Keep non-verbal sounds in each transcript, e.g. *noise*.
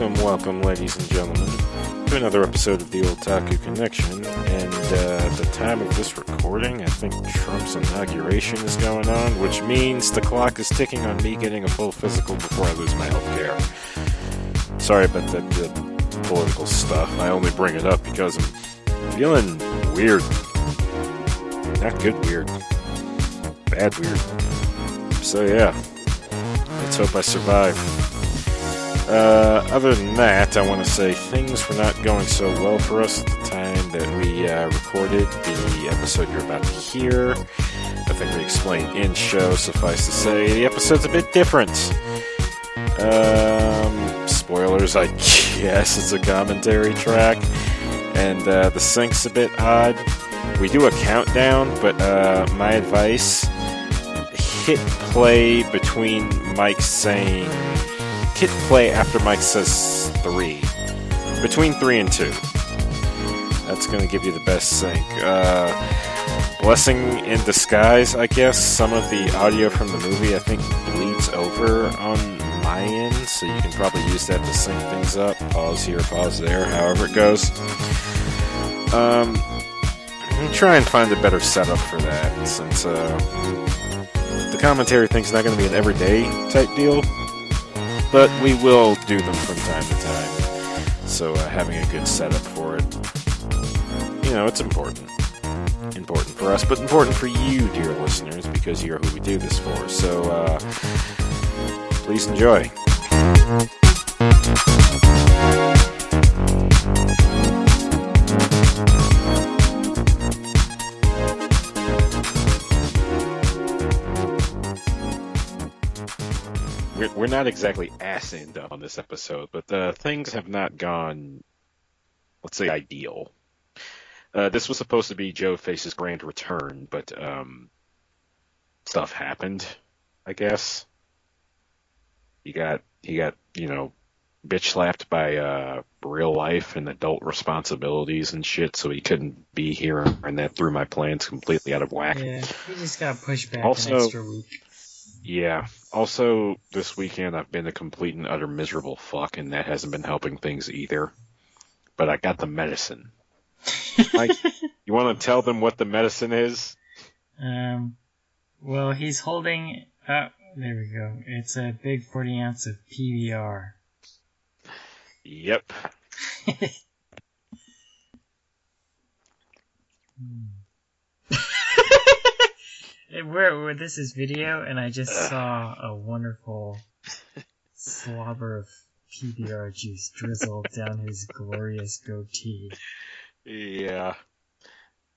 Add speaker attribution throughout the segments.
Speaker 1: Welcome, welcome, ladies and gentlemen, to another episode of the Otaku Connection. And uh, at the time of this recording, I think Trump's inauguration is going on, which means the clock is ticking on me getting a full physical before I lose my health care. Sorry about the, the political stuff. I only bring it up because I'm feeling weird. Not good weird. Bad weird. So yeah, let's hope I survive. Uh, other than that, I want to say things were not going so well for us at the time that we uh, recorded the episode you're about to hear. I think we explained in show, suffice to say, the episode's a bit different. Um, spoilers, I *laughs* guess it's a commentary track, and uh, the sync's a bit odd. We do a countdown, but uh, my advice hit play between Mike saying hit play after Mike says three. Between three and two. That's going to give you the best sync. Uh, blessing in disguise, I guess. Some of the audio from the movie, I think, bleeds over on my end, so you can probably use that to sync things up. Pause here, pause there, however it goes. Um, try and find a better setup for that, since uh, the commentary thing's not going to be an everyday type deal but we will do them from time to time. So uh, having a good setup for it, you know, it's important. Important for us, but important for you, dear listeners, because you're who we do this for. So uh, please enjoy. We're, we're not exactly ass end on this episode, but uh, things have not gone, let's say, ideal. Uh, this was supposed to be Joe Face's grand return, but um, stuff happened. I guess he got he got you know bitch slapped by uh, real life and adult responsibilities and shit, so he couldn't be here, and that threw my plans completely out of whack.
Speaker 2: Yeah, he just got pushed back
Speaker 1: Also-
Speaker 2: an extra week.
Speaker 1: Yeah. Also, this weekend I've been a complete and utter miserable fuck, and that hasn't been helping things either. But I got the medicine. Mike, *laughs* you want to tell them what the medicine is?
Speaker 2: Um, well, he's holding. Uh, there we go. It's a big 40 ounce of PBR.
Speaker 1: Yep. *laughs*
Speaker 2: Where, this is video, and I just saw a wonderful slobber of PBR juice drizzle *laughs* down his glorious goatee.
Speaker 1: Yeah.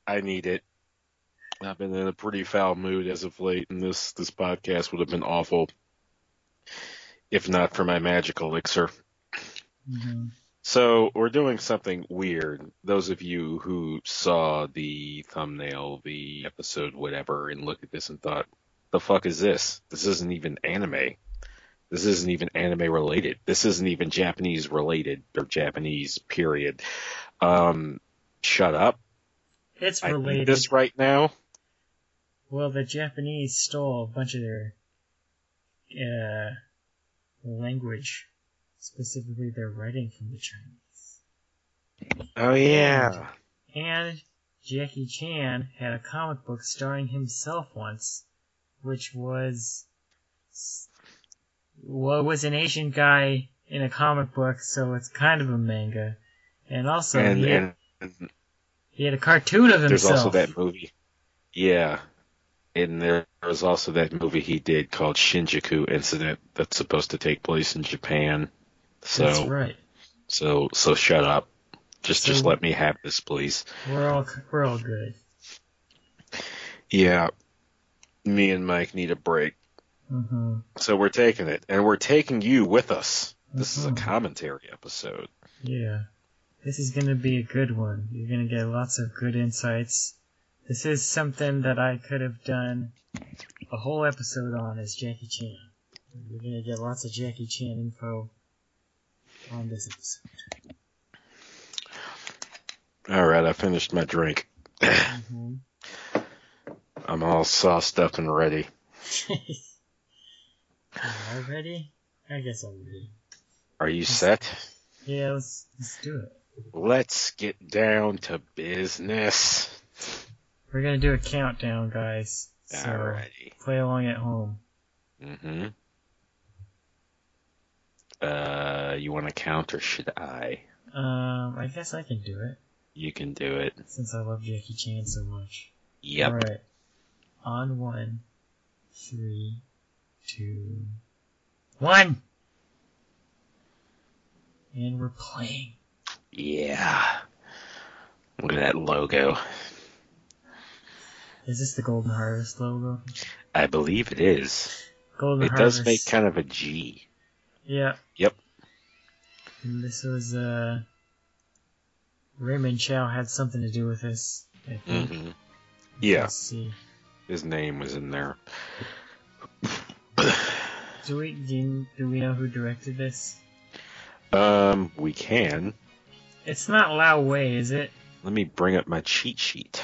Speaker 1: I need it. I've been in a pretty foul mood as of late, and this this podcast would have been awful if not for my magic elixir.
Speaker 2: hmm
Speaker 1: So we're doing something weird. Those of you who saw the thumbnail, the episode, whatever, and looked at this and thought, the fuck is this? This isn't even anime. This isn't even anime related. This isn't even Japanese related or Japanese period. Um, shut up.
Speaker 2: It's
Speaker 1: I need
Speaker 2: related.
Speaker 1: this right now.
Speaker 2: Well, the Japanese stole a bunch of their uh, language, specifically their writing from the Chinese.
Speaker 1: Oh yeah.
Speaker 2: And Jackie Chan had a comic book starring himself once, which was well, it was an Asian guy in a comic book, so it's kind of a manga. And also,
Speaker 1: And,
Speaker 2: he, had,
Speaker 1: and
Speaker 2: he had a cartoon of himself.
Speaker 1: there's also that movie. Yeah. And there was also that movie he did called Shinjuku Incident that's supposed to take place in Japan. So
Speaker 2: That's right.
Speaker 1: so so shut up. Just just let me have this, please.
Speaker 2: We're all we're all good.
Speaker 1: Yeah. Me and Mike need a break.
Speaker 2: hmm
Speaker 1: So we're taking it. And we're taking you with us. This is a
Speaker 2: Mhm.
Speaker 1: commentary episode.
Speaker 2: Yeah. This is gonna be a good one. You're gonna get lots of good insights. This is something that I could have done a whole episode on as Jackie Chan. You're gonna get lots of Jackie Chan info on this episode.
Speaker 1: Alright, I finished my drink.
Speaker 2: hmm
Speaker 1: I'm all sauced up and ready. *laughs*
Speaker 2: Am I ready? I guess I'm ready.
Speaker 1: Are you set?
Speaker 2: Yeah, let's let's do it.
Speaker 1: Let's get down to business.
Speaker 2: We're gonna do a countdown, guys. So
Speaker 1: Alrighty.
Speaker 2: play along at home.
Speaker 1: Mm-hmm. Uh, you want to count or should I?
Speaker 2: Um, I guess I can do it
Speaker 1: You can do it.
Speaker 2: since I love Jackie Chan so much.
Speaker 1: Yep.
Speaker 2: All right. On one, three, two, one, and we're playing.
Speaker 1: Yeah. Look at that logo.
Speaker 2: Is this the Golden Harvest logo?
Speaker 1: I believe it is.
Speaker 2: Golden
Speaker 1: It
Speaker 2: Harvest.
Speaker 1: does make kind of a G.
Speaker 2: Yeah.
Speaker 1: Yep.
Speaker 2: And this was uh Raymond Chow had something to do with this. I think.
Speaker 1: hmm Yeah,
Speaker 2: Let's see.
Speaker 1: his name was in there.
Speaker 2: Do we do, do we know who directed this?
Speaker 1: Um, we can.
Speaker 2: It's not Lo Wei, is it?
Speaker 1: Let me bring up my cheat sheet.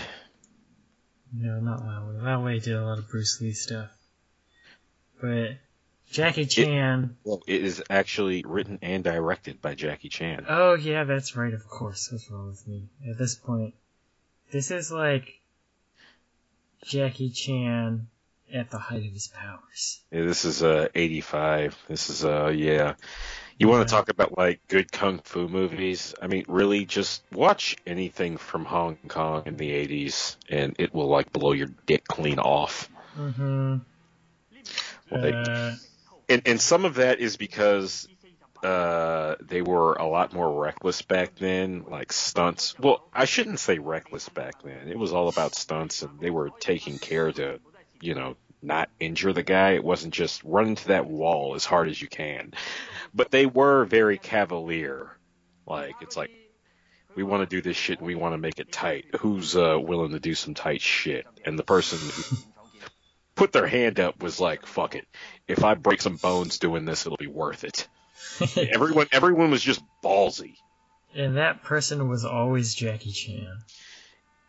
Speaker 2: No, not Lo Wei. Lo Wei did a lot of Bruce Lee stuff. But Jackie Chan.
Speaker 1: Well, it is actually written and directed by Jackie Chan.
Speaker 2: Oh yeah, that's right. Of course. What's wrong with me? At this point, this is like Jackie Chan at the height of his powers.
Speaker 1: Yeah, this is uh 85. This is uh yeah. You want to talk about like good kung fu movies? I mean, really just watch anything from Hong Kong in the 80s and it will like blow your dick clean off.
Speaker 2: Mm-hmm.
Speaker 1: Like,
Speaker 2: Uh,
Speaker 1: and and some of that is because uh they were a lot more reckless back then, like stunts. Well, I shouldn't say reckless back then. It was all about stunts and they were taking care to, you know, not injure the guy. It wasn't just run into that wall as hard as you can. But they were very cavalier. Like it's like we want to do this shit and we want to make it tight. Who's uh willing to do some tight shit? And the person who put their hand up was like, "Fuck it. If I break some bones doing this, it'll be worth it." *laughs* everyone, everyone was just ballsy.
Speaker 2: and that person was always Jackie Chan.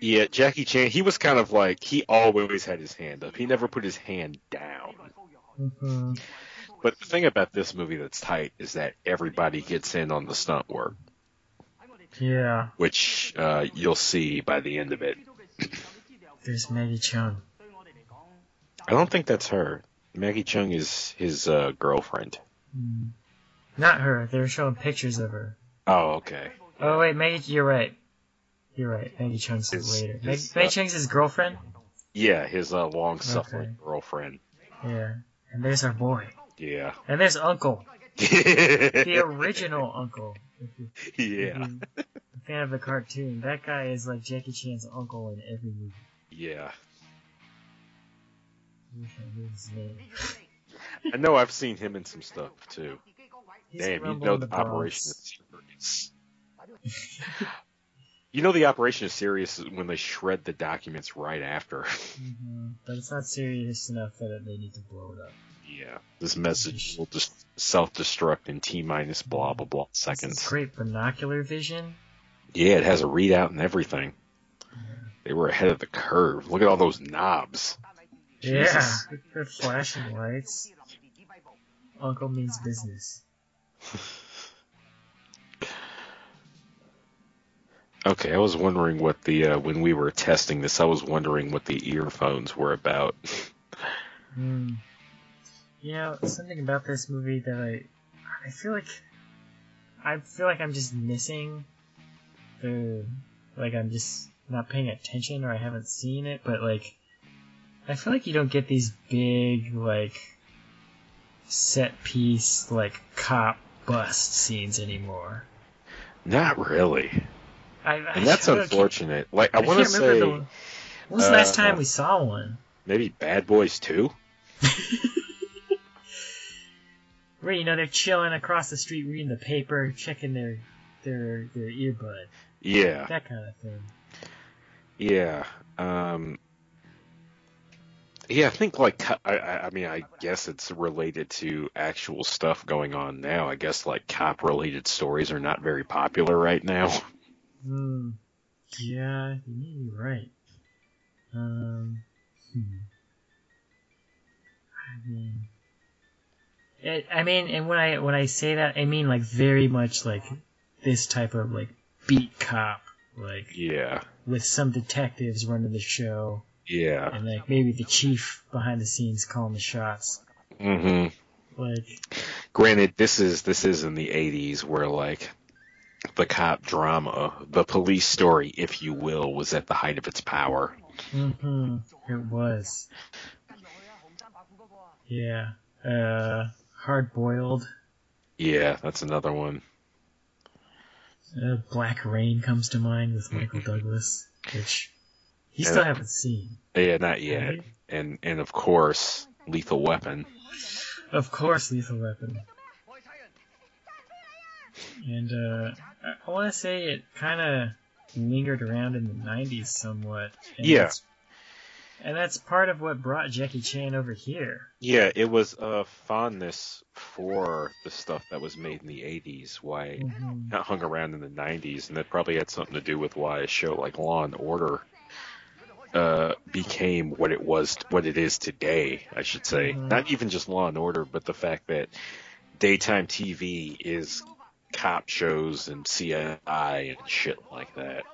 Speaker 1: Yeah, Jackie Chan. He was kind of like he always had his hand up. He never put his hand down.
Speaker 2: hmm
Speaker 1: But the thing about this movie that's tight is that everybody gets in on the stunt work,
Speaker 2: Yeah,
Speaker 1: which uh, you'll see by the end of it.
Speaker 2: there's Maggie Cheung.
Speaker 1: I don't think that's her. Maggie Cheung is his uh, girlfriend.
Speaker 2: Mm. Not her. They were showing pictures of her.
Speaker 1: Oh, okay.
Speaker 2: Oh wait, Maggie, you're right. You're right. Maggie Cheung's
Speaker 1: Is-
Speaker 2: later.
Speaker 1: is,
Speaker 2: Maggie,
Speaker 1: uh,
Speaker 2: Maggie Cheung's his girlfriend.
Speaker 1: Yeah, his uh, long-suffering
Speaker 2: Okay.
Speaker 1: girlfriend.
Speaker 2: Yeah, and there's our boy,
Speaker 1: Yeah.
Speaker 2: and there's Uncle, *laughs* the original Uncle. If you- if you're a fan of the cartoon, that guy is like Jackie Chan's uncle in every movie.
Speaker 1: Yeah.
Speaker 2: I wish I knew his name.
Speaker 1: I know I've seen him in some stuff too.
Speaker 2: He's
Speaker 1: Damn, you know
Speaker 2: in
Speaker 1: the, operation is serious. you know the operation is serious when they shred the documents right after.
Speaker 2: Mhm, But it's not serious enough that they need to blow it up.
Speaker 1: yeah. This message will just self-destruct in T minus blah blah blah seconds.
Speaker 2: great binocular vision.
Speaker 1: Yeah, it has a readout and everything. They were ahead of the curve. Look at all those knobs.
Speaker 2: Yeah,
Speaker 1: Jesus.
Speaker 2: the flashing lights. Uncle means business.
Speaker 1: Okay, I was wondering what the uh, when we were testing this, I was wondering what the earphones were about.
Speaker 2: Hmm. You know, something about this movie that I, I feel like, I feel like I'm just missing the, like I'm just not paying attention or I haven't seen it, but like, I feel like you don't get these big like set piece like cop bust scenes anymore.
Speaker 1: Not really.
Speaker 2: I, I
Speaker 1: And that's unfortunate. Like I,
Speaker 2: I
Speaker 1: want to say
Speaker 2: the. When was the last
Speaker 1: uh,
Speaker 2: time we saw one?
Speaker 1: maybe Bad Boys 2? *laughs*
Speaker 2: Where you know they're chilling across the street reading the paper, checking their their their earbud,
Speaker 1: Yeah.
Speaker 2: that kind of thing.
Speaker 1: Yeah. Um Yeah, I think like I I mean I guess it's related to actual stuff going on now. I guess like cop related stories are not very popular right now. *laughs*
Speaker 2: Hmm. Yeah, you may be right. Um. Hmm. I mean, It, I mean, and when I when I say that, I mean like very much like this type of like beat cop, like
Speaker 1: Yeah.
Speaker 2: with some detectives running the show,
Speaker 1: Yeah.
Speaker 2: and like maybe the chief behind the scenes calling the shots.
Speaker 1: Mm-hmm.
Speaker 2: Like,
Speaker 1: Granted, this is this is in the '80s where like the cop drama, the police story, if you will, was at the height of its power.
Speaker 2: Mm-hmm. it was. Yeah. Uh, hard boiled.
Speaker 1: Yeah, that's another one.
Speaker 2: Uh, Black Rain comes to mind with Michael Douglas, which you still haven't seen.
Speaker 1: Yeah, not yet.
Speaker 2: Right?
Speaker 1: And and of course, Lethal Weapon.
Speaker 2: Of course, Lethal Weapon. And uh, I, I want to say it kind of lingered around in the '90s somewhat. And
Speaker 1: Yeah.
Speaker 2: that's- and that's part of what brought Jackie Chan over here.
Speaker 1: Yeah, it was a fondness for the stuff that was made in the '80s. Why
Speaker 2: Mhm.
Speaker 1: it hung around in the '90s, and that probably had something to do with why a show like Law and Order uh, became what it was, what it is today. I should say,
Speaker 2: Mhm.
Speaker 1: not even just Law and Order, but the fact that daytime TV is cop shows and CSI and shit like that.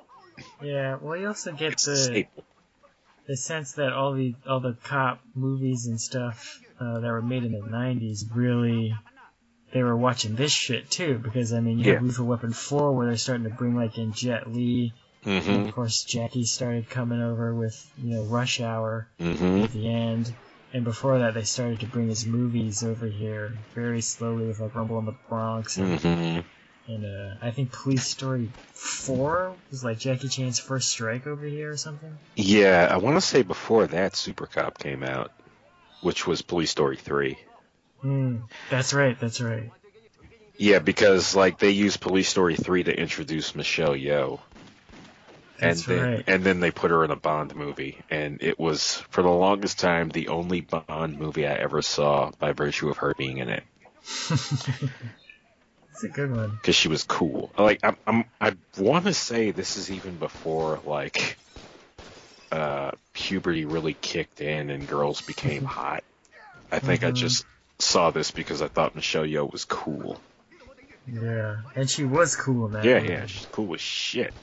Speaker 2: Yeah. Well, you also get the the sense that all the all the cop movies and stuff uh, that were made in the '90s really they were watching this shit too because I mean you have Lethal Weapon 4 where they're starting to bring like in Jet Li and
Speaker 1: hmm
Speaker 2: of course Jackie started coming over with you know Rush Hour
Speaker 1: hmm
Speaker 2: at the end and before that they started to bring his movies over here very slowly with like Rumble in the Bronx and,
Speaker 1: hmm
Speaker 2: and uh, I think Police Story 4 was like Jackie Chan's first strike over here or something.
Speaker 1: Yeah, I want to say before that, Super Cop came out, which was Police Story 3.
Speaker 2: Hmm, that's right, that's right.
Speaker 1: Yeah, because like they used Police Story 3 to introduce Michelle Yeoh, and
Speaker 2: That's
Speaker 1: then
Speaker 2: right.
Speaker 1: and then they put her in a Bond movie, and it was for the longest time the only Bond movie I ever saw by virtue of her being in it *laughs*
Speaker 2: It's a good one.
Speaker 1: because she was cool. Like I'm, I'm I want to say this is even before like uh puberty really kicked in and girls became *laughs* hot. I think I
Speaker 2: Mhm.
Speaker 1: just saw this because I thought Michelle Yeoh was cool.
Speaker 2: Yeah, and she was cool in that.
Speaker 1: Yeah,
Speaker 2: movie.
Speaker 1: yeah, she's cool as shit.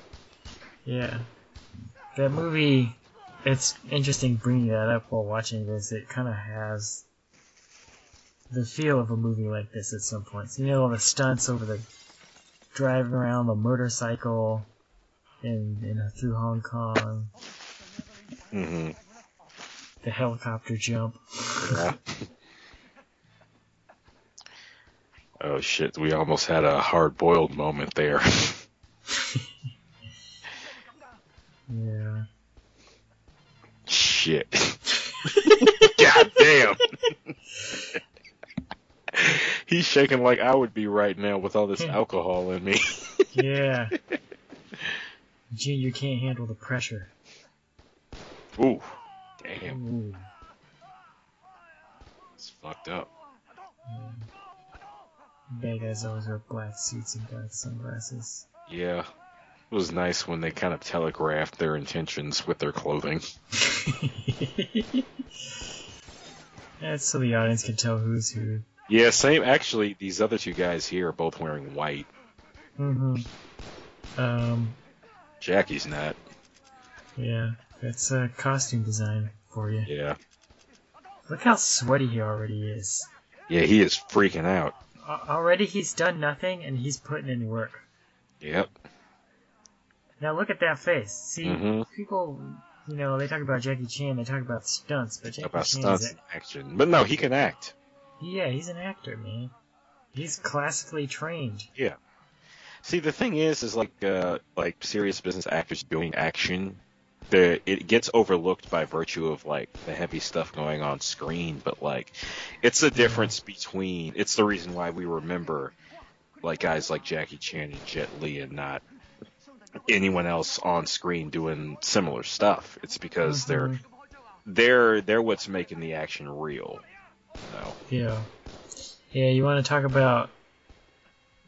Speaker 2: Yeah. That movie, it's interesting bringing that up while watching this. It kind of has the feel of a movie like this at some points. You know, all the stunts over the driving around the motorcycle in, in through Hong Kong,
Speaker 1: hmm
Speaker 2: the helicopter jump.
Speaker 1: Yeah. *laughs* oh shit, we almost had a hard boiled moment there. *laughs*
Speaker 2: Yeah.
Speaker 1: shit. *laughs* God damn. *laughs* He's shaking like I would be right now with all this alcohol in me. *laughs*
Speaker 2: Yeah. Junior can't handle the pressure.
Speaker 1: Ooh. Damn.
Speaker 2: Ooh.
Speaker 1: It's fucked up.
Speaker 2: Bad guys always wear black suits and black sunglasses.
Speaker 1: Yeah. It was nice when they kind of telegraphed their intentions with their clothing. *laughs*
Speaker 2: That's so the audience can tell who's who.
Speaker 1: Yeah, same. Actually, these other two guys here are both wearing white.
Speaker 2: hmm Um,
Speaker 1: Jackie's not.
Speaker 2: yeah, that's uh, costume design for you.
Speaker 1: Yeah.
Speaker 2: Look how sweaty he already is.
Speaker 1: Yeah, he is freaking out.
Speaker 2: A- already he's done nothing and he's putting in work.
Speaker 1: Yep.
Speaker 2: Now look at that face. See,
Speaker 1: Mhm.
Speaker 2: people, you know, they talk about Jackie Chan, they talk about stunts, but Jackie
Speaker 1: About
Speaker 2: Chan
Speaker 1: stunts and action. But no, he can act.
Speaker 2: yeah, he's an actor, man. He's classically trained. Yeah.
Speaker 1: See, the thing is, is like uh, like serious business actors doing action, the it gets overlooked by virtue of like the heavy stuff going on screen. But like, it's the difference between. It's the reason why we remember like guys like Jackie Chan and Jet Li, and not anyone else on screen doing similar stuff. It's because they're
Speaker 2: Mhm.
Speaker 1: they're they're what's making the action real. No.
Speaker 2: Yeah. Yeah, you want to talk about,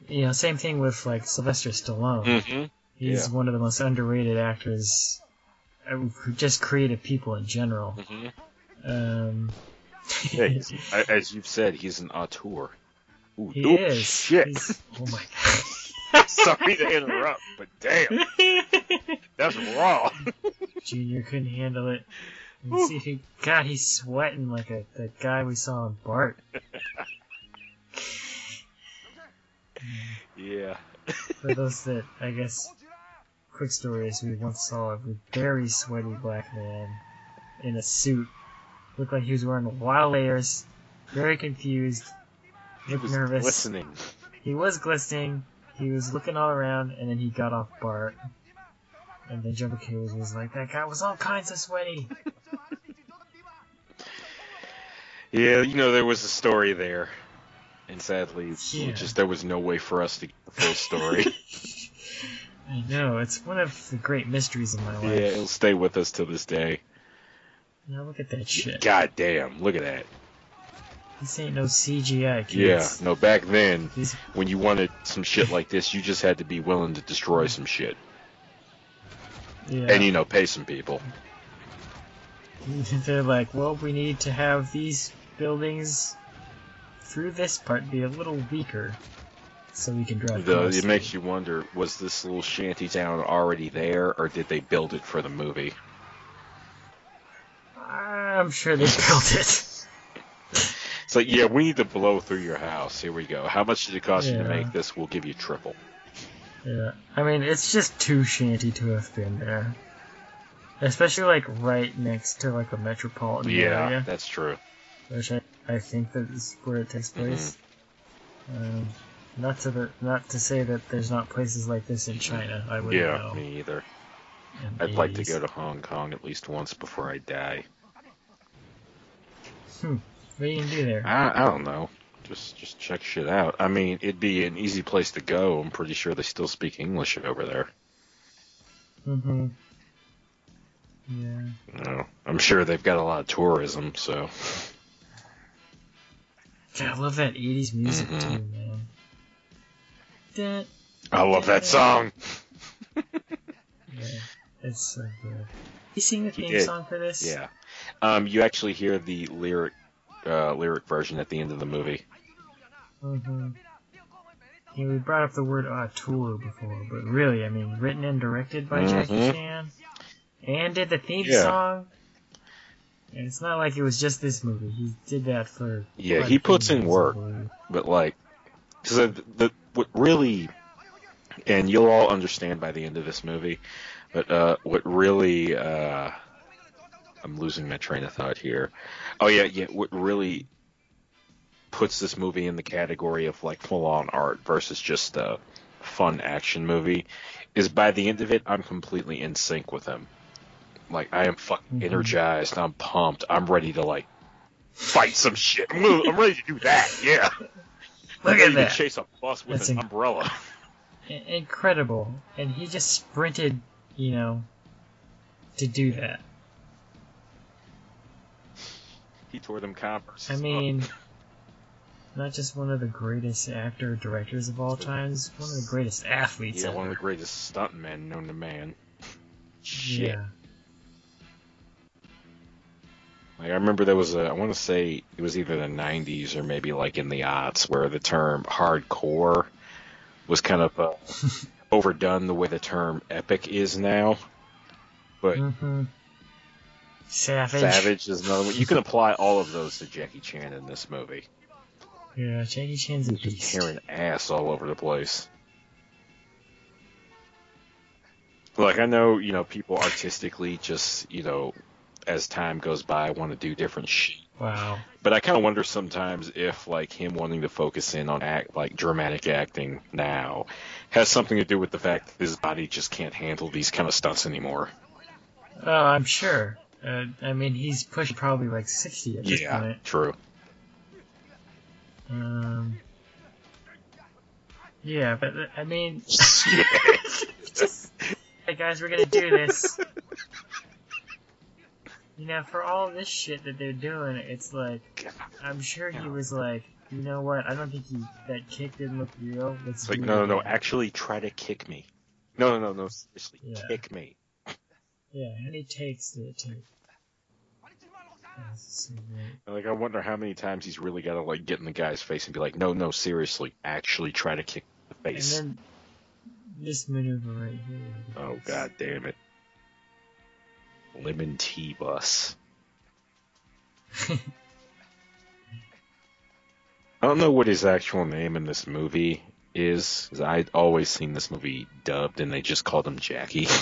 Speaker 2: you know, same thing with like Sylvester Stallone.
Speaker 1: Mm-hmm.
Speaker 2: He's
Speaker 1: yeah.
Speaker 2: one of the most underrated actors, uh, just creative people in general.
Speaker 1: Mm-hmm.
Speaker 2: Um, *laughs*
Speaker 1: a- as you've said, he's an auteur. Ooh,
Speaker 2: he is.
Speaker 1: shit.
Speaker 2: He's- oh my *laughs* *laughs*
Speaker 1: Sorry to interrupt, but damn, that's raw. *laughs*
Speaker 2: Junior couldn't handle it. And see he, God, he's sweating like a that guy we saw in Bart. *laughs*
Speaker 1: yeah.
Speaker 2: For those that, I guess, quick story is we once saw a very sweaty black man in a suit. Looked like he was wearing wild layers, very confused,
Speaker 1: He
Speaker 2: looked
Speaker 1: was
Speaker 2: nervous.
Speaker 1: listening.
Speaker 2: He was glistening, he was looking all around, and then he got off Bart. And then Jumbo Cables was like, that guy was all kinds of sweaty.
Speaker 1: Yeah, you know there was a story there, and sadly,
Speaker 2: Yeah.
Speaker 1: just there was no way for us to get the full story. *laughs*
Speaker 2: I know, it's one of the great mysteries of my life.
Speaker 1: yeah, it'll stay with us till this day.
Speaker 2: Now look at that shit.
Speaker 1: God damn, look at that.
Speaker 2: This ain't no CGI,
Speaker 1: Yeah, no, back then,
Speaker 2: These,
Speaker 1: when you wanted some shit like this, you just had to be willing to destroy some shit,
Speaker 2: yeah.
Speaker 1: and you know, pay some people. *laughs*
Speaker 2: They're like, well, we need to have these buildings through this part be a little weaker so we can drive
Speaker 1: The, it makes you wonder: was this little shanty town already there, or did they build it for the movie?
Speaker 2: I'm sure they *laughs* built it.
Speaker 1: It's like, yeah, we need to blow through your house. Here we go. How much did it cost you to make this? We'll give you triple.
Speaker 2: Yeah, I mean, it's just too shanty to have been there. Especially, like, right next to, like, a metropolitan
Speaker 1: Yeah,
Speaker 2: area, Yeah,
Speaker 1: that's true.
Speaker 2: which I, I think that is where it takes place. Um, not to the, not to say that there's not places like this in China. I wouldn't
Speaker 1: Yeah,
Speaker 2: know.
Speaker 1: me either. I'd like to go to Hong Kong at least once before I die.
Speaker 2: What are you gonna do there?
Speaker 1: I, I don't know. Just just check shit out. I mean, it'd be an easy place to go. I'm pretty sure they still speak English over there.
Speaker 2: Mm-hmm. Yeah.
Speaker 1: You know, I'm sure they've got a lot of tourism, so
Speaker 2: God, I love that 80s music
Speaker 1: Mhm.
Speaker 2: too, man. That,
Speaker 1: I love that song. *laughs*
Speaker 2: yeah, it's so good. You sing the theme song for this?
Speaker 1: Yeah. Um, you actually hear the lyric uh, lyric version at the end of the movie.
Speaker 2: Mm-hmm. Yeah, we brought up the word auteur before, but really, I mean, written and directed by Jackie
Speaker 1: Mhm.
Speaker 2: Chan, and did the theme
Speaker 1: Yeah.
Speaker 2: song. And it's not like it was just this movie. He did that for.
Speaker 1: Yeah, he puts in work.
Speaker 2: believe.
Speaker 1: but like, cause the, the what really, and you'll all understand by the end of this movie, but uh, what really, uh, I'm losing my train of thought here. Oh yeah, yeah. What really puts this movie in the category of like full on art versus just a fun action movie is by the end of it, I'm completely in sync with him. Like I am fucking
Speaker 2: Mhm.
Speaker 1: energized. I'm pumped. I'm ready to like fight some shit. I'm, I'm ready to do that. Yeah. *laughs*
Speaker 2: Look
Speaker 1: ready
Speaker 2: at
Speaker 1: to
Speaker 2: that.
Speaker 1: chase a bus with
Speaker 2: That's
Speaker 1: an
Speaker 2: inc-
Speaker 1: umbrella. *laughs*
Speaker 2: Incredible. And he just sprinted, you know, to do that.
Speaker 1: He tore them.
Speaker 2: I mean, *laughs* not just one of the greatest actor directors of all times, one of the greatest athletes
Speaker 1: yeah,
Speaker 2: ever.
Speaker 1: one of the greatest stuntmen known to man. *laughs* Shit.
Speaker 2: Yeah.
Speaker 1: Like I remember there was a I want to say it was either the 90s or maybe like in the aughts where the term hardcore was kind of uh, *laughs* overdone the way the term epic is now. But
Speaker 2: hmm Savage.
Speaker 1: savage is another one. You can apply all of those to Jackie Chan in this movie.
Speaker 2: Yeah, Jackie Chan's a
Speaker 1: He's
Speaker 2: beast.
Speaker 1: tearing ass all over the place. Like I know, you know, people artistically just, you know, as time goes by want to do different shit.
Speaker 2: Wow.
Speaker 1: But I kind of wonder sometimes if like him wanting to focus in on act like dramatic acting now has something to do with the fact that his body just can't handle these kind of stunts anymore.
Speaker 2: Oh, I'm sure. Uh, I mean, he's pushing probably like 60 at this
Speaker 1: Yeah,
Speaker 2: point.
Speaker 1: true.
Speaker 2: Um, yeah, but uh, I mean, *laughs* *laughs* hey guys, we're gonna do this. You know, for all this shit that they're doing, it's like I'm sure he was like, you know what? I don't think he that kick didn't look real. Let's
Speaker 1: like, no, no, no, actually try to kick me. No, no, no, no, seriously,
Speaker 2: Yeah.
Speaker 1: kick me.
Speaker 2: Yeah, how many takes did it take? This so.
Speaker 1: Like, I wonder how many times he's really got to like get in the guy's face and be like, "No, no, seriously, actually try to kick the
Speaker 2: And
Speaker 1: face."
Speaker 2: then this maneuver right here.
Speaker 1: Oh god damn it! Lemon tea bus. *laughs* I don't know what his actual name in this movie is. 'cause I'd always seen this movie dubbed, and they just called him Jackie. *laughs*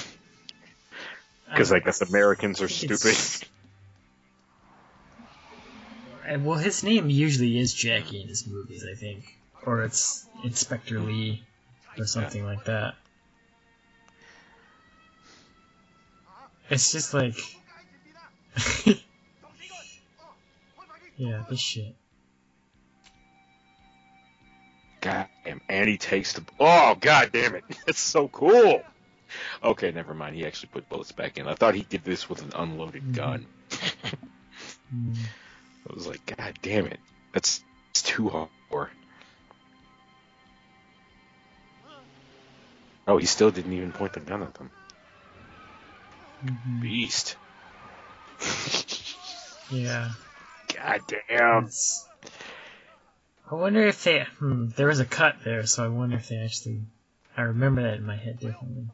Speaker 1: Because I guess uh, Americans are *laughs* stupid.
Speaker 2: And, well, his name usually is Jackie in his movies, I think, or it's Inspector Lee, or something like that. It's just like, *laughs* yeah, this shit.
Speaker 1: God damn, and he takes the. Oh god damn it! *laughs* That's so cool. *laughs* Okay, never mind. He actually put bullets back in. I thought he did this with an unloaded
Speaker 2: Mhm.
Speaker 1: gun.
Speaker 2: Mm. *laughs*
Speaker 1: I was like, God damn it. That's it's too hard. Oh, he still didn't even point the gun at them.
Speaker 2: Mhm.
Speaker 1: Beast. *laughs*
Speaker 2: Yeah.
Speaker 1: God damn.
Speaker 2: It's- I wonder if they. Hmm, there was a cut there, so I wonder if they actually. I remember that in my head differently.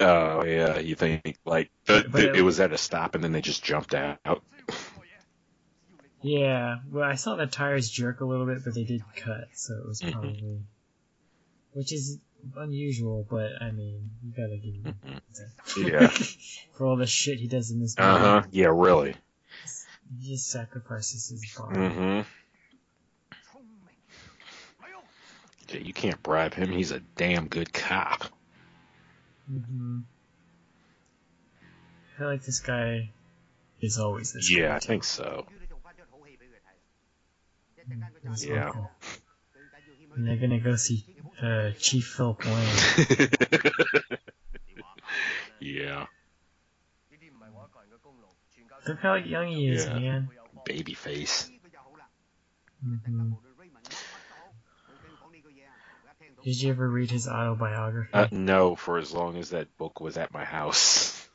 Speaker 1: Oh yeah, you think like the, the-
Speaker 2: it-
Speaker 1: it was at a stop and then they just jumped out.
Speaker 2: Yeah, well, I saw the tires jerk a little bit, but they did cut, so it was
Speaker 1: Mhm.
Speaker 2: probably. Which is unusual, but I mean, you gotta give him
Speaker 1: Mhm. Yeah. *laughs*
Speaker 2: For all the shit he does in this movie.
Speaker 1: Uh huh. Yeah, really.
Speaker 2: He just sacrifices his body.
Speaker 1: Mm-hmm. Yeah, you can't bribe him. He's a damn good cop.
Speaker 2: Hmm I feel like this guy is always this
Speaker 1: Yeah, I
Speaker 2: too.
Speaker 1: think so.
Speaker 2: He's
Speaker 1: Yeah.
Speaker 2: And they're gonna go see uh, Chief Philip Wayne. *laughs*
Speaker 1: yeah,
Speaker 2: Look how young he is,
Speaker 1: Yeah.
Speaker 2: man.
Speaker 1: baby face.
Speaker 2: hmm Did you ever read his autobiography?
Speaker 1: Uh, no, for as long as that book was at my house.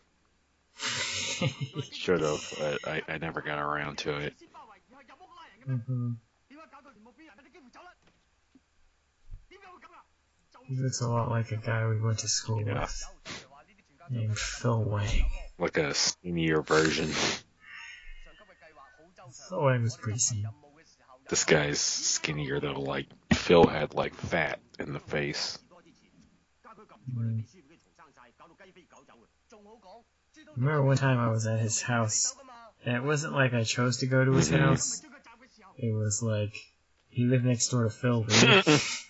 Speaker 1: *laughs* Should have. but I, I never got around to it.
Speaker 2: hmm He looks a lot like a guy we went to school
Speaker 1: Yeah.
Speaker 2: with, named Phil Wang.
Speaker 1: Like a skinnier version.
Speaker 2: Phil Wang was pretty seen.
Speaker 1: This guy's skinnier though. Like Phil had like fat in the face.
Speaker 2: Mm. Remember one time I was at his house, and it wasn't like I chose to go to his
Speaker 1: Mhm.
Speaker 2: house. It was like he lived next door to Phil. *laughs*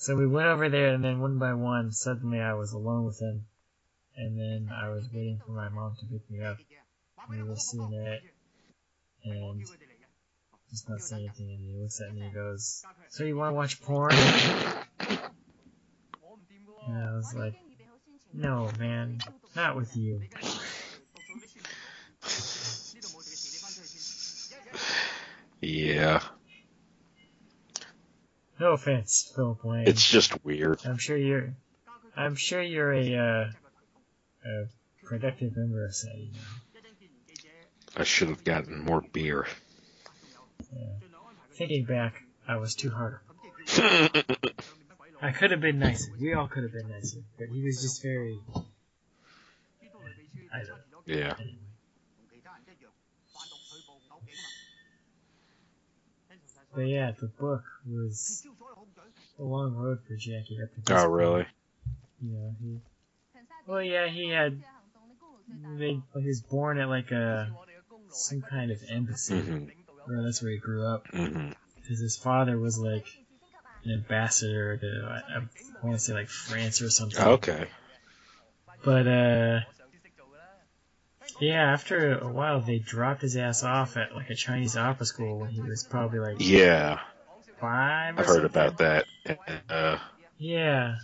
Speaker 2: So we went over there, and then one by one, suddenly I was alone with him, and then I was waiting for my mom to pick me up. And We were sitting there, and just not saying anything, and he looks at me and goes, *laughs* "So you want to watch porn?" And I was like, "No, man, not with you."
Speaker 1: yeah,
Speaker 2: No offense, Philip Wayne.
Speaker 1: it's just weird.
Speaker 2: I'm sure you're. I'm sure you're a, uh, a productive member of SETI now.
Speaker 1: I should have gotten more beer.
Speaker 2: Yeah. Thinking back, I was too hard. *laughs* I could have been nicer. We all could have been nicer, but he was just very. I don't know.
Speaker 1: yeah.
Speaker 2: Anyway. But yeah, the book was a long road for Jackie up to
Speaker 1: Oh, really?
Speaker 2: You know, he. Well, yeah, he had. They, he was born at like a some kind of embassy,
Speaker 1: hmm
Speaker 2: or that's where he grew up. Because his father was like an ambassador to, I, I want to say like France or something.
Speaker 1: Okay.
Speaker 2: But uh, yeah, after a while they dropped his ass off at like a Chinese opera school when he was probably like
Speaker 1: Yeah,
Speaker 2: five.
Speaker 1: I've heard
Speaker 2: something.
Speaker 1: about that. Uh,
Speaker 2: Yeah,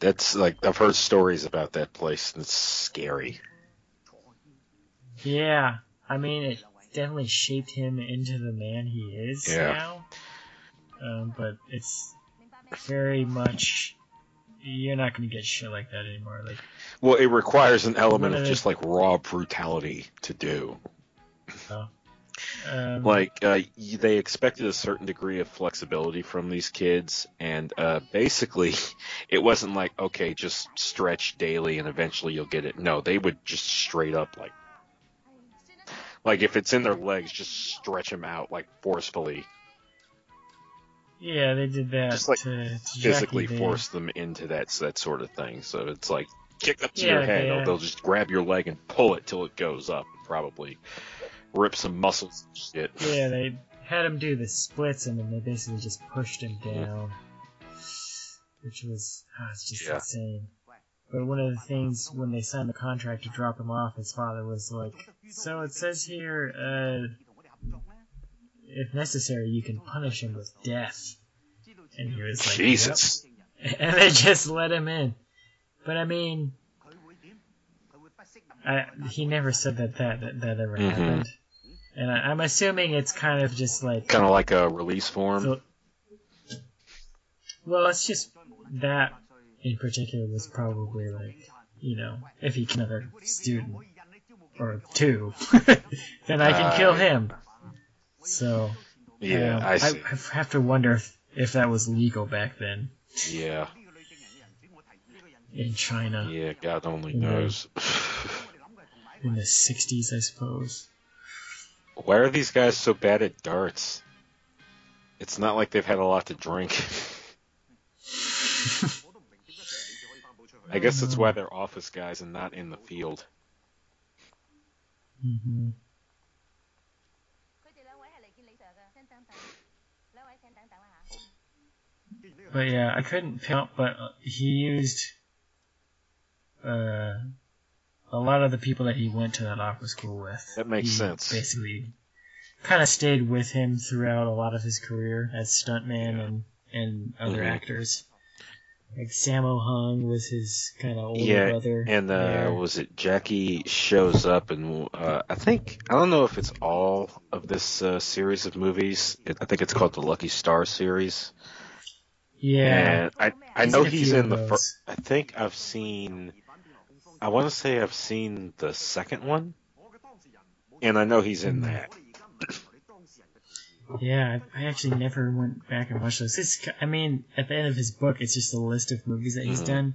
Speaker 1: that's like I've heard stories about that place. and It's scary.
Speaker 2: yeah. I mean, it definitely shaped him into the man he is
Speaker 1: Yeah.
Speaker 2: now. Um, but it's very much you're not gonna get shit like that anymore. Like,
Speaker 1: Well, it requires an element of
Speaker 2: of
Speaker 1: just like raw brutality to do.
Speaker 2: Oh. Um,
Speaker 1: like uh, they expected a certain degree of flexibility from these kids and uh, basically *laughs* it wasn't like okay just stretch daily and eventually you'll get it no they would just straight up like like if it's in their legs just stretch them out like forcefully.
Speaker 2: Yeah, they did that
Speaker 1: Just, like,
Speaker 2: to, to
Speaker 1: physically
Speaker 2: Jackie,
Speaker 1: force them into that that sort of thing. So it's like kick up to
Speaker 2: Yeah,
Speaker 1: your head.
Speaker 2: they,
Speaker 1: they'll, just grab your leg and pull it till it goes up and probably. Rip some muscles and shit.
Speaker 2: Yeah, they had him do the splits and then they basically just pushed him down, which was ah, it's just
Speaker 1: Yeah.
Speaker 2: insane. But one of the things when they signed the contract to drop him off, his father was like, "So it says here, uh, if necessary, you can punish him with death." And he was like,
Speaker 1: jesus
Speaker 2: "Yep." and they just let him in. But I mean, I, he never said that that that, that ever
Speaker 1: Mhm.
Speaker 2: happened. And I, I'm assuming it's kind of just like
Speaker 1: kind of like a release form
Speaker 2: so, well, it's just that in particular was probably like, you know, if he can another student or two, *laughs* then I can kill
Speaker 1: Uh,
Speaker 2: him. So
Speaker 1: yeah
Speaker 2: um,
Speaker 1: i
Speaker 2: I have to wonder if, if that was legal back then
Speaker 1: yeah
Speaker 2: in China
Speaker 1: Yeah, God only
Speaker 2: Mhm.
Speaker 1: knows.
Speaker 2: in the '60s, I suppose.
Speaker 1: Why are these guys so bad at darts? It's not like they've had a lot to drink. *laughs* *laughs* I guess that's why mm-hmm. they're office guys and not in the field.
Speaker 3: Mm-hmm.
Speaker 2: But yeah, I couldn't help. up, but he used uh, a lot of the people that he went to that opera school with.
Speaker 1: That makes sense.
Speaker 2: Basically, kind of stayed with him throughout a lot of his career as stuntman
Speaker 1: yeah.
Speaker 2: and, and other
Speaker 1: mm-hmm.
Speaker 2: actors. Like Sammo Hung was his kind of older
Speaker 1: Yeah,
Speaker 2: brother.
Speaker 1: And uh, was it Jackie shows up and uh, I think I don't know if it's all of this uh, series of movies. It, I think it's called the Lucky Star series.
Speaker 2: yeah,
Speaker 1: And I I know he's in the first. I think I've seen. I want to say I've seen the second one, and I know he's in
Speaker 2: Mhm.
Speaker 1: that.
Speaker 2: Yeah. I actually never went back and watched those. It's, I mean, at the end of his book, it's just a list of movies that he's
Speaker 1: Mhm.
Speaker 2: done.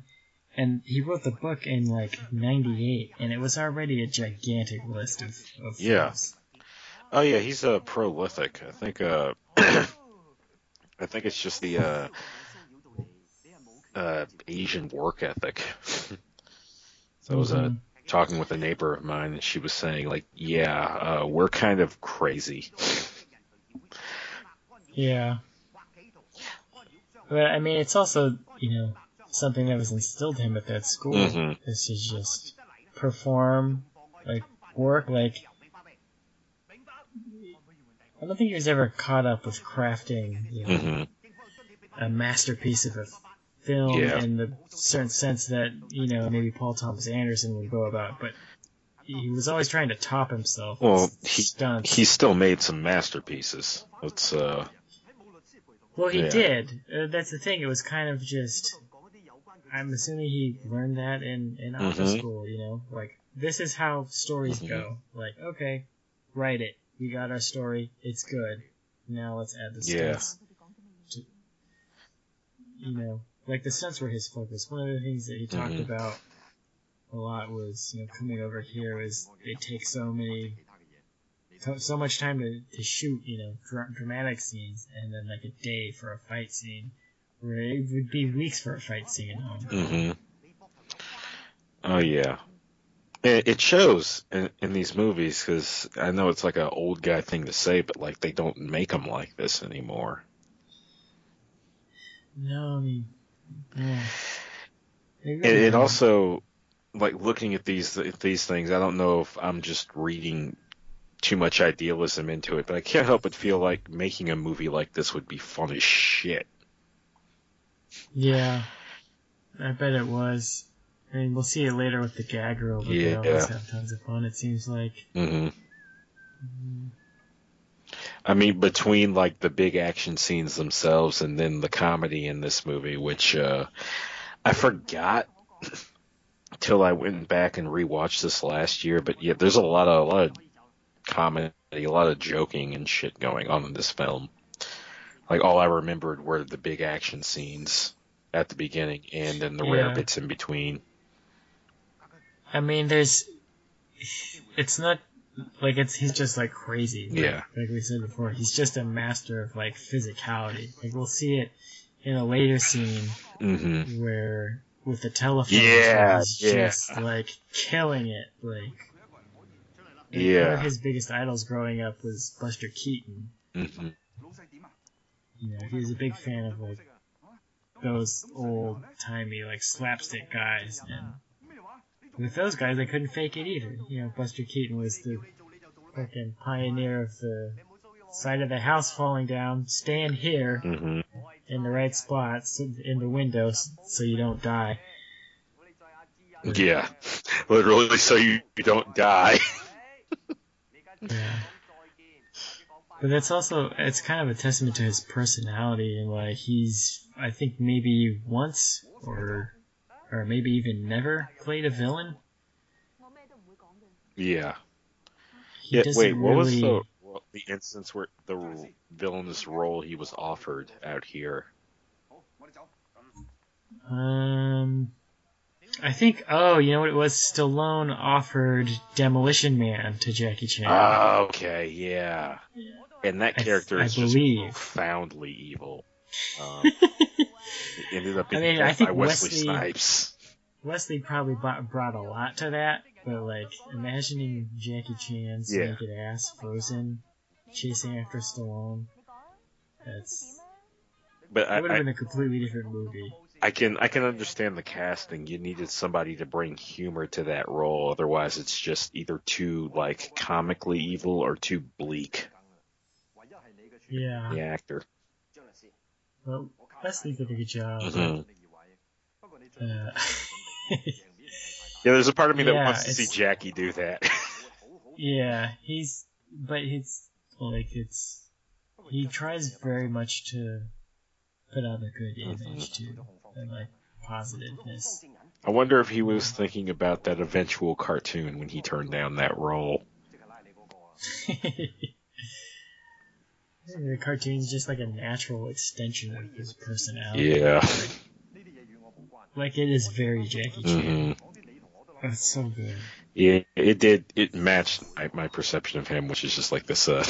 Speaker 2: And he wrote the book in like '98, and it was already a gigantic list of, of
Speaker 1: Yeah.
Speaker 2: films.
Speaker 1: Oh yeah, he's a uh, prolific. I think. Uh, *coughs* I think it's just the uh, uh, Asian work ethic. *laughs* so I was uh,
Speaker 2: Mhm.
Speaker 1: talking with a neighbor of mine, and she was saying like, "Yeah, uh, we're kind of crazy."
Speaker 2: Yeah. But I mean, it's also you know something that was instilled in him at that school
Speaker 1: Mhm.
Speaker 2: is to just perform, like work, like. I don't think he was ever caught up with crafting, you know,
Speaker 1: hmm
Speaker 2: a masterpiece of a film
Speaker 1: Yeah.
Speaker 2: in the certain sense that you know maybe Paul Thomas Anderson would go about, but he was always trying to top himself.
Speaker 1: Well, he
Speaker 2: stunts.
Speaker 1: he still made some masterpieces. It's uh,
Speaker 2: well, he
Speaker 1: yeah.
Speaker 2: did. Uh, that's the thing. It was kind of just. I'm assuming he learned that in in
Speaker 1: Mhm.
Speaker 2: school. You know, like this is how stories
Speaker 1: Mhm.
Speaker 2: go. Like, okay, write it. We got our story. It's good. Now let's add the
Speaker 1: Yeah.
Speaker 2: stunts. To, you know, like the stunts were his focus. One of the things that he talked
Speaker 1: Mhm.
Speaker 2: about a lot was, you know, coming over here is they take so many, so- so much time to, to shoot, you know, dra- dramatic scenes, and then like a day for a fight scene, where it would be weeks for a fight scene at home.
Speaker 1: hmm Oh yeah, it, it shows in, in these movies because I know it's like an old guy thing to say, but like they don't make them like this anymore.
Speaker 2: No, I mean, yeah.
Speaker 1: It, it also like looking at these these things. I don't know if I'm just reading too much idealism into it, but I can't help but feel like making a movie like this would be fun as shit.
Speaker 2: Yeah, I bet it was. I mean, we'll see it later with the gag reel, but they
Speaker 1: Yeah.
Speaker 2: always have tons of fun. It seems like.
Speaker 1: Mm-hmm. I mean, between like the big action scenes themselves and then the comedy in this movie, which uh, I forgot till I went back and rewatched this last year. But yeah, there's a lot of a lot of comedy a lot of joking and shit going on in this film. Like all I remembered were the big action scenes at the beginning and then the rare bits in between.
Speaker 2: I mean, there's. It's not like it's he's just like crazy. Like,
Speaker 1: Yeah.
Speaker 2: Like we said before, he's just a master of like physicality. Like we'll see it in a later scene
Speaker 1: hmm
Speaker 2: where with the telephone,
Speaker 1: Yeah,
Speaker 2: he's
Speaker 1: yeah.
Speaker 2: just like killing it. Like like, one of his biggest idols growing up was Buster Keaton.
Speaker 1: hmm
Speaker 2: You know, he was a big fan of like those old timey like slapstick guys, and with those guys, I couldn't fake it either. You know, Buster Keaton was the fucking pioneer of the side of the house falling down. Stand here
Speaker 1: hmm
Speaker 2: in the right spots in the windows so you don't die.
Speaker 1: Yeah, literally, so you don't die.
Speaker 2: yeah. But that's also it's kind of a testament to his personality and like he's I think maybe once or or maybe even never played a villain.
Speaker 1: Yeah.
Speaker 2: He
Speaker 1: yeah. Wait, what
Speaker 2: really...
Speaker 1: was the the instance where the r- villainous role he was offered out here?
Speaker 2: Um, I think. Oh, you know what it was? Stallone offered Demolition Man to Jackie Chan.
Speaker 1: Ah, okay, yeah. And that character
Speaker 2: I
Speaker 1: is just
Speaker 2: believe.
Speaker 1: profoundly evil. Um, *laughs* ended up being
Speaker 2: I mean, I think
Speaker 1: by Wesley,
Speaker 2: Wesley-
Speaker 1: Snipes.
Speaker 2: Wesley probably brought, brought a lot to that, but like imagining Jackie Chan's
Speaker 1: Yeah.
Speaker 2: naked ass frozen chasing after Stallone. That's.
Speaker 1: But
Speaker 2: it would have been a completely different movie.
Speaker 1: I can I can understand the casting. You needed somebody to bring humor to that role, otherwise it's just either too like comically evil or too bleak.
Speaker 2: Yeah.
Speaker 1: The actor.
Speaker 2: Well, Leslie did a good job.
Speaker 1: Mm-hmm.
Speaker 2: Uh, *laughs*
Speaker 1: yeah, there's a part of me that wants to see Jackie do that. *laughs*
Speaker 2: yeah, he's but he's like it's he tries very much to put out a good image too, and like positiveness.
Speaker 1: I wonder if he was thinking about that eventual cartoon when he turned down that role. *laughs*
Speaker 2: the cartoon's just like a natural extension of his personality.
Speaker 1: Yeah.
Speaker 2: Like it is very Jackie Chan.
Speaker 1: hmm
Speaker 2: That's so good.
Speaker 1: Yeah, it did. It matched my, my perception of him, which is just like this uh,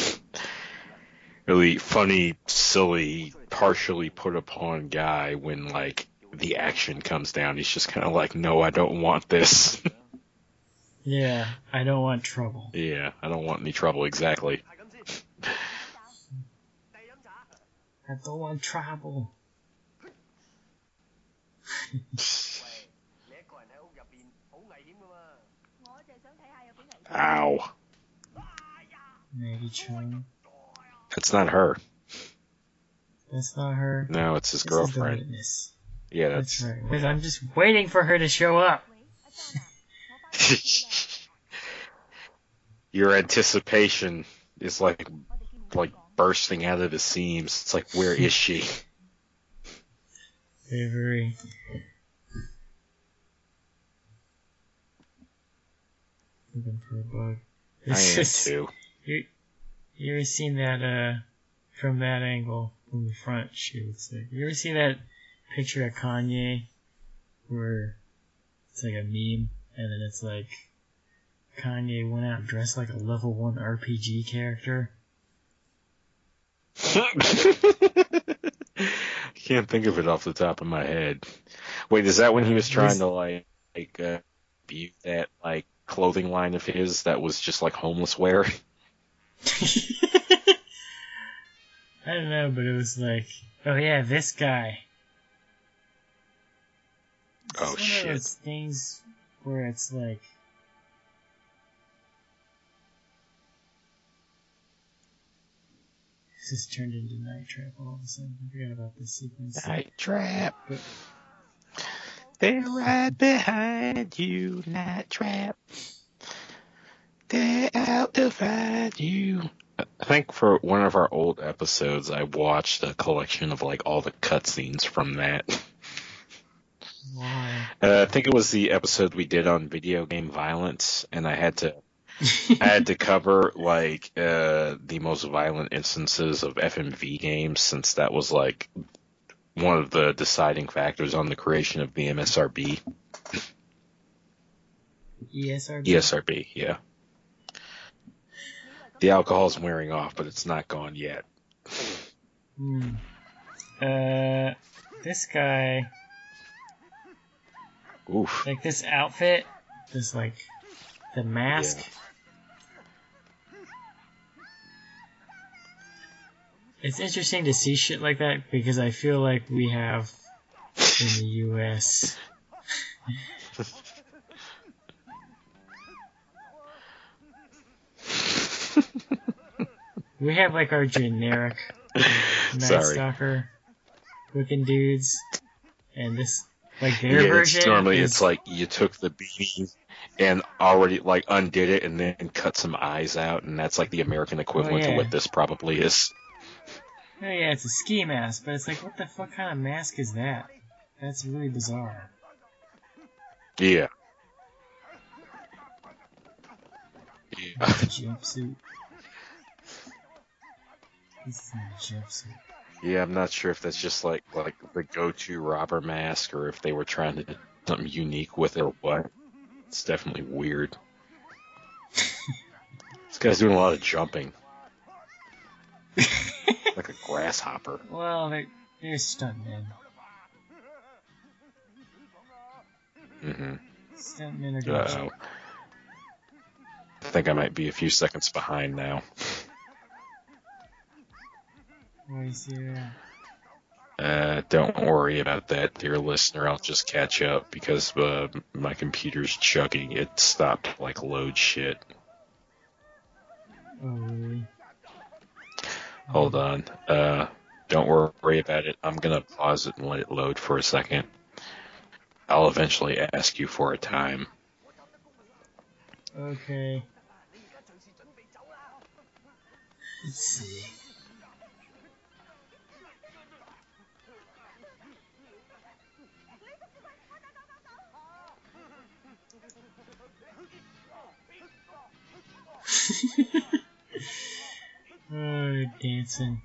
Speaker 1: really funny, silly, partially put upon guy. When like the action comes down, he's just kind of like, "No, I don't want this." *laughs*
Speaker 2: Yeah, I don't want trouble.
Speaker 1: yeah, I don't want any trouble. Exactly.
Speaker 2: I don't want trouble. *laughs*
Speaker 1: Ow.
Speaker 2: Maggie Cheung.
Speaker 1: That's not her.
Speaker 2: That's not her.
Speaker 1: No, it's his girlfriend. Yeah,
Speaker 2: that's.
Speaker 1: that's
Speaker 2: right. I'm just waiting for her to show up. *laughs*
Speaker 1: Your anticipation is like, like bursting out of the seams. It's like, where is she?
Speaker 2: Avery. Looking for a bug.
Speaker 1: I am
Speaker 2: just-
Speaker 1: too.
Speaker 2: You, you ever seen that, uh, from that angle, from the front, she would say. You ever see that picture of Kanye where it's like a meme and then it's like Kanye went out dressed like a level 1 RPG character?
Speaker 1: I *laughs* Can't think of it off the top of my head. Wait, is that when he was trying
Speaker 2: Was-
Speaker 1: to like, like uh, be that like clothing line of his that was just like homeless wear? *laughs*
Speaker 2: I don't know, but it was like, oh yeah, this guy. Oh, it's
Speaker 1: Oh,
Speaker 2: one
Speaker 1: shit.
Speaker 2: Of those things where it's like. This has turned into Night Trap all of a sudden. I forgot about this sequence.
Speaker 1: Night trap.
Speaker 2: But-
Speaker 1: They're right behind you, night trap. They're out to find you. I think for one of our old episodes, I watched a collection of like all the cutscenes from that.
Speaker 2: Why?
Speaker 1: Uh, I think it was the episode we did on video game violence, and I had to I had to cover like uh, the most violent instances of FMV games since that was like one of the deciding factors on the creation of the MSRB.
Speaker 2: ESRB.
Speaker 1: ESRB, yeah. The alcohol's wearing off, but it's not gone yet.
Speaker 2: Hmm. Uh, this guy,
Speaker 1: Oof.
Speaker 2: like this outfit, this like the mask.
Speaker 1: Yeah.
Speaker 2: It's interesting to see shit like that because I feel like we have in the U.S. *laughs* we have like our generic Night. Stalker looking dudes, and this like their
Speaker 1: Yeah,
Speaker 2: version.
Speaker 1: it's normally
Speaker 2: is,
Speaker 1: it's like you took the beanie and already like undid it and then cut some eyes out, and that's like the American equivalent oh,
Speaker 2: yeah.
Speaker 1: to what this probably is.
Speaker 2: Oh yeah, it's a ski mask, but it's like what the fuck kind of mask is that? That's really bizarre.
Speaker 1: Yeah. Yeah. *laughs*
Speaker 2: jumpsuit. This is not a jumpsuit.
Speaker 1: Yeah, I'm not sure if that's just like like the go-to robber mask or if they were trying to do something unique with it or what. It's definitely weird. *laughs* this guy's doing a lot of jumping, like a grasshopper.
Speaker 2: Well, they're, they're stuntmen.
Speaker 1: hmm
Speaker 2: Stuntmen are gonna
Speaker 1: Uh,
Speaker 2: jump.
Speaker 1: I think I might be a few seconds behind now.
Speaker 2: What is here?
Speaker 1: Uh, don't worry about that, dear listener. I'll just catch up because uh, my computer's chugging. It stopped like load shit.
Speaker 2: Oh, really?
Speaker 1: Hold on. Uh, don't worry about it. I'm gonna pause it and let it load for a second. I'll eventually ask you for a time.
Speaker 2: Okay. Let's see. *laughs* oh, dancing.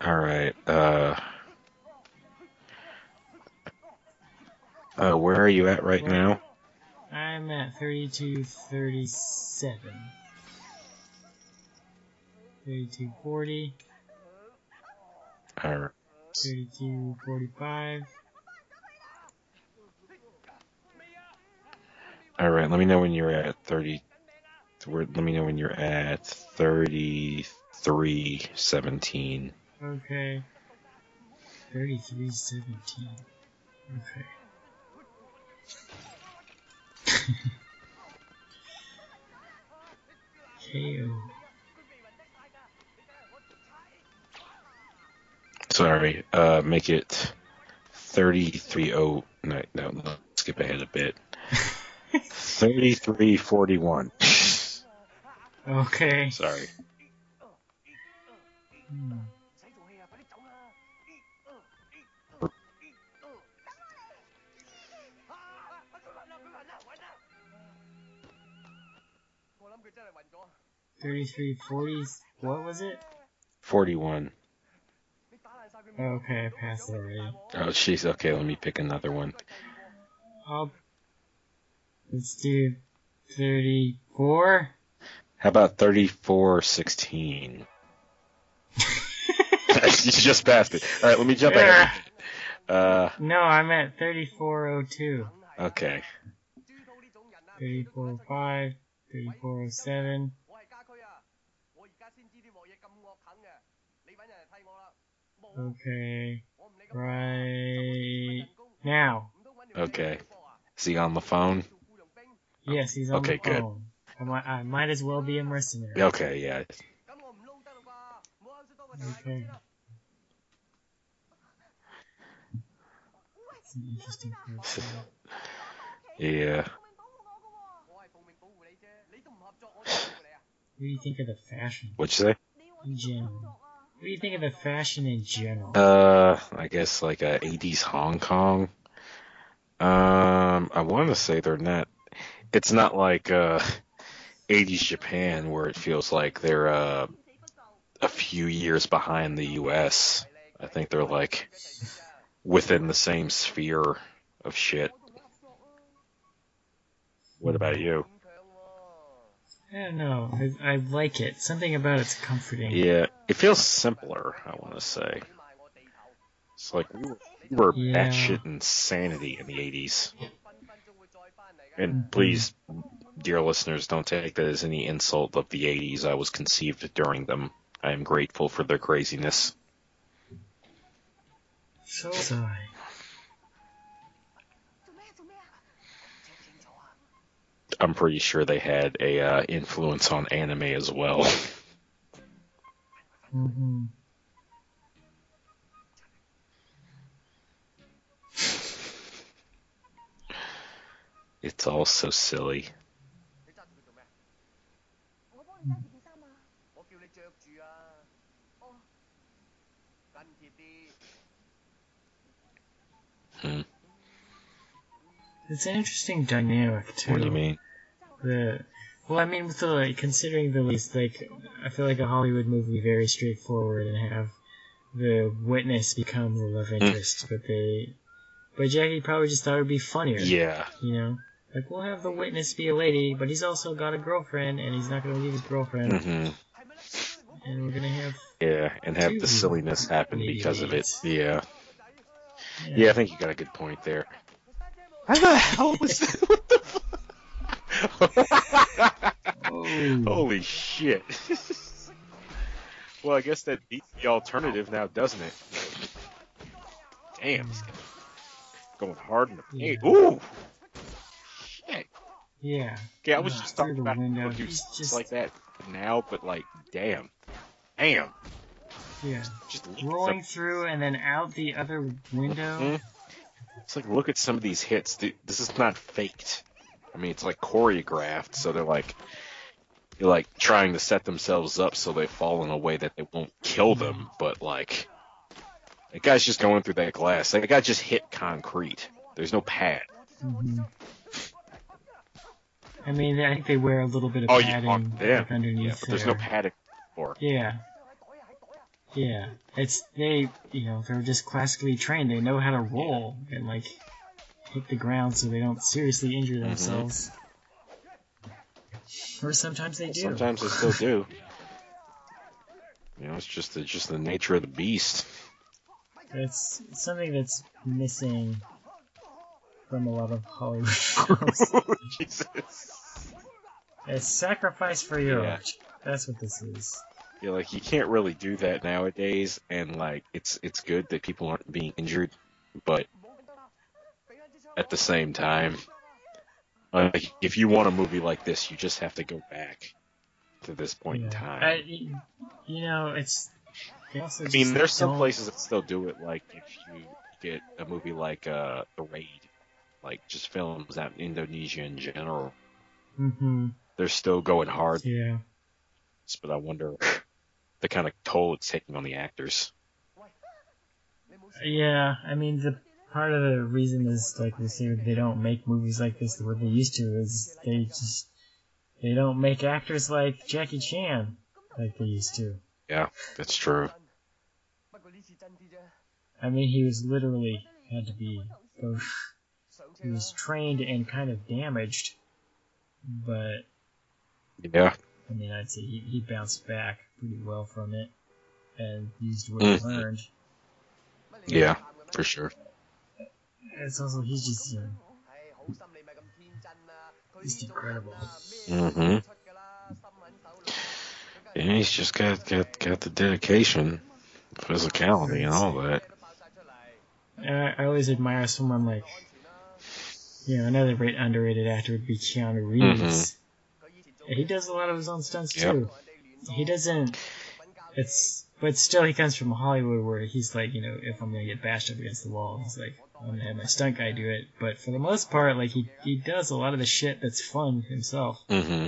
Speaker 1: All right. Uh, uh, where are you at right now?
Speaker 2: I'm at 3237. 3240,
Speaker 1: All right.
Speaker 2: 3245.
Speaker 1: All right. Let me know when you're at thirty. Where- Let me know when you're at thirty-three seventeen.
Speaker 2: Okay. 3317. Okay. *laughs* KO.
Speaker 1: Sorry. Uh, make it thirty-three oh. No, no. no, Skip ahead a bit. *laughs* Thirty-three forty-one.
Speaker 2: Okay.
Speaker 1: Sorry.
Speaker 2: Hmm. Thirty-three forty. What was it?
Speaker 1: Forty-one.
Speaker 2: Okay, I passed already.
Speaker 1: Oh, she's Okay, let me pick another one.
Speaker 2: I'll. Let's do thirty-four.
Speaker 1: How about thirty-four sixteen? *laughs* *laughs* you just passed it. All right, let me jump ahead. Uh,
Speaker 2: No, I'm at thirty-four oh two.
Speaker 1: okay.
Speaker 2: 3405, 3407. Okay. Right now.
Speaker 1: Okay. Is he on the phone?
Speaker 2: Yes, he's on
Speaker 1: Okay,
Speaker 2: the
Speaker 1: good.
Speaker 2: I might, I might as well be a mercenary.
Speaker 1: Okay, yeah.
Speaker 2: Okay. It's an interesting person.
Speaker 1: Yeah.
Speaker 2: What do you think of the fashion
Speaker 1: What'd you say?
Speaker 2: in general? What do you think of the fashion in general?
Speaker 1: Uh, I guess like uh, 80s Hong Kong. Um, I want to say they're not. It's not like uh, 80s Japan where it feels like they're uh, a few years behind the U.S. I think they're like within the same sphere of shit. What about you?
Speaker 2: I don't know. I, I like it. Something about it's comforting.
Speaker 1: Yeah, it feels simpler. I want to say. It's like we were, we were
Speaker 2: Yeah.
Speaker 1: batshit insanity in the 80s. And please, dear listeners, don't take that as any insult of the 80s. I was conceived during them. I am grateful for their craziness.
Speaker 2: So
Speaker 3: sorry.
Speaker 1: I'm pretty sure they had a uh, influence on anime as well. *laughs*
Speaker 2: Mm-hmm.
Speaker 1: It's all so silly. Hmm.
Speaker 2: It's an interesting dynamic too.
Speaker 1: What do you mean?
Speaker 2: The well, I mean, with the like, considering the least, like, I feel like a Hollywood movie very straightforward and have the witness become the love interest, but they, but Jackie probably just thought it would be funnier.
Speaker 1: Yeah.
Speaker 2: You know, like we'll have the witness be a lady, but he's also got a girlfriend, and he's not gonna leave his girlfriend,
Speaker 1: Mm-hmm.
Speaker 2: and we're gonna have.
Speaker 1: Yeah, and have the silliness happen because of it. Yeah.
Speaker 2: Yeah.
Speaker 1: Yeah, I think you got a good point there. How the hell was that? *laughs* what the *laughs* fuck?
Speaker 2: Oh.
Speaker 1: Holy shit. *laughs* well, I guess that beats the alternative now, doesn't it? Damn, he's going hard in the paint.
Speaker 2: Yeah.
Speaker 1: Ooh! Shit.
Speaker 2: Yeah.
Speaker 1: Okay, I was
Speaker 2: Yeah,
Speaker 1: just talking about
Speaker 2: window, he's just-
Speaker 1: like that now, but like, damn. Damn.
Speaker 2: Yeah.
Speaker 1: Just
Speaker 2: Rolling through and then out the other window.
Speaker 1: Mhm. It's like, look at some of these hits. This is not faked. I mean, it's like choreographed, so they're like, they're like trying to set themselves up so they fall in a way that they won't kill them, but like, that guy's just going through that glass. That guy just hit concrete. There's no pad.
Speaker 2: hmm I mean, I think they wear a little bit of
Speaker 1: Oh,
Speaker 2: padding
Speaker 1: them.
Speaker 2: like, underneath
Speaker 1: Yeah, there's no padding for.
Speaker 2: Yeah. Yeah. It's they, you know, they're just classically trained. They know how to roll and like hit the ground so they don't seriously injure
Speaker 1: Mm-hmm.
Speaker 2: themselves. Or sometimes they do.
Speaker 1: Sometimes they still do. *laughs* You know, it's just the, just the nature of the beast.
Speaker 2: It's something that's missing from a lot of Hollywood *laughs* films.
Speaker 1: Jesus.
Speaker 2: it's sacrifice for your
Speaker 1: Yeah.
Speaker 2: That's what this is.
Speaker 1: Yeah, like you can't really do that nowadays, and like it's it's good that people aren't being injured, but at the same time, like if you want a movie like this, you just have to go back to this point in time.
Speaker 2: I, you know, it's.
Speaker 1: I mean, there's some
Speaker 2: don't-
Speaker 1: places that still do it. Like if you get a movie like uh, The Raid, like just films out in Indonesia in general,
Speaker 2: Mhm.
Speaker 1: they're still going hard.
Speaker 2: Yeah.
Speaker 1: But I wonder the kind of toll it's taking on the actors.
Speaker 2: Yeah, I mean the part of the reason is like they say they don't make movies like this the way they used to is they just they don't make actors like Jackie Chan like they used to.
Speaker 1: Yeah, that's true.
Speaker 2: I mean, he was literally had to be he was trained and kind of damaged, but
Speaker 1: yeah,
Speaker 2: I mean, I'd say he, he bounced back pretty well from it and used what mm.
Speaker 1: he
Speaker 2: learned.
Speaker 1: Yeah, for sure.
Speaker 2: It's also he's just you know,
Speaker 4: he's
Speaker 2: incredible.
Speaker 4: Mm-hmm.
Speaker 1: And he's just got got got the dedication, physicality, and all that.
Speaker 2: I, I always admire someone like, you know, another great underrated actor would be Keanu Reeves.
Speaker 4: Mm-hmm. And
Speaker 2: he does a lot of his own stunts
Speaker 1: yep.
Speaker 2: too. He doesn't. It's but still he comes from Hollywood where he's like you know if I'm gonna get bashed up against the wall he's like I'm gonna have my stunt guy do it. But for the most part like he he does a lot of the shit that's fun himself.
Speaker 1: Mm-hmm.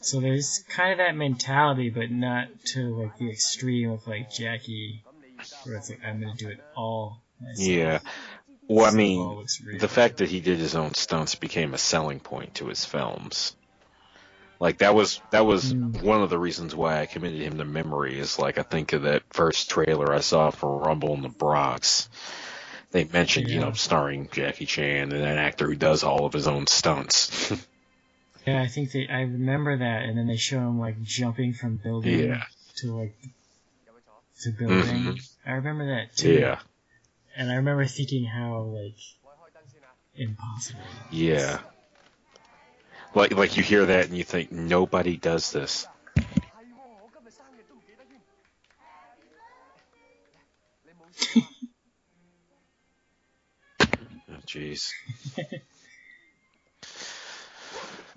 Speaker 2: So there's kind of that mentality, but not to like the extreme of like Jackie, where it's like I'm gonna do it all myself.
Speaker 1: Yeah. Well, I mean,
Speaker 2: all looks real.
Speaker 1: the fact that he did his own stunts became a selling point to his films. Like that was that was
Speaker 2: mm.
Speaker 1: one of the reasons why I committed him to memory. Is like I think of that first trailer I saw for Rumble in the Bronx. They mentioned
Speaker 2: yeah.
Speaker 1: you know starring Jackie Chan and an actor who does all of his own stunts. *laughs*
Speaker 2: yeah, I think they. I remember that, and then they show him like jumping from building
Speaker 1: yeah.
Speaker 2: to like to mm-hmm. building.
Speaker 1: Mm-hmm.
Speaker 2: I remember that too.
Speaker 1: Yeah.
Speaker 2: And I remember thinking how like impossible.
Speaker 1: Yeah like like you hear that and you think nobody does this. Oh, jeez.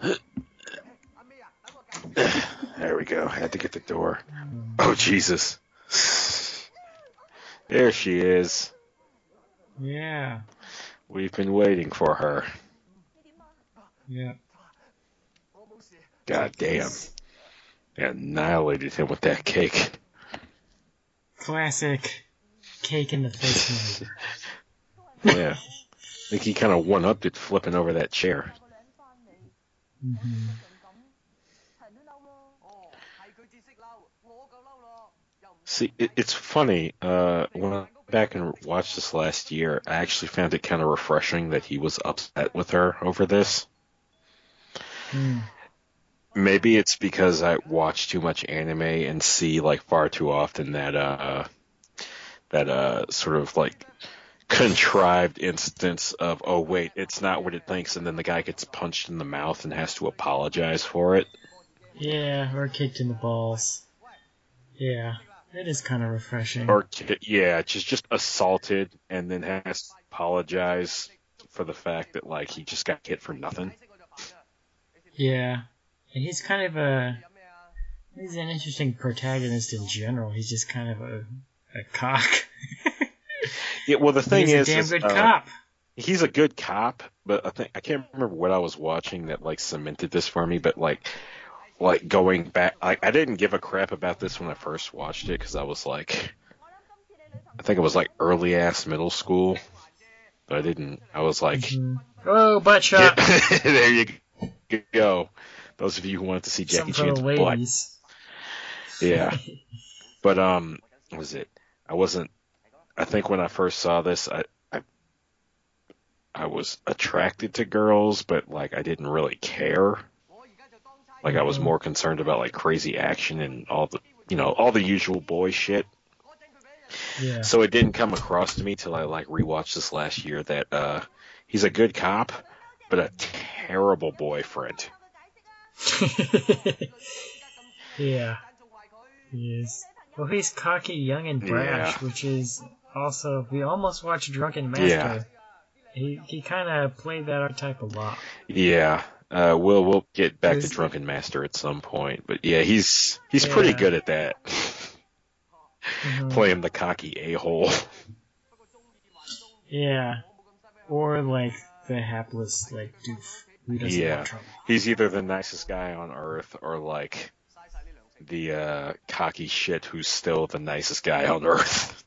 Speaker 4: oh,
Speaker 1: there we go. I had to get the door. Oh Jesus. There she is.
Speaker 2: Yeah.
Speaker 1: We've been waiting for her.
Speaker 2: Yeah.
Speaker 1: God damn. They annihilated him with that cake.
Speaker 2: Classic cake in the face *laughs*
Speaker 1: yeah. I think he kind of one upped it flipping over that chair.
Speaker 4: Mm-hmm.
Speaker 1: See, it, it's funny. Uh, when I back and watched this last year, I actually found it kind of refreshing that he was upset with her over this.
Speaker 2: Mm
Speaker 1: maybe it's because I watch too much anime and see like far too often that uh that uh sort of like contrived instance of oh wait it's not what it thinks and then the guy gets punched in the mouth and has to apologize for it.
Speaker 2: Yeah, or kicked in the balls. Yeah, it is kind of refreshing.
Speaker 1: Or yeah, just just assaulted and then has to apologize for the fact that like he just got hit for nothing.
Speaker 2: Yeah, He's kind of a he's an interesting protagonist in general. He's just kind of a a cock. *laughs*
Speaker 1: yeah, well, the thing
Speaker 2: he's
Speaker 1: is,
Speaker 2: a damn
Speaker 1: is,
Speaker 2: good
Speaker 1: uh,
Speaker 2: cop.
Speaker 1: He's a good cop, but I think I can't remember what I was watching that like cemented this for me. But like, like going back, like I didn't give a crap about this when I first watched it because I was like, I think it was like early ass middle school. But I didn't. I was like,
Speaker 2: mm-hmm. oh, butt shot. *laughs*
Speaker 1: there you go. Those of you who wanted to see Jackie Chan's butt. Yeah. *laughs* but um, was it? I wasn't. I think when I first saw this, I, I I was attracted to girls, but like I didn't really care. Like I was more concerned about like crazy action and all the you know all the usual boy shit.
Speaker 2: Yeah.
Speaker 1: So it didn't come across to me till I like rewatched this last year that uh, he's a good cop, but a terrible boyfriend. *laughs*
Speaker 2: yeah. He is. Well, he's cocky, young, and brash, yeah. which is also we almost watched Drunken Master.
Speaker 1: Yeah.
Speaker 2: He he kind of played that archetype a lot.
Speaker 1: Yeah. Uh, we'll we'll get back to Drunken Master at some point, but yeah, he's he's
Speaker 2: yeah.
Speaker 1: pretty good at that.
Speaker 2: mm-hmm.
Speaker 1: Playing the cocky a hole.
Speaker 2: Yeah. Or like the hapless like doof. He
Speaker 1: yeah, he's either the nicest guy on earth or like the uh, cocky shit who's still the nicest guy on earth.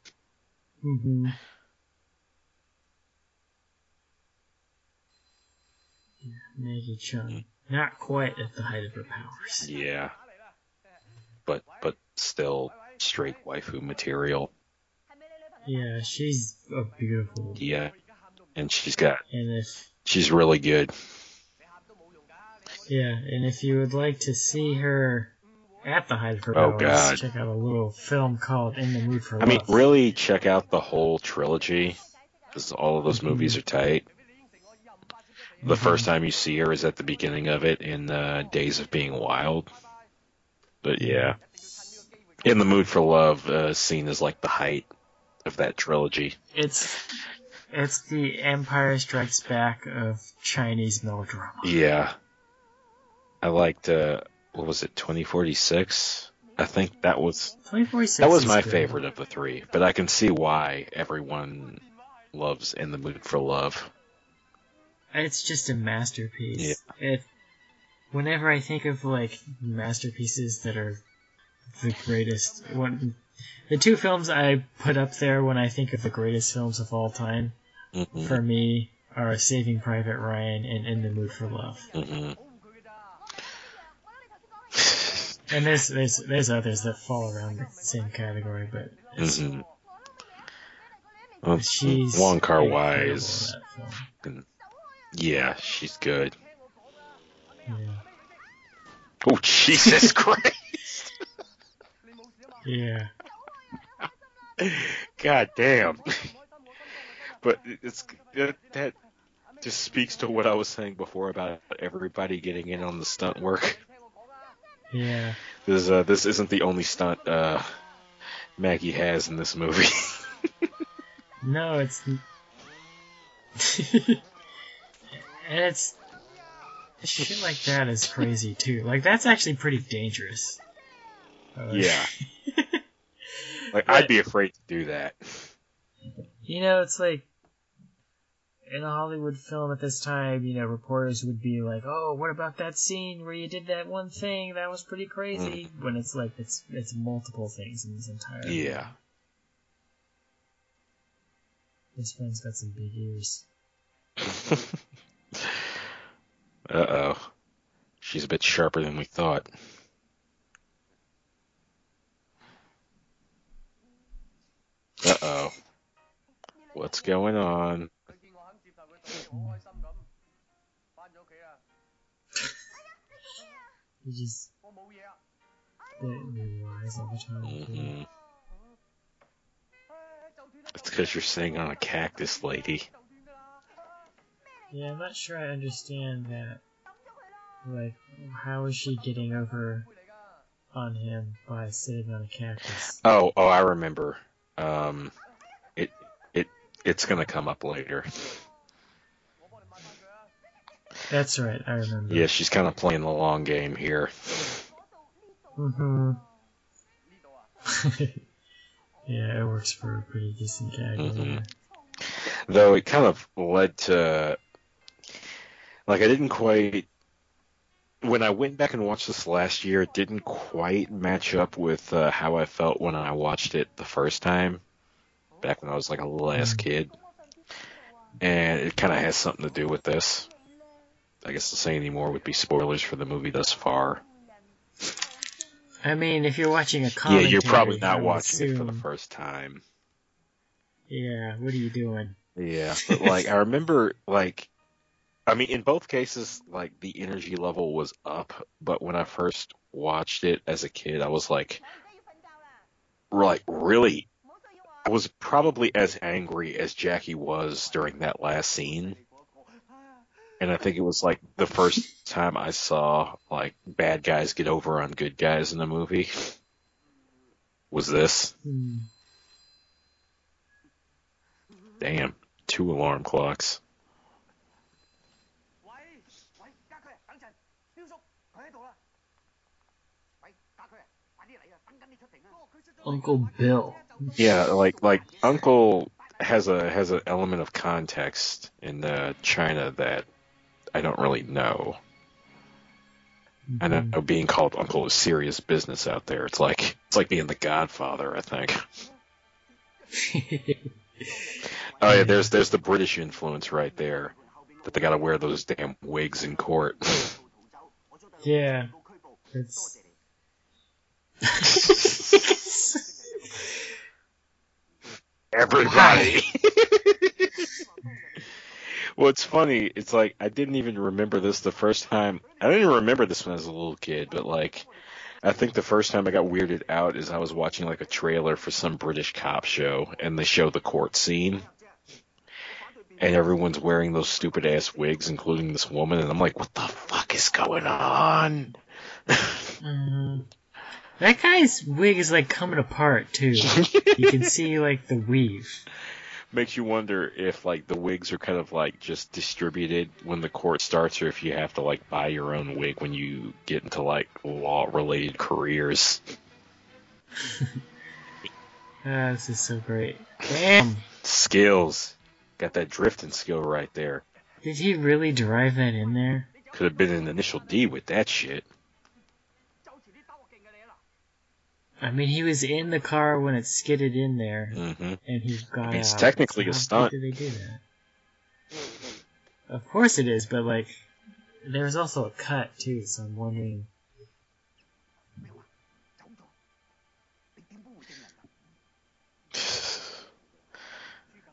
Speaker 2: Mm-hmm. Yeah, Maggie Cheung, hmm. not quite at the height of her powers.
Speaker 1: Yeah, but but still straight waifu material.
Speaker 2: Yeah, she's a beautiful.
Speaker 1: Yeah, and she's got.
Speaker 2: And if
Speaker 1: she's really good.
Speaker 2: Yeah, and if you would like to see her at the height of her powers, check out a little film called In the Mood for Love.
Speaker 1: I mean, really check out the whole trilogy because all of those mm-hmm. movies are tight. The mm-hmm. first time you see her is at the beginning of it in the Days of Being Wild. But yeah, In the Mood for Love uh, scene is like the height of that trilogy.
Speaker 2: It's it's the Empire Strikes Back of Chinese melodrama.
Speaker 1: Yeah, I liked uh, what was it, 2046? I think that was
Speaker 2: 2046
Speaker 1: that was my
Speaker 2: good.
Speaker 1: favorite of the three, but I can see why everyone loves In the Mood for Love.
Speaker 2: It's just a masterpiece. Yeah. It. Whenever I think of like masterpieces that are the greatest, one, the two films I put up there when I think of the greatest films of all time
Speaker 1: Mhm.
Speaker 2: for me are Saving Private Ryan and In the Mood for Love.
Speaker 1: Mhm.
Speaker 2: And there's there's there's others that fall around the same category, but it's,
Speaker 1: Mhm. Well,
Speaker 2: she's
Speaker 1: Wong Kar
Speaker 2: incredible
Speaker 1: Wai
Speaker 2: in
Speaker 1: is,
Speaker 2: that film.
Speaker 1: yeah, she's good.
Speaker 2: Yeah.
Speaker 1: Oh Jesus *laughs* Christ!
Speaker 2: Yeah.
Speaker 1: God damn. But it's that, that just speaks to what I was saying before about everybody getting in on the stunt work.
Speaker 2: Yeah.
Speaker 1: This uh, this isn't the only stunt uh, Maggie has in this movie. *laughs*
Speaker 2: No, it's. *laughs* and it's. Shit like that is crazy too. Like, that's actually pretty dangerous. Uh,
Speaker 1: Yeah. *laughs* like I'd be afraid to do that.
Speaker 2: You know, it's like. In a Hollywood film at this time, you know, reporters would be like, "Oh, what about that scene where you did that one thing? That was pretty crazy." When it's like it's it's multiple things in this entire.
Speaker 1: Yeah.
Speaker 2: This man's got some big ears. *laughs*
Speaker 1: uh oh. She's a bit sharper than we thought. Uh oh. What's going on?
Speaker 2: just all the time.
Speaker 4: Mm-hmm.
Speaker 1: It's because you're sitting on a cactus, lady.
Speaker 2: Yeah, I'm not sure I understand that. Like, how is she getting over on him by sitting on a cactus?
Speaker 1: Oh, oh, I remember. Um, it, it, it's gonna come up later.
Speaker 2: That's right, I remember.
Speaker 1: Yeah, she's kind of playing the long game here.
Speaker 2: hmm *laughs* yeah, it works for a pretty decent gag. Mm-hmm.
Speaker 1: Though it kind of led to, like, I didn't quite. When I went back and watched this last year, it didn't quite match up with uh, how I felt when I watched it the first time, back when I was like a little ass mm-hmm. kid. And it kind of has something to do with this. I guess to say anymore would be spoilers for the movie thus far.
Speaker 2: I mean, if you're watching a
Speaker 1: comedy,
Speaker 2: yeah,
Speaker 1: you're probably not watching assume. it for the first time.
Speaker 2: Yeah, what are you doing?
Speaker 1: Yeah, but like I remember, like, I mean, in both cases, like the energy level was up, but when I first watched it as a kid, I was like, like really, I was probably as angry as Jackie was during that last scene and I think it was like the first time I saw like bad guys get over on good guys in a movie was this. Damn, two alarm clocks.
Speaker 2: Uncle Bill.
Speaker 1: Yeah, like like Uncle has a has an element of context in uh, China that I don't really know. I
Speaker 2: Mhm.
Speaker 1: know being called Uncle is serious business out there. It's like it's like being the Godfather, I think. *laughs* Oh yeah, there's there's the British influence right there. That they gotta wear those damn wigs in court.
Speaker 2: yeah, it's. *laughs*
Speaker 1: Everybody. *laughs* well, it's funny. It's like I didn't even remember this the first time. I didn't even remember this when I was a little kid, but like I think the first time I got weirded out is I was watching like a trailer for some British cop show, and they show the court scene, and everyone's wearing those stupid ass wigs, including this woman, and I'm like, what the fuck is going on?
Speaker 2: Mhm. That guy's wig is like coming apart too. you can *laughs* see like the weave.
Speaker 1: Makes you wonder if like the wigs are kind of like just distributed when the court starts, or if you have to like buy your own wig when you get into like law related careers. *laughs*
Speaker 2: Ah, this is so great. Damn.
Speaker 1: Skills. Got that drifting skill right there.
Speaker 2: Did he really drive that in there?
Speaker 1: Could have been an initial D with that shit.
Speaker 2: I mean, he was in the car when it skidded in there,
Speaker 1: mm-hmm.
Speaker 2: and he got I mean,
Speaker 1: It's
Speaker 2: out.
Speaker 1: technically
Speaker 2: so
Speaker 1: a stunt.
Speaker 2: Did they do that? Of course it is, but like, there's also a cut too, so I'm wondering.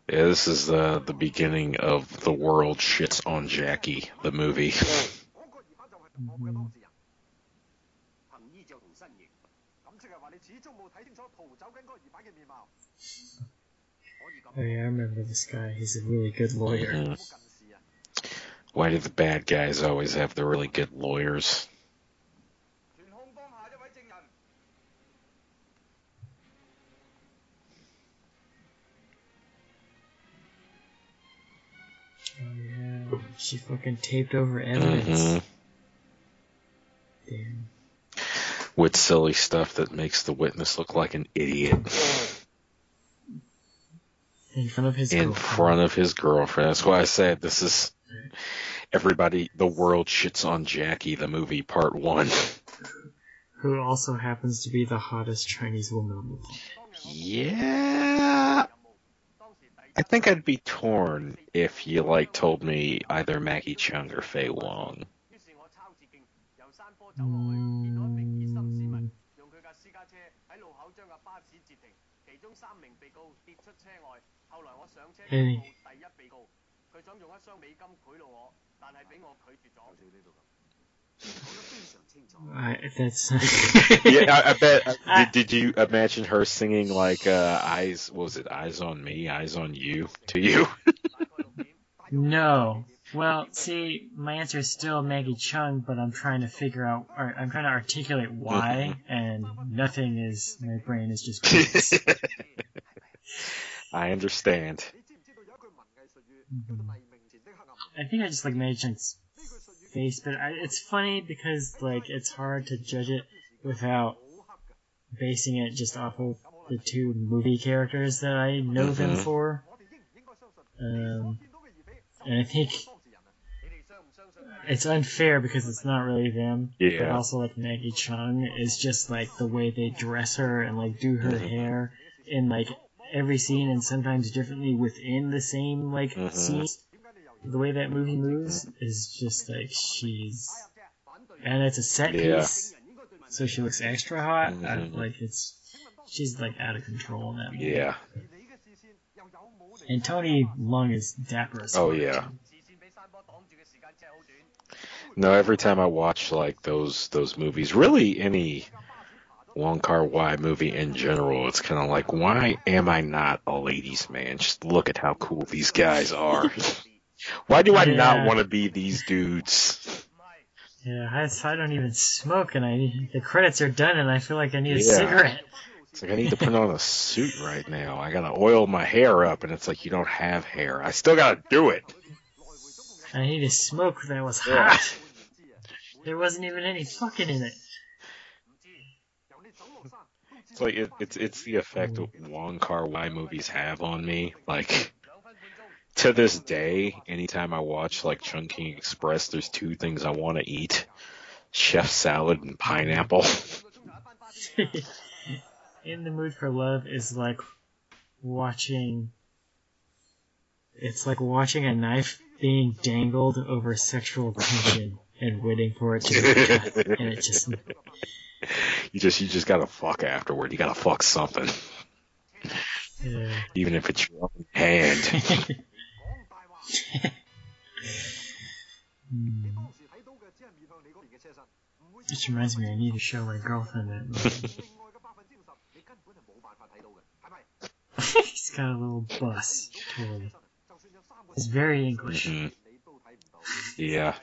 Speaker 1: Yeah, this is the uh, the beginning of the world shits on Jackie, the movie.
Speaker 4: Mm-hmm.
Speaker 2: Oh yeah, I remember this guy. He's a really good lawyer.
Speaker 4: Mm-hmm.
Speaker 1: Why do the bad guys always have the really good lawyers?
Speaker 2: Oh yeah, she fucking taped over evidence.
Speaker 1: Mm-hmm.
Speaker 2: Damn.
Speaker 1: With silly stuff that makes the witness look like an idiot
Speaker 2: In front of his
Speaker 1: in
Speaker 2: girlfriend.
Speaker 1: front of his girlfriend. That's why I said this is everybody. The world shits on Jackie, the movie, part one.
Speaker 2: Who also happens to be the hottest Chinese woman on the planet.
Speaker 1: Yeah, I think I'd be torn if you like told me either Maggie Cheung or Faye Wong
Speaker 4: 走落去，见到一名热心市民用佢架私家车喺路口将架巴士截停，其中三名被告跌出车外。后来我上车通报第一被告，佢想用一箱美金贿赂我，但系俾我拒绝咗。就呢度咁，讲得非常清楚。
Speaker 2: I, that's *laughs*
Speaker 1: yeah, I, I bet. uh, did, did you imagine her singing like uh, "Eyes"? What was it "Eyes on Me"? "Eyes on You" to you?
Speaker 4: 大概六点。
Speaker 2: no. well, see, my answer is still Maggie Cheung, but I'm trying to figure out, or I'm trying to articulate why, *laughs* and nothing is, my brain is just. *laughs*
Speaker 1: I understand.
Speaker 4: Mm-hmm.
Speaker 2: I think I just like Maggie
Speaker 4: Cheung's
Speaker 2: face, but I, it's funny because like it's hard to judge it without basing it just off of the two movie characters that I know mm-hmm.
Speaker 1: them
Speaker 2: for. Um, and I think it's unfair because it's not really them.
Speaker 1: Yeah.
Speaker 2: But also like Maggie Cheung is just like the way they dress her and like do her mm-hmm. hair in like every scene and sometimes differently within the same like
Speaker 4: mm-hmm.
Speaker 2: The way that movie moves is just like she's, and it's a set
Speaker 1: yeah.
Speaker 2: piece, so she looks extra hot. Mm-hmm.
Speaker 1: I,
Speaker 2: like it's, she's like out of control in that movie.
Speaker 1: Yeah.
Speaker 2: And Tony Leung is dapper. as
Speaker 1: oh yeah. No, every time I watch like those those movies, really any Wong Kar Wai movie in general, it's kind of like, why am I not a ladies' man? Just look at how cool these guys are. *laughs* why do I
Speaker 2: yeah.
Speaker 1: not want to be these dudes?
Speaker 2: Yeah, I, I don't even smoke, and I the credits are done, and I feel like I need a cigarette.
Speaker 1: It's like I need to put on a suit right now. I gotta oil my hair up, and it's like you don't have hair. I still gotta do it.
Speaker 2: I need to smoke that was hot. There wasn't even any fucking in it.
Speaker 1: It's like it, it's it's the effect that Wong Kar Wai movies have on me. Like to this day, anytime I watch like Chungking Express, there's two things I want to eat: chef salad and pineapple. *laughs*
Speaker 2: in the mood for love is like watching. It's like watching a knife being dangled over sexual tension and waiting for it to be *laughs* and it just *laughs*
Speaker 1: you just you just gotta fuck afterward. You gotta fuck something,
Speaker 2: yeah.
Speaker 1: even if it's your own hand. *laughs*
Speaker 2: Hmm. This reminds me, I need to show my girlfriend that. He's got a little bus. It's very English.
Speaker 4: Mm-hmm.
Speaker 1: Yeah.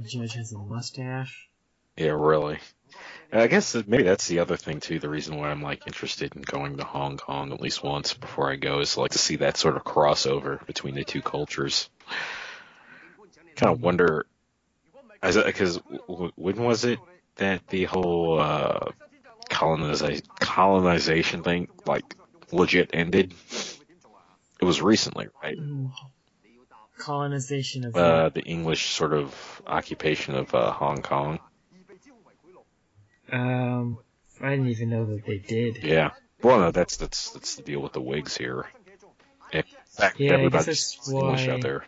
Speaker 2: The judge has a mustache.
Speaker 1: Yeah, really. I guess maybe that's the other thing too. The reason why I'm like interested in going to Hong Kong at least once before I go is like to see that sort of crossover between the two cultures. Kind of wonder, because when was it that the whole uh, colonization thing like legit ended? It was recently, right?
Speaker 2: Colonization of
Speaker 1: Uh, the English sort of occupation of uh, Hong Kong.
Speaker 2: um, I didn't even know that they did.
Speaker 1: Yeah. Well, no, that's that's that's the deal with the wigs here. If fact,
Speaker 2: Yeah,
Speaker 1: everybody's English out there.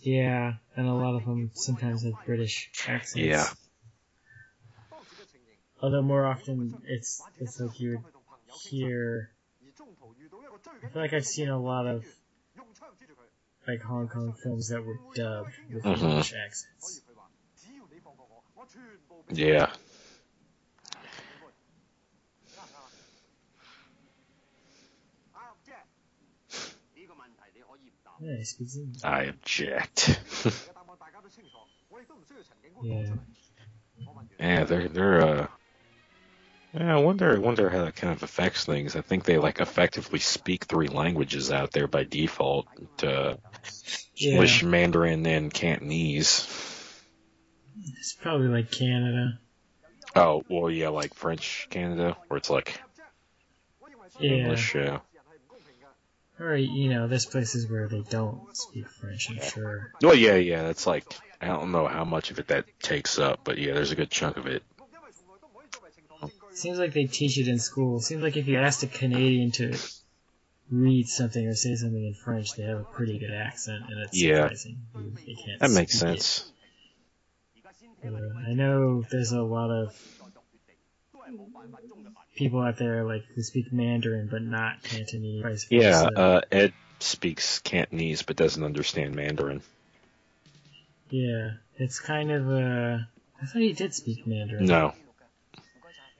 Speaker 2: Yeah, and a lot of them sometimes have British accents.
Speaker 1: Yeah.
Speaker 2: Although more often it's it's like you would hear. I feel like I've seen a lot of like Hong Kong films that were dubbed with
Speaker 1: Mhm.
Speaker 2: English accents.
Speaker 1: Yeah.
Speaker 2: Yeah, he speaks English.
Speaker 1: I object.
Speaker 2: Yeah, *laughs*
Speaker 1: they're they're uh. Yeah, I wonder. I wonder how that kind of affects things. I think they like effectively speak three languages out there by default: uh,
Speaker 2: Yeah.
Speaker 1: English, Mandarin, and Cantonese.
Speaker 2: It's probably like Canada.
Speaker 1: Oh, well, yeah, like French Canada, where it's like
Speaker 2: Yeah.
Speaker 1: English. Yeah.
Speaker 2: Or, you know, there's places where they don't speak French, I'm sure.
Speaker 1: Well, yeah, yeah. That's like I don't know how much of it that takes up, but yeah, there's a good chunk of it.
Speaker 2: Seems like they teach it in school. Seems like if you asked a Canadian to read something or say something in French, they have a pretty good accent, and it's
Speaker 1: Yeah.
Speaker 2: surprising. They can't
Speaker 1: That makes sense.
Speaker 2: Uh, I know there's a lot of people out there like who speak Mandarin but not Cantonese. vice
Speaker 1: Yeah, uh, Ed speaks Cantonese but doesn't understand Mandarin.
Speaker 2: yeah. It's kind of uh I thought he did speak Mandarin.
Speaker 1: No.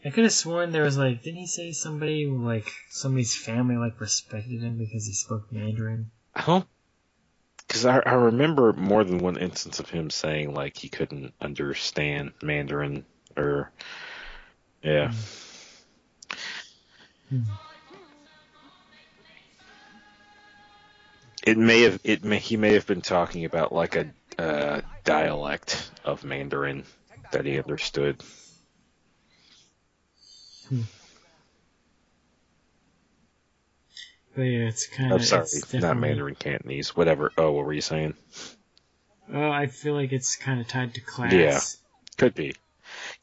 Speaker 2: I could have sworn there was like, didn't he say somebody like somebody's family like respected him because he spoke Mandarin?
Speaker 1: Don't. Because I, I remember more than one instance of him saying, like, he couldn't understand Mandarin or. Yeah.
Speaker 2: Hmm.
Speaker 1: It may have it may he may have been talking about like a uh, dialect of Mandarin that he understood.
Speaker 2: But yeah, it's kind of.
Speaker 1: I'm sorry, not Mandarin Cantonese. Whatever. Oh, what were you saying?
Speaker 2: Well, I feel like it's kind of tied to class.
Speaker 1: Yeah. Could be.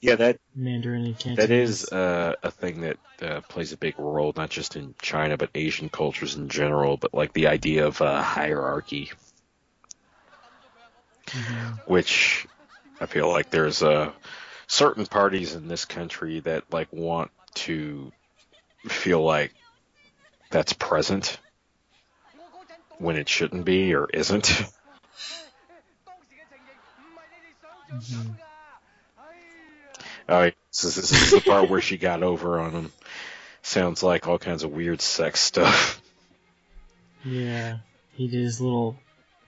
Speaker 1: Yeah, that
Speaker 2: Mandarin and Cantonese.
Speaker 1: that is uh, a thing that uh, plays a big role, not just in China but Asian cultures in general. But like the idea of uh, hierarchy,
Speaker 2: Mhm.
Speaker 1: which I feel like there's uh, certain parties in this country that like want to feel like that's present when it shouldn't be or isn't.
Speaker 2: Mhm.
Speaker 1: Oh, this is, this is the part where she got over on him. Sounds like all kinds of weird sex stuff.
Speaker 2: Yeah, he did his little,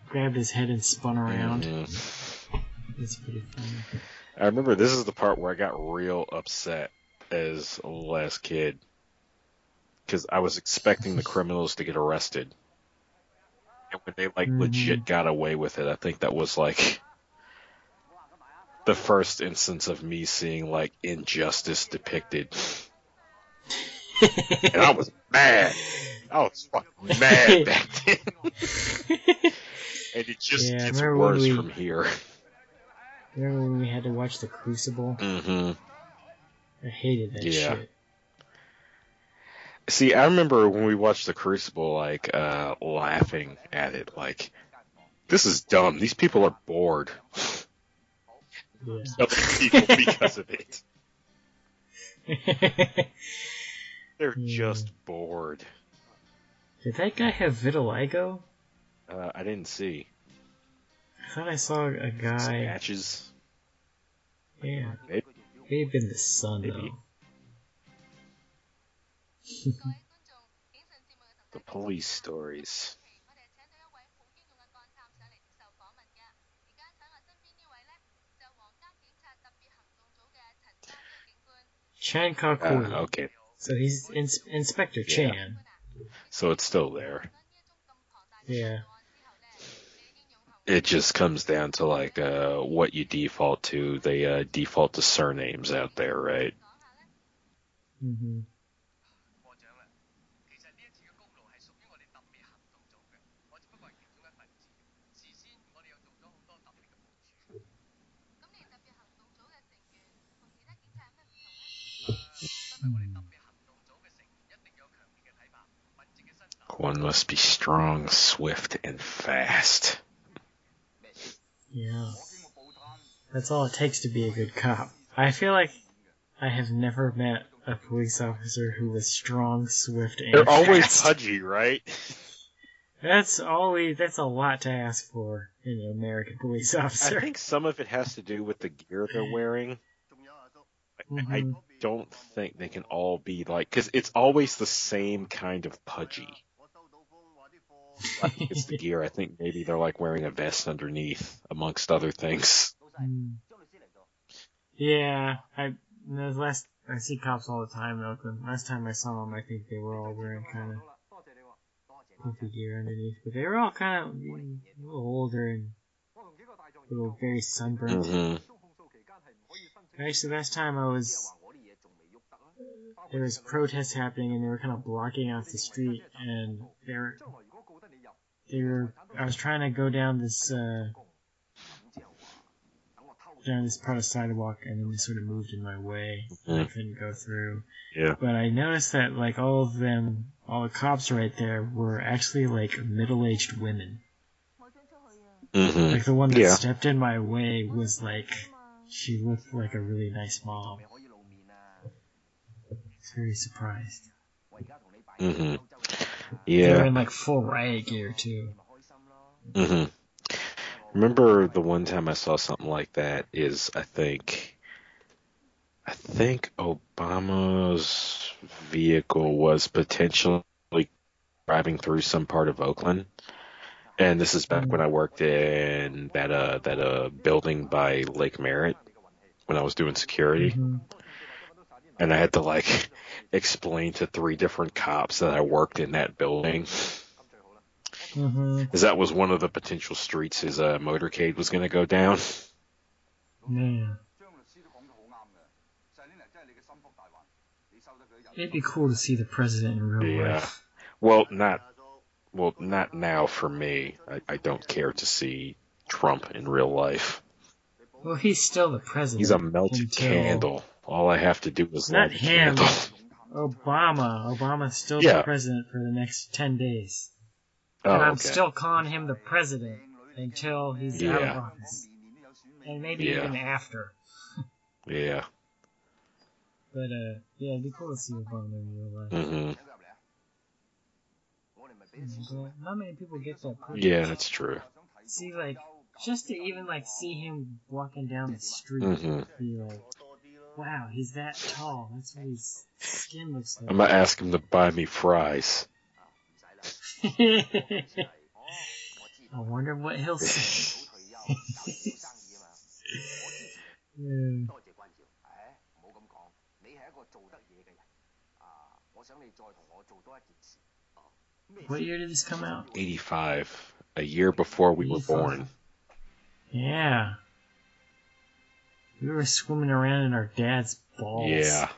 Speaker 2: grabbed his head and spun around.
Speaker 1: Mhm.
Speaker 2: It's pretty funny.
Speaker 1: I remember this is the part where I got real upset as a last kid. Because I was expecting the criminals to get arrested. And when they, like,
Speaker 2: Mhm.
Speaker 1: legit got away with it, I think that was, like, the first instance of me seeing, like, injustice depicted. And I was mad. I was fucking mad back then. *laughs* And it just
Speaker 2: Yeah,
Speaker 1: gets worse
Speaker 2: we-
Speaker 1: from here.
Speaker 2: Remember when we had to watch The Crucible?
Speaker 1: hmm
Speaker 2: I hated that
Speaker 1: Yeah.
Speaker 2: shit.
Speaker 1: See, I remember when we watched The Crucible, like, uh, laughing at it, like, this is dumb. These people are bored.
Speaker 2: Yeah.
Speaker 1: People because of it. *laughs* They're
Speaker 2: Hmm.
Speaker 1: just bored.
Speaker 2: Did that guy have vitiligo?
Speaker 1: Uh, I didn't see.
Speaker 2: I thought I saw a guy.
Speaker 1: Matches.
Speaker 2: Yeah,
Speaker 1: maybe,
Speaker 2: maybe the sun
Speaker 1: maybe.
Speaker 2: though. *laughs*
Speaker 1: the police stories.
Speaker 2: Chan Kakui.
Speaker 1: Uh, okay.
Speaker 2: So he's in- Inspector Chan. Yeah.
Speaker 1: So it's still there.
Speaker 2: Yeah
Speaker 1: it just comes down to like uh, what you default to. They uh, default to surnames out there, right?
Speaker 4: Mm-hmm.
Speaker 1: One must be strong, swift, and fast.
Speaker 2: Yeah. That's all it takes to be a good cop. I feel like I have never met a police officer who was strong, swift, and
Speaker 1: They're always pudgy, right?
Speaker 2: That's always that's a lot to ask for in an American police officer.
Speaker 1: I think some of it has to do with the gear they're wearing. I
Speaker 2: Mhm.
Speaker 1: don't think they can all be like, because it's always the same kind of pudgy. I think it's the *laughs* gear. I think maybe they're like wearing a vest underneath, amongst other things.
Speaker 2: Mm. Yeah, I the last I see cops all the time in Oakland. Last time I saw them, I think they were all wearing kind of comfy gear underneath, but they were all kind of a little older and a little very sunburned.
Speaker 1: hmm
Speaker 2: Actually, last time I was there was protests happening and they were kind of blocking off the street and they were were I was trying to go down this uh down this part of sidewalk and then they sort of moved in my way and I couldn't go through.
Speaker 1: Yeah.
Speaker 2: But I noticed that like all of them all the cops right there were actually like middle aged women.
Speaker 1: Mm-hmm.
Speaker 2: Like the one that
Speaker 1: Yeah.
Speaker 2: stepped in my way was like she looked like a really nice mom. I was very surprised.
Speaker 1: Hmm
Speaker 2: They were
Speaker 1: Yeah.
Speaker 2: in like full riot gear too.
Speaker 1: hmm Remember the one time I saw something like that is I think I think Obama's vehicle was potentially driving through some part of Oakland. And this is back when I worked in that uh that uh building by Lake Merritt when I was doing security.
Speaker 2: Mhm.
Speaker 1: And I had to like *laughs* explain to three different cops that I worked in that building.
Speaker 2: Mhm.
Speaker 1: Because that was one of the potential streets his uh, motorcade was going to go down.
Speaker 2: It'd be cool to see the president in real
Speaker 1: Yeah.
Speaker 2: life.
Speaker 1: Well, not well, not now for me. I, I don't care to see Trump in real life.
Speaker 2: Well, he's still the president.
Speaker 1: He's a melted
Speaker 2: until-
Speaker 1: candle. All I have to do is
Speaker 2: Not
Speaker 1: light
Speaker 2: him.
Speaker 1: candle. *laughs*
Speaker 2: Obama. Obama's still
Speaker 1: Yeah.
Speaker 2: the president for the next ten days.
Speaker 1: Oh,
Speaker 2: and I'm
Speaker 1: okay.
Speaker 2: still calling him the president until he's out of
Speaker 1: Yeah.
Speaker 2: office. And maybe
Speaker 1: Yeah.
Speaker 2: even after.
Speaker 1: Yeah.
Speaker 2: But uh yeah, it'd be cool to see Obama in real life.
Speaker 1: hmm
Speaker 2: not many people get that privilege.
Speaker 1: Yeah, that's true.
Speaker 2: See like just to even like see him walking down the street
Speaker 1: hmm
Speaker 2: be like Wow, he's that tall. That's what his skin looks like.
Speaker 1: I'm gonna ask him to buy me fries. *laughs*
Speaker 2: I wonder what he'll say. *laughs* What year did this come out?
Speaker 1: 85, a year before we
Speaker 2: 85.
Speaker 1: were born.
Speaker 2: Yeah. We were swimming around in our dad's balls.
Speaker 1: Yeah.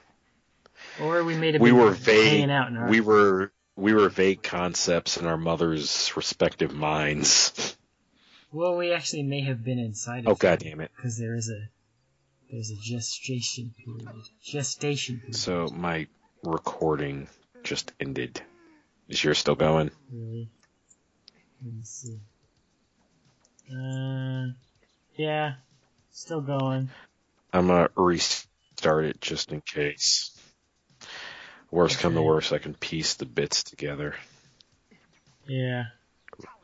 Speaker 2: Or we made a
Speaker 1: We were vague.
Speaker 2: hanging out in our
Speaker 1: We were we were vague concepts in our mother's respective minds.
Speaker 2: Well, we actually may have been inside
Speaker 1: Oh
Speaker 2: of
Speaker 1: god damn it.
Speaker 2: Because there is a there's a gestation period. Gestation period.
Speaker 1: So my recording just ended. Is yours still going?
Speaker 2: Really? Let me see. Uh, yeah, still going.
Speaker 1: I'm gonna restart it just in case. Worst okay. come to worst, I can piece the bits together.
Speaker 2: Yeah,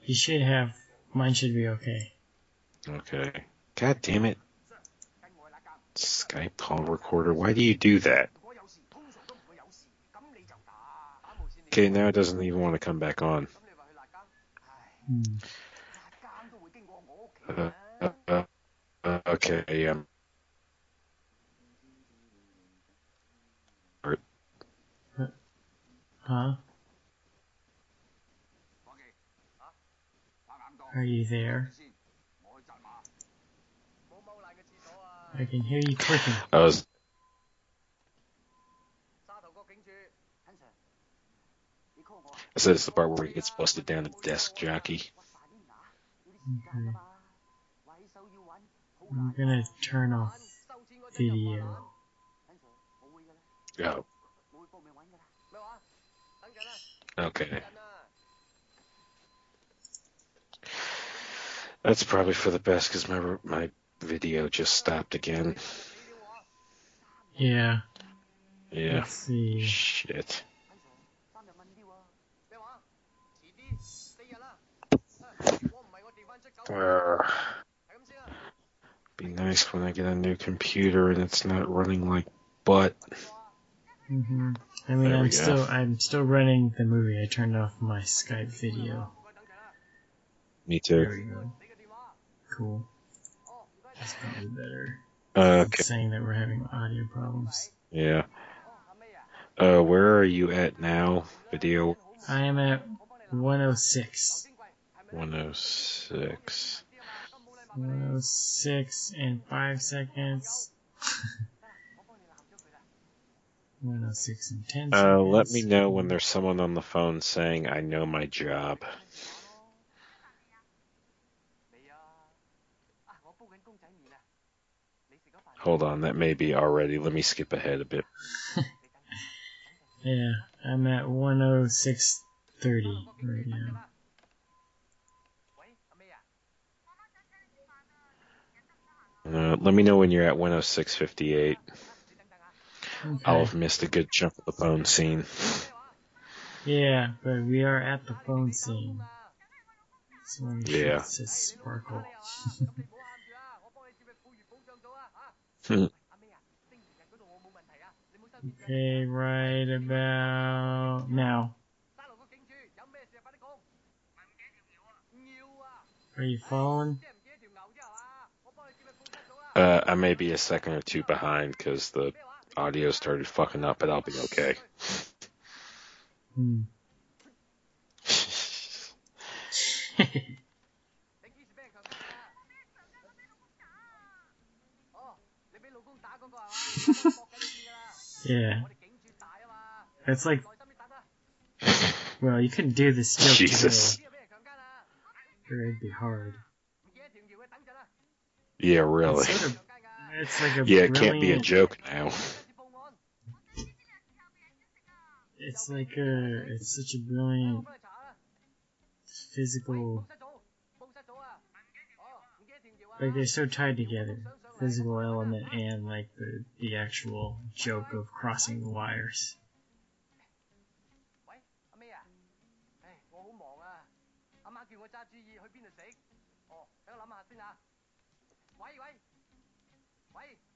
Speaker 2: you should have. Mine should be okay.
Speaker 1: Okay. God damn it. Skype call recorder. Why do you do that? Okay, now it doesn't even want to come back on.
Speaker 2: Hmm.
Speaker 1: Uh, uh, uh, okay, yeah,
Speaker 2: Huh? Are you there? I can hear you clicking.
Speaker 1: I was. I said it's the part where he gets busted down the desk
Speaker 4: Jackie.
Speaker 2: I'm gonna turn off video.
Speaker 1: Oh. Okay. That's probably for the best because my my video just stopped again.
Speaker 2: Yeah.
Speaker 1: Yeah.
Speaker 2: Let's see.
Speaker 1: Shit. Uh, be nice when I get a new computer and it's not running like butt.
Speaker 2: Mm-hmm. I mean, I'm
Speaker 1: go.
Speaker 2: still I'm still running the movie. I turned off my Skype video.
Speaker 1: Me too.
Speaker 2: There we go. Cool. That's probably better.
Speaker 1: Uh, okay.
Speaker 2: Saying that we're having audio problems.
Speaker 1: Yeah. Uh, where are you at now, video?
Speaker 2: I am at 106.
Speaker 1: 106.
Speaker 2: 106 and 5 seconds. *laughs*
Speaker 4: One and
Speaker 2: six and ten.
Speaker 1: Uh, let me know when there's someone on the phone saying, "I know my job." Hold on, that may be already. Let me skip ahead a bit. *laughs*
Speaker 2: yeah, I'm at 106.30 right now.
Speaker 1: Uh, let me know when you're at 106.58.
Speaker 4: Okay.
Speaker 1: I'll have missed a good chunk of the phone scene.
Speaker 2: Yeah, but we are at the phone scene. So
Speaker 1: yeah.
Speaker 2: Says sparkle. okay, right about now. Are you following?
Speaker 1: Uh, I may be a second or two behind because the audio started fucking up, but I'll be okay.
Speaker 2: Hmm. *laughs* Yeah. It's like, well, you couldn't do this joke
Speaker 1: Jesus.
Speaker 2: today. It'd be hard.
Speaker 1: Yeah, really.
Speaker 2: It's, sort of, it's like a
Speaker 1: yeah, it can't be a joke now
Speaker 2: it's like a, it's such a brilliant physical, like they're so tied together, physical element and like the, the actual joke of crossing the wires.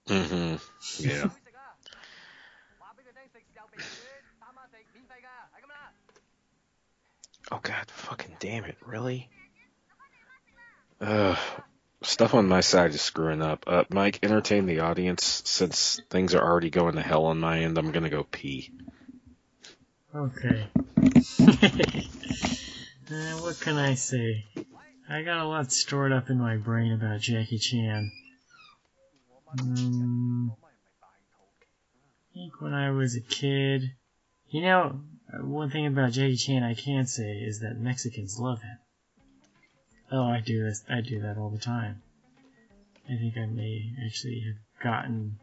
Speaker 1: Mm-hmm. Yeah. *laughs* Oh god, fucking damn it, really? Ugh. Stuff on my side is screwing up. Uh, Mike, entertain the audience. Since things are already going to hell on my end, I'm gonna go pee.
Speaker 2: Okay. *laughs* uh, what can I say? I got a lot stored up in my brain about Jackie Chan. Um, I think when I was a kid, you know, one thing about Jackie Chan I can say is that Mexicans love him. Oh, I do this. I do that all the time. I think I may actually have gotten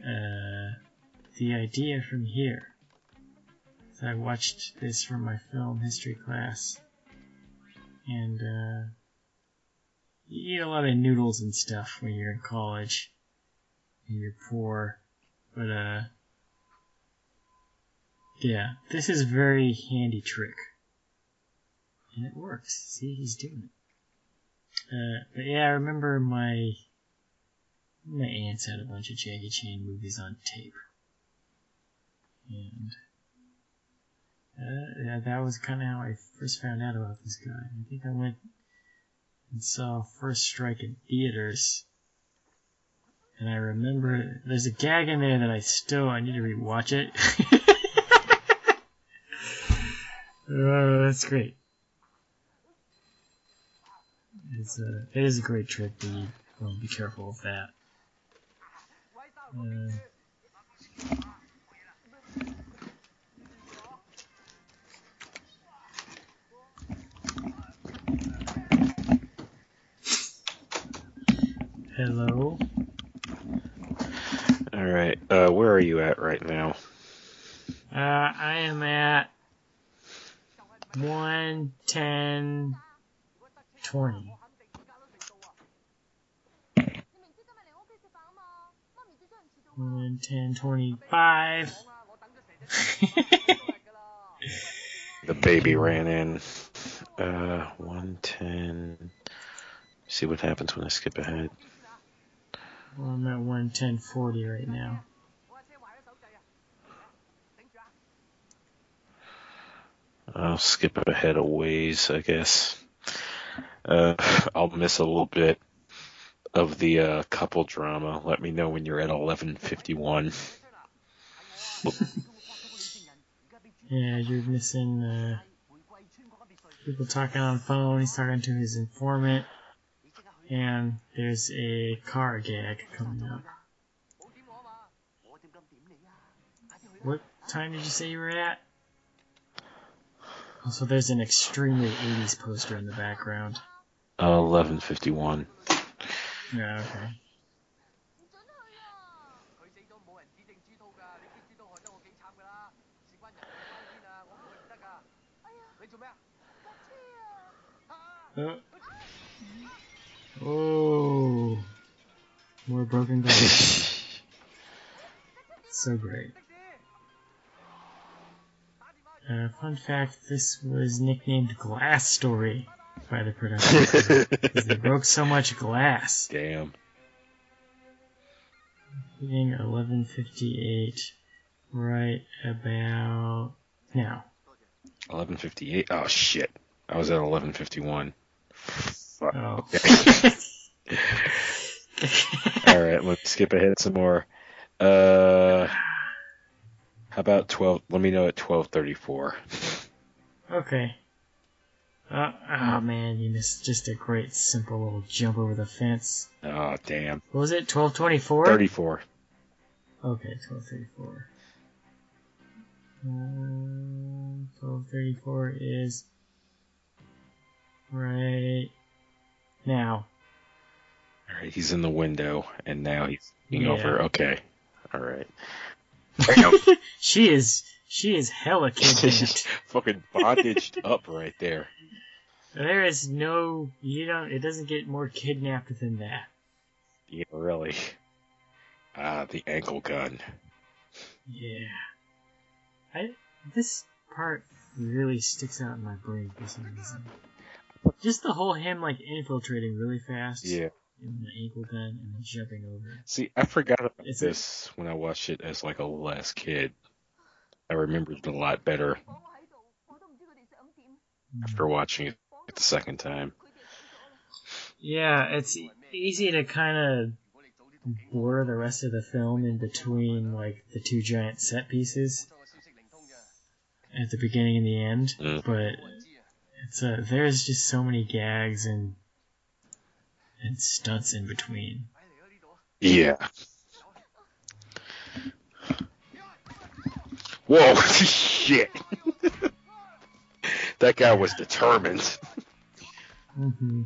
Speaker 2: uh, the idea from here. So I watched this from my film history class, and uh, you eat a lot of noodles and stuff when you're in college, and you're poor, but uh, yeah, this is a very handy trick, and it works. See, he's doing it. Uh, but yeah, I remember my my aunts had a bunch of Jackie Chan movies on tape, and uh, yeah, that was kind of how I first found out about this guy. I think I went and saw First Strike in theaters, and I remember there's a gag in there that I still I need to rewatch it. *laughs* Uh, that's great. It's a, it is a great trick, but you be careful of that.
Speaker 4: Uh,
Speaker 2: Hello.
Speaker 1: All right. Uh, where are you at right now?
Speaker 2: Uh, I am at
Speaker 3: 1, 10, 20.
Speaker 2: One, ten,
Speaker 4: twenty-five.
Speaker 1: the baby ran in. Uh, one, ten. See what happens when I skip ahead.
Speaker 2: Well, I'm at one, ten, forty right now.
Speaker 1: I'll skip ahead a ways, I guess. Uh, I'll miss a little bit of the uh, couple drama. Let me know when you're at 11:51.
Speaker 2: yeah, you're missing uh, people talking on the phone. He's talking to his informant, and there's a car gag coming up. What time did you say you were at? So there's an extremely 80s poster in the background.
Speaker 1: Uh, 1151.
Speaker 2: Yeah, okay. Uh, oh, more broken glass. *laughs* so great. Uh, fun fact: This was nicknamed "Glass Story" by the production *laughs* because they broke so much glass.
Speaker 1: Damn.
Speaker 2: Being 11:58, right about now.
Speaker 1: 11:58. Oh shit! I was at 11:51. Fuck.
Speaker 2: Oh. *laughs*
Speaker 1: Okay. *laughs* All right, let's skip ahead some more. Uh how about 12? Let me know at 12:34.
Speaker 2: Okay. Uh, oh man, you missed just a great simple little jump over the fence.
Speaker 1: Oh damn.
Speaker 2: What was it? 1224?
Speaker 1: 34.
Speaker 2: Okay, 1234. Um, 1234 is right now.
Speaker 1: All right, he's in the window, and now he's looking
Speaker 2: Yeah.
Speaker 1: over. Okay. All right. Damn. *laughs*
Speaker 2: She is, she is hella kidnapped. *laughs*
Speaker 1: Fucking bondaged *laughs* up right there.
Speaker 2: there is no, you don't, it doesn't get more kidnapped than that.
Speaker 1: Yeah, really. Ah, the ankle gun.
Speaker 2: Yeah. I this part really sticks out in my brain for some reason. Just the whole him like infiltrating really fast.
Speaker 1: Yeah
Speaker 2: in the ankle gun and then jumping over.
Speaker 1: See, I forgot about
Speaker 2: it's
Speaker 1: this when I watched it as like a little kid. I remembered it a lot better after hmm. watching it the second time.
Speaker 2: Yeah, it's easy to kind of blur the rest of the film in between like the two giant set pieces at the beginning and the end,
Speaker 1: mm.
Speaker 2: but it's a there's just so many gags and and stunts in between.
Speaker 1: Yeah. Whoa, *laughs* shit. that guy was determined.
Speaker 2: Mm-hmm.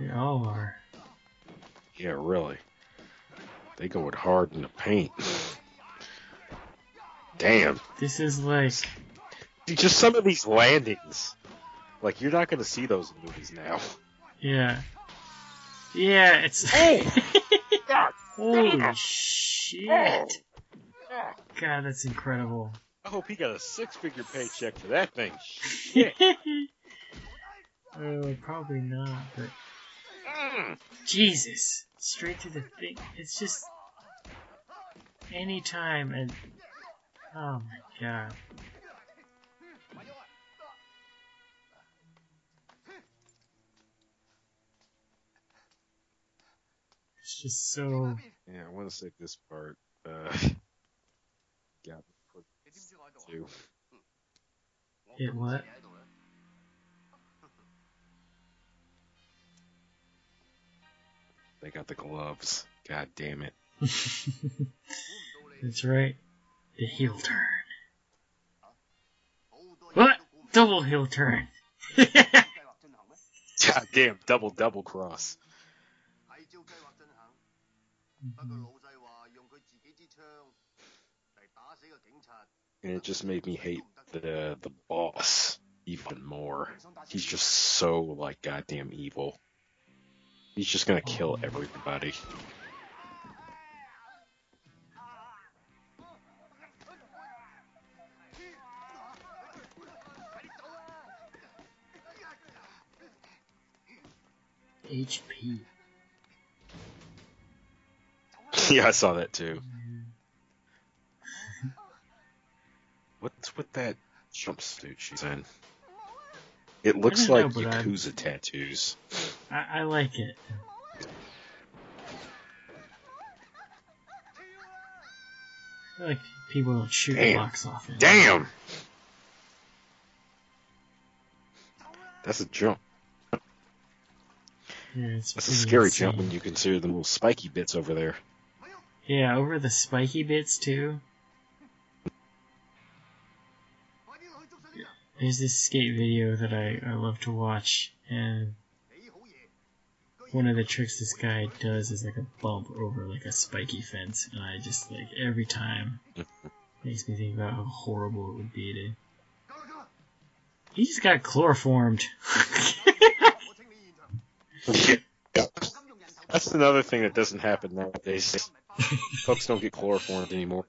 Speaker 2: They all are.
Speaker 1: Yeah, really. They going hard in the paint. Damn.
Speaker 2: This is like.
Speaker 1: Dude, just some of these landings. Like, you're not going to see those in movies now.
Speaker 2: Yeah. Yeah, it's.
Speaker 1: Hey! *laughs*
Speaker 2: Holy shit! God, that's incredible.
Speaker 1: I hope he got a six figure paycheck for that thing. *laughs* Shit.
Speaker 2: oh, probably not, but
Speaker 1: Mm.
Speaker 2: Jesus, straight to the thing. It's just anytime and oh my god. just so.
Speaker 1: Yeah, I want to say this part. Uh, *laughs*
Speaker 4: yeah.
Speaker 1: Two.
Speaker 2: It what?
Speaker 1: They got the gloves. God damn it. *laughs*
Speaker 2: That's right. The heel turn. What? Double heel turn. *laughs*
Speaker 1: God damn, double double cross.
Speaker 4: Mm-hmm.
Speaker 1: And it just made me hate the the boss. even more. He's just so like goddamn evil. He's just gonna kill everybody.
Speaker 2: HP. *laughs*
Speaker 1: yeah, I saw that too. What's with that jumpsuit she's in? It looks
Speaker 2: don't know,
Speaker 1: like
Speaker 2: I'm-
Speaker 1: Yakuza tattoos.
Speaker 2: I, I like it. I like people don't shoot
Speaker 1: Damn.
Speaker 2: blocks off it.
Speaker 1: Damn! That's a jump.
Speaker 2: Yeah, it's
Speaker 1: That's a scary
Speaker 2: insane.
Speaker 1: jump when you consider the little spiky bits over there.
Speaker 2: Yeah, over the spiky bits too. There's this skate video that I, I love to watch, and one of the tricks this guy does is like a bump over like a spiky fence, and I just like every time *laughs* makes me think about how horrible it would be to. He just got chloroformed. *laughs*
Speaker 1: That's another thing that doesn't happen nowadays. *laughs* Folks don't get chloroformed anymore.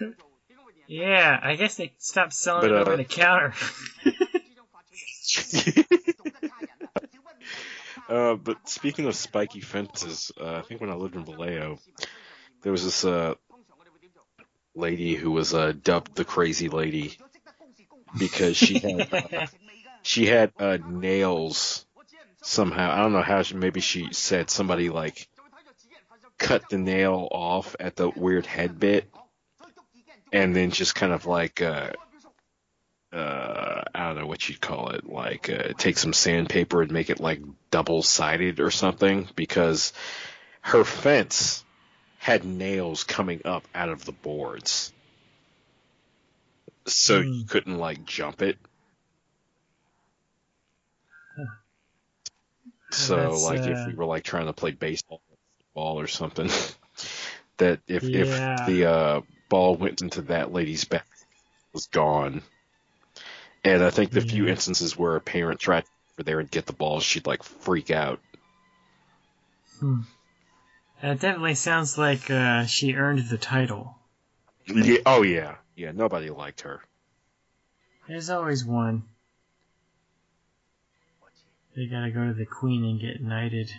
Speaker 1: *laughs*
Speaker 2: yeah, I guess they stopped selling
Speaker 1: But,
Speaker 2: it
Speaker 1: uh,
Speaker 2: over the counter. *laughs*
Speaker 1: Uh, but speaking of spiky fences, uh, I think when I lived in Vallejo, there was this uh, lady who was uh, dubbed the crazy lady because she had uh, she had uh, nails somehow. I don't know how. She, maybe she said somebody like cut the nail off at the weird head bit, and then just kind of like uh, uh, I don't know what you'd call it, like uh, take some sandpaper and make it like double sided or something because her fence had nails coming up out of the boards. So you
Speaker 2: Hmm.
Speaker 1: couldn't like jump it. So
Speaker 2: That's,
Speaker 1: like
Speaker 2: uh,
Speaker 1: if we were like trying to play baseball ball or something, *laughs* that if
Speaker 2: Yeah.
Speaker 1: if the uh, ball went into that lady's back, it was gone. And I think the few instances where a parent tried to over there and get the ball, she'd like freak out.
Speaker 2: Hmm. That definitely sounds like uh, she earned the title.
Speaker 1: Yeah, oh yeah, yeah. Nobody liked her.
Speaker 2: There's always one. They gotta go to the queen and get knighted.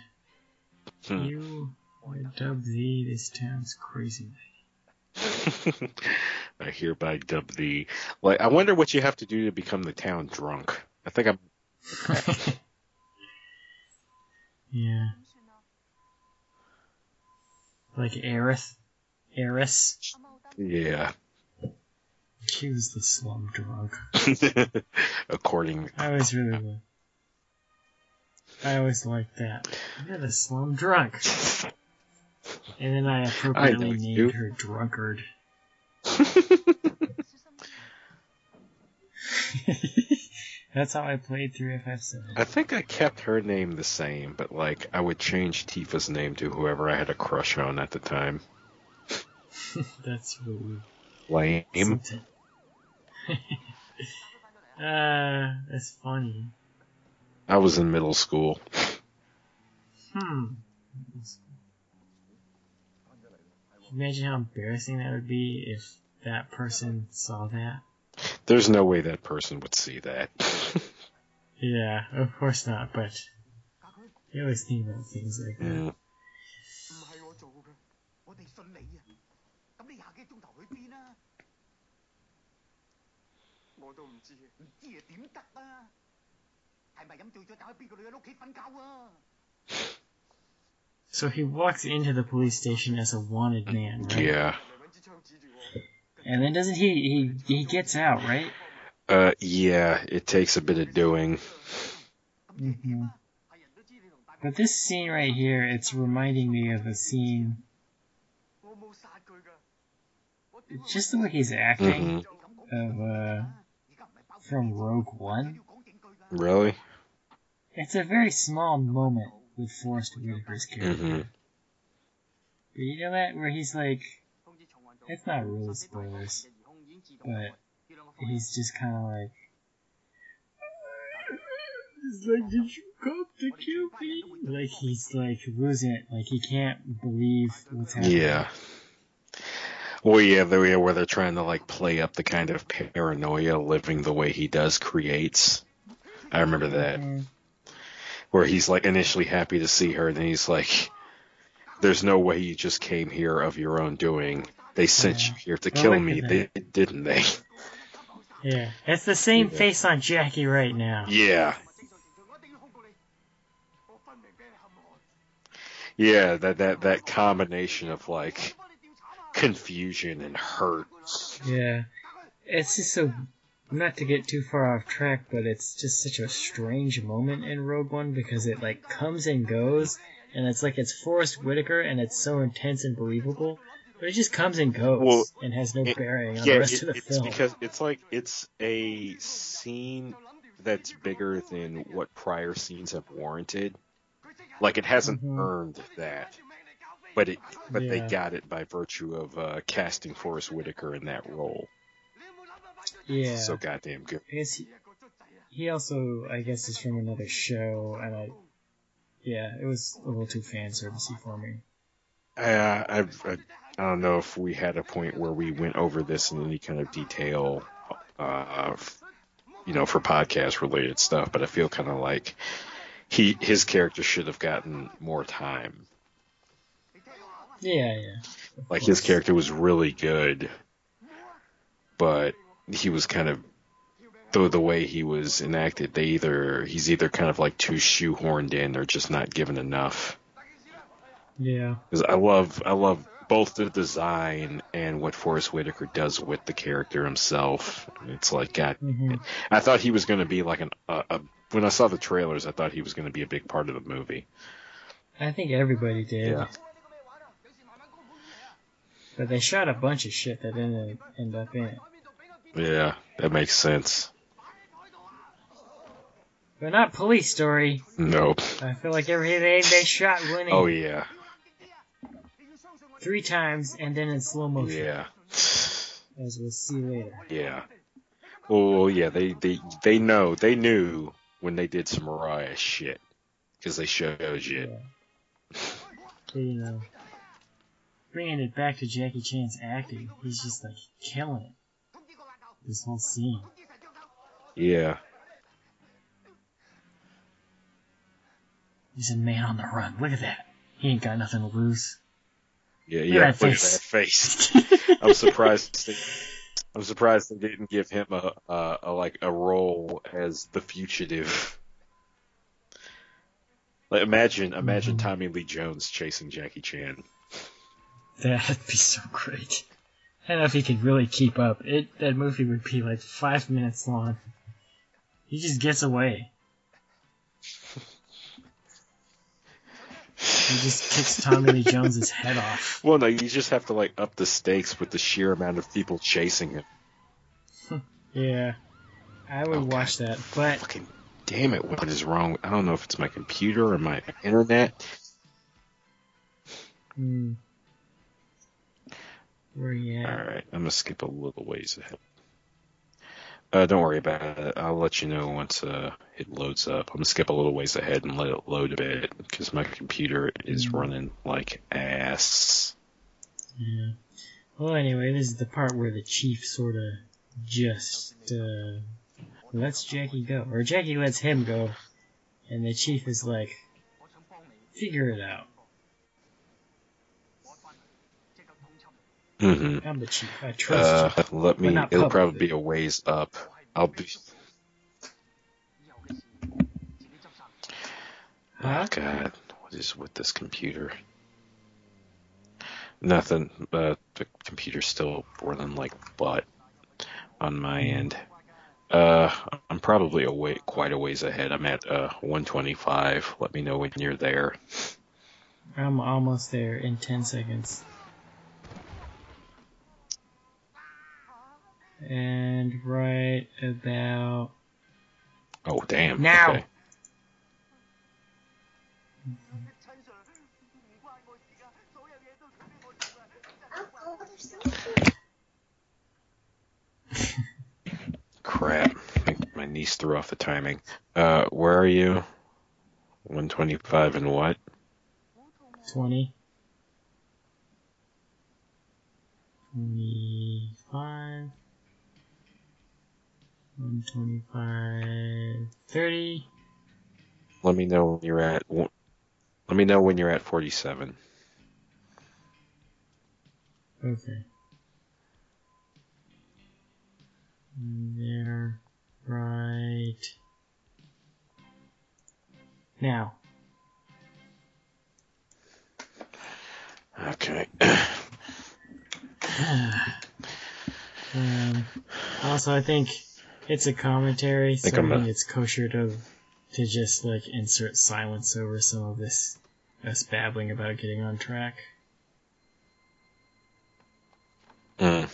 Speaker 1: Hmm.
Speaker 2: You I dub thee this town's crazy. *laughs*
Speaker 1: I hereby dub thee. Like, I wonder what you have to do to become the town drunk. I think I'm. *laughs*
Speaker 2: yeah. Like Aerith. Eris.
Speaker 1: Yeah.
Speaker 2: She was the slum drunk. *laughs*
Speaker 1: According.
Speaker 2: I always really li- I always liked that. You're the slum drunk. And then I appropriately
Speaker 1: know
Speaker 2: named
Speaker 1: you.
Speaker 2: her drunkard. *laughs* That's how I played through FF7.
Speaker 1: I think I kept her name the same, but like I would change Tifa's name to whoever I had a crush on at the time. *laughs*
Speaker 2: That's really
Speaker 1: Lame.
Speaker 2: something. *laughs* uh, that's funny.
Speaker 1: I was in middle school.
Speaker 2: Hmm. Imagine how embarrassing that would be if that person saw that.
Speaker 1: There's no way that person would see that. *laughs*
Speaker 2: Yeah, of course not, but you always think about things like that.
Speaker 1: Mm. *laughs* *laughs*
Speaker 2: So he walks into the police station as a wanted man, right?
Speaker 1: Yeah.
Speaker 2: And then doesn't he he he gets out, right?
Speaker 1: Uh yeah, it takes a bit of doing.
Speaker 4: Mm-hmm.
Speaker 2: But this scene right here, it's reminding me of a scene just the way he's acting
Speaker 1: mm-hmm.
Speaker 2: of uh from Rogue One.
Speaker 1: Really?
Speaker 2: It's a very small moment with Forest Whitaker's character.
Speaker 1: hmm
Speaker 2: But you know that where he's like it's not really spoilers, but he's just kind of like He's like, did you come to kill me? Like he's like losing it. Like he can't believe what's happening.
Speaker 1: Yeah. Well, yeah, they where they're trying to like play up the kind of paranoia living the way he does creates. I remember that
Speaker 2: Mm,
Speaker 1: where he's like initially happy to see her, and then he's like, "There's no way you just came here of your own doing. They sent
Speaker 2: yeah.
Speaker 1: you here to
Speaker 2: I
Speaker 1: kill me. They didn't they?"
Speaker 2: Yeah, it's the same
Speaker 1: yeah.
Speaker 2: face on Jackie right now.
Speaker 1: Yeah. Yeah, that that that combination of like confusion and hurt.
Speaker 2: Yeah, it's just so not to get too far off track, but it's just such a strange moment in Rogue One because it like comes and goes, and it's like it's Forest Whitaker, and it's so intense and believable, but it just comes and goes
Speaker 1: Well,
Speaker 2: and has no
Speaker 1: it-
Speaker 2: bearing on
Speaker 1: Yeah,
Speaker 2: the rest
Speaker 1: it-
Speaker 2: of the
Speaker 1: it's
Speaker 2: film.
Speaker 1: because it's like it's a scene that's bigger than what prior scenes have warranted. Like it hasn't
Speaker 2: Mhm.
Speaker 1: earned that, but it but they got it by virtue of uh, casting Forest Whitaker in that role.
Speaker 2: Yeah,
Speaker 1: So goddamn good.
Speaker 2: I he, he also, I guess, is from another show, and I, yeah, it was a little too fan servicey for me.
Speaker 1: Uh, I've, I, I don't know if we had a point where we went over this in any kind of detail, uh, you know, for podcast related stuff. But I feel kind of like he his character should have gotten more time.
Speaker 2: Yeah, yeah.
Speaker 1: Like his character was really good, but he was kind of the the way he was enacted. They either he's either kind of like too shoehorned in or just not given enough.
Speaker 2: Yeah.
Speaker 1: Because I love I love both the design and what Forest Whitaker does with the character himself. It's like God,
Speaker 2: hmm
Speaker 1: I thought he was going to be like an a, a when I saw the trailers, I thought he was going to be a big part of the movie.
Speaker 2: I think everybody did.
Speaker 1: Yeah.
Speaker 2: But they shot a bunch of shit that didn't end up in it.
Speaker 1: Yeah, that makes sense.
Speaker 2: But not Police Story.
Speaker 1: Nope.
Speaker 2: I feel like everything they shot Winnie
Speaker 1: Oh yeah,
Speaker 2: three times and then in slow motion.
Speaker 1: yeah,
Speaker 2: As we'll see later.
Speaker 1: yeah. Oh yeah, they they they know they knew when they did some Mariah shit because they showed you.
Speaker 2: Yeah. You uh, know, bringing it back to Jackie Chan's acting, he's just like killing it. This whole scene.
Speaker 1: Yeah.
Speaker 2: He's a man on the run. Look at that. He ain't got nothing to lose.
Speaker 1: Yeah, yeah.
Speaker 2: that
Speaker 1: Look at
Speaker 2: face.
Speaker 1: that face. *laughs* I'm surprised. They, I'm surprised they didn't give him a, a, a like a role as the fugitive. Like imagine, imagine
Speaker 2: Mhm.
Speaker 1: Tommy Lee Jones chasing Jackie Chan.
Speaker 2: That'd be so great. I don't know if he could really keep up. It that movie would be like five minutes long. He just gets away. He just kicks Tommy Lee Jones's head off. *laughs*
Speaker 1: Well, no, you just have to like up the stakes with the sheer amount of people chasing him. *laughs*
Speaker 2: Yeah, I would
Speaker 1: Oh,
Speaker 2: watch that, but
Speaker 1: Fucking damn it! What is wrong? I don't know if it's my computer or my internet.
Speaker 2: hmm. Where you
Speaker 1: All
Speaker 2: at?
Speaker 1: right, I'm gonna skip a little ways ahead. Uh, don't worry about it. I'll let you know once uh, it loads up. I'm gonna skip a little ways ahead and let it load a bit because my computer is
Speaker 2: Mm.
Speaker 1: running like ass.
Speaker 2: Yeah. Well, anyway, this is the part where the chief sort of just uh, lets Jackie go, or Jackie lets him go, and the chief is like, "Figure it out.
Speaker 1: Mm-hmm.
Speaker 2: I'm the chief. I trust
Speaker 1: Uh, let me. It'll
Speaker 2: publicly.
Speaker 1: probably be a ways up. I'll be.
Speaker 2: you."
Speaker 1: Oh God, what is with this computer? Nothing. Uh, the computer's still more than like butt on my end. Uh, I'm probably a way, quite a ways ahead. I'm at uh 125. Let me know when you're there.
Speaker 2: I'm almost there in ten seconds. And right about
Speaker 1: Oh damn.
Speaker 2: Now.
Speaker 1: Okay. *laughs* Crap. My, my niece threw off the timing. Uh, where are you? 125 and what?
Speaker 2: 20. 25. 125. 30.
Speaker 1: Let me know when you're at. Let me know when you're at 47.
Speaker 2: Okay. There. Right. Now.
Speaker 1: Okay. *sighs*
Speaker 2: um, also, I think it's a commentary, so I think it's kosher to to just like insert silence over some of this us babbling about getting on track.
Speaker 1: Mm.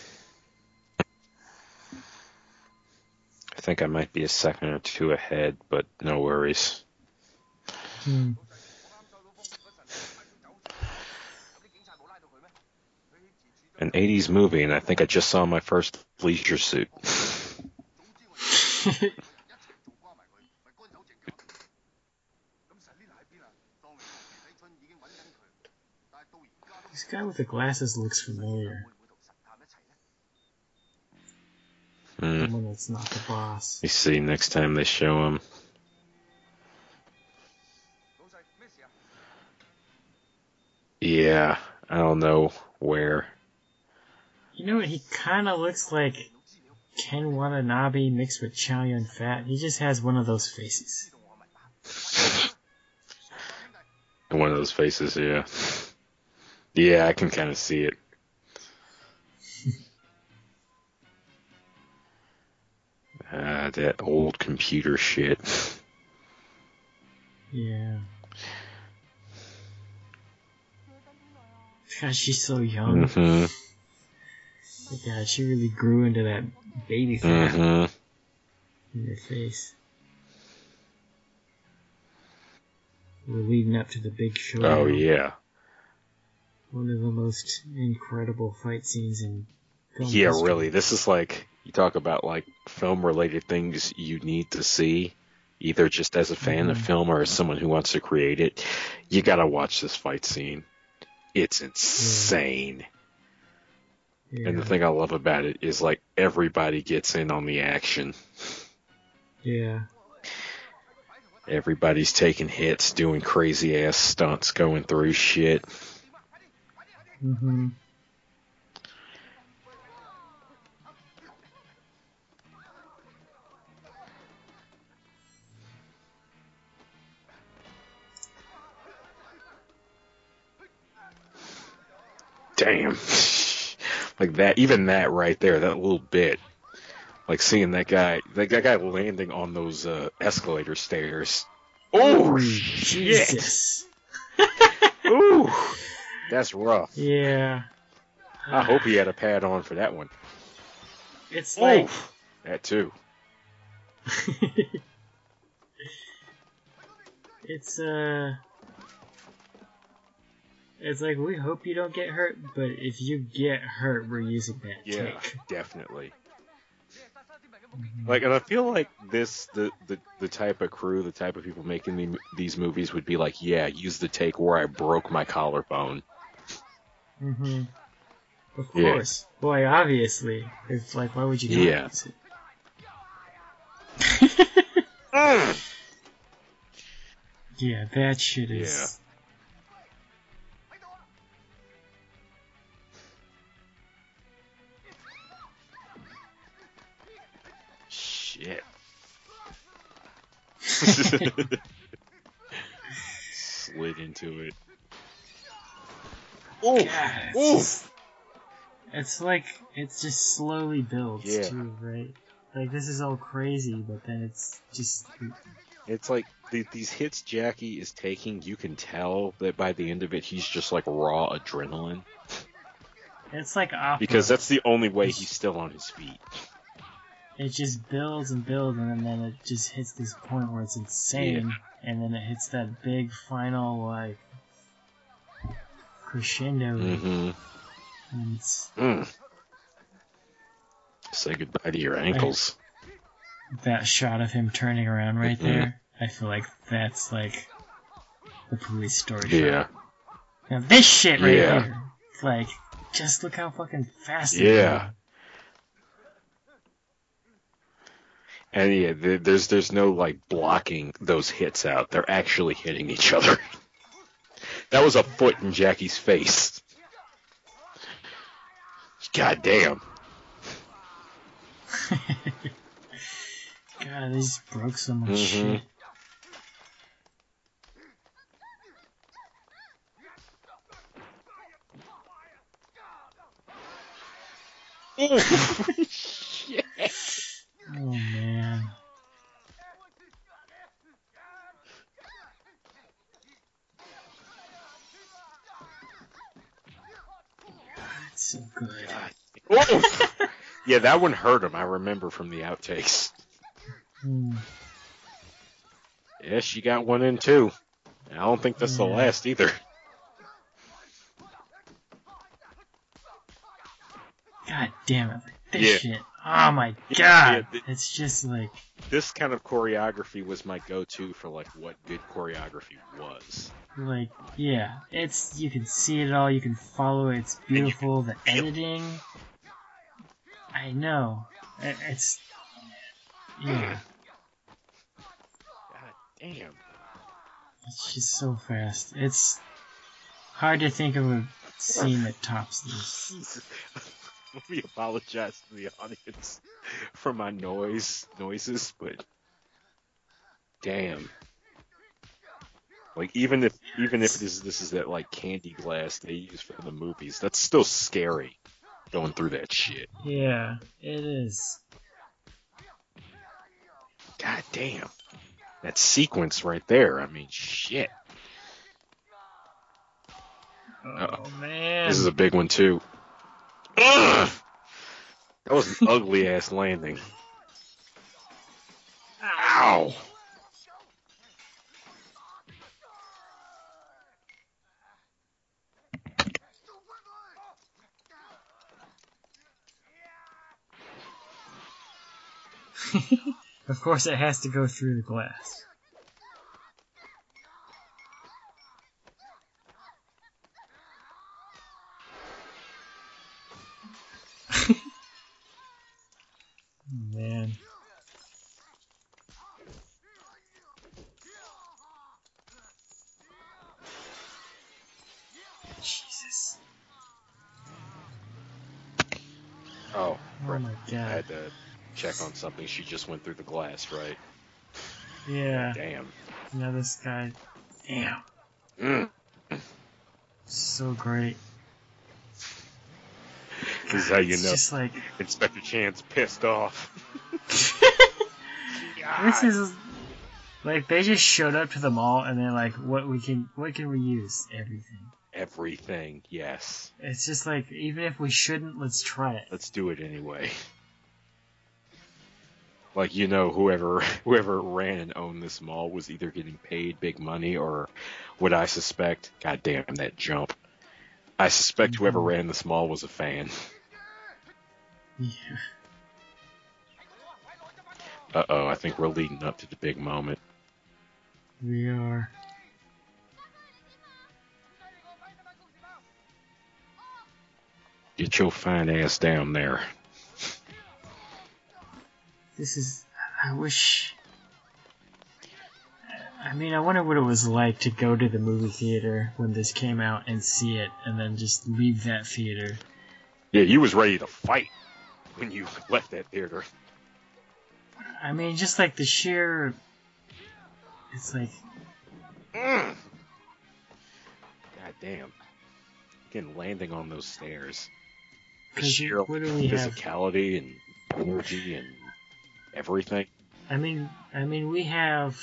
Speaker 1: I think I might be a second or two ahead, but no worries.
Speaker 2: Hmm.
Speaker 1: An 80s movie, and I think I just saw my first leisure suit. *laughs* *laughs*
Speaker 2: This guy with the glasses looks familiar.
Speaker 1: Mm.
Speaker 2: Someone that's not the boss.
Speaker 1: You see, next time they show him. Yeah, I don't know where.
Speaker 2: You know what? He kind of looks like Ken Watanabe mixed with Chow Yun Fat. He just has one of those faces.
Speaker 1: One of those faces, yeah. Yeah, I can kind of see it. *laughs* Ah, that old computer shit.
Speaker 2: Yeah. God, she's so young.
Speaker 1: hmm
Speaker 2: God, she really grew into that baby fat
Speaker 1: hmm
Speaker 2: in her face. We're leading up to the big show.
Speaker 1: Oh yeah,
Speaker 2: One of the most incredible fight scenes in film
Speaker 1: yeah.
Speaker 2: history.
Speaker 1: Really, this is like you talk about like film-related things you need to see, either just as a fan of
Speaker 2: Mhm.
Speaker 1: film or as someone who wants to create it. You gotta watch this fight scene. It's insane.
Speaker 2: Yeah.
Speaker 1: And the thing I love about it is like everybody gets in on the action.
Speaker 2: yeah.
Speaker 1: Everybody's taking hits, doing crazy ass stunts, going through shit.
Speaker 2: Mm-hmm.
Speaker 1: Damn. *laughs* like that, even that right there, that little bit. Like seeing that guy, like that guy landing on those uh, escalator stairs. Oh shit!
Speaker 2: Jesus. *laughs*
Speaker 1: Ooh, that's rough.
Speaker 2: Yeah.
Speaker 1: I hope he had a pad on for that one.
Speaker 2: It's like
Speaker 1: Oof. That too. *laughs*
Speaker 2: it's uh it's like we hope you don't get hurt, but if you get hurt, we're using that
Speaker 1: Yeah,
Speaker 2: take. *laughs*
Speaker 1: definitely. Like, and I feel like this, the, the, the type of crew, the type of people making the, these movies would be like, yeah, use the take where I broke my collarbone.
Speaker 2: Mm-hmm. Of
Speaker 1: Yeah.
Speaker 2: course. Boy, obviously. It's like why would you
Speaker 1: Yeah.
Speaker 2: use it? *laughs* *laughs* yeah, that shit is
Speaker 1: Shit. Slid into it. Oh,
Speaker 2: God, it's, it's like it's just slowly builds
Speaker 1: Yeah.
Speaker 2: too, right? Like this is all crazy, but then it's just
Speaker 1: It's like the, these hits Jackie is taking, you can tell that by the end of it, he's just like raw adrenaline.
Speaker 2: it's like opera.
Speaker 1: Because that's the only way he's still on his feet.
Speaker 2: It just builds and builds, and then it just hits this point where it's insane, and then it hits that big final like crescendo,
Speaker 1: Mm-hmm.
Speaker 2: and it's
Speaker 1: Mm. Say goodbye to your ankles.
Speaker 2: that shot of him turning around right
Speaker 1: Mhm.
Speaker 2: there, I feel like that's like the police story
Speaker 1: Yeah.
Speaker 2: shot. Now this shit right
Speaker 1: Yeah.
Speaker 2: here, like, just look how fucking fast. it
Speaker 1: Yeah. And yeah, there's there's no like blocking those hits out. They're actually hitting each other. *laughs* that was a foot in Jackie's face. God damn. *laughs*
Speaker 2: God, they just broke so much
Speaker 1: Mhm.
Speaker 2: shit.
Speaker 1: Shit. *laughs*
Speaker 2: Oh man. It's so good.
Speaker 1: Oh! *laughs* yeah, that one hurt him. I remember from the outtakes.
Speaker 2: Hmm.
Speaker 1: Yeah, she got one in too. I don't think that's the last either.
Speaker 2: God damn it. This
Speaker 1: Yeah.
Speaker 2: shit. Oh my god.
Speaker 1: Yeah,
Speaker 2: it's just like
Speaker 1: This kind of choreography was my go-to for like what good choreography was.
Speaker 2: like yeah. It's you can see it all, you can follow it, it's beautiful, the editing. I know. It- It's yeah.
Speaker 1: God damn.
Speaker 2: It's just so fast. It's hard to think of a scene that tops this. *laughs* *laughs*
Speaker 1: Let me apologize to the audience for my noise noises, but damn. Like even if even if this this is that like candy glass they use for the movies, that's still scary going through that shit.
Speaker 2: Yeah, it is.
Speaker 1: God damn. That sequence right there, I mean shit.
Speaker 2: Oh
Speaker 1: Uh-oh.
Speaker 2: man.
Speaker 1: This is a big one too. That was an ugly ass landing. Ow! *laughs*
Speaker 2: of course, it has to go through the glass. Oh, man. Jesus.
Speaker 1: Oh,
Speaker 2: Oh
Speaker 1: right.
Speaker 2: my
Speaker 1: I
Speaker 2: god.
Speaker 1: had to check on something. She just went through the glass, right?
Speaker 2: Yeah.
Speaker 1: Damn.
Speaker 2: Now this guy. Damn.
Speaker 1: Mm.
Speaker 2: So great.
Speaker 1: This is how you
Speaker 2: It's
Speaker 1: know
Speaker 2: just like.
Speaker 1: Inspector Chan's pissed off. *laughs*
Speaker 2: This is like they just showed up to the mall and they're like, "What we can, what can we use? Everything."
Speaker 1: everything. Yes,
Speaker 2: It's just like even if we shouldn't, let's try it.
Speaker 1: let's do it anyway. Like you know, whoever *laughs* whoever ran and owned this mall was either getting paid big money or what I suspect. God damn that jump! I suspect whoever
Speaker 2: Mhm.
Speaker 1: ran this mall was a fan.
Speaker 2: Yeah.
Speaker 1: Uh oh, I think we're leading up to the big moment.
Speaker 2: We are.
Speaker 1: Get your fine ass down there.
Speaker 2: This is. I wish. I mean, I wonder what it was like to go to the movie theater when this came out and see it, and then just leave that theater.
Speaker 1: Yeah, you was ready to fight when you left that theater.
Speaker 2: I mean, just like the sheer. It's like
Speaker 1: Mm. God damn. Again, landing on those stairs. The sheer
Speaker 2: do have?
Speaker 1: physicality and energy and everything.
Speaker 2: I mean, I mean, we have.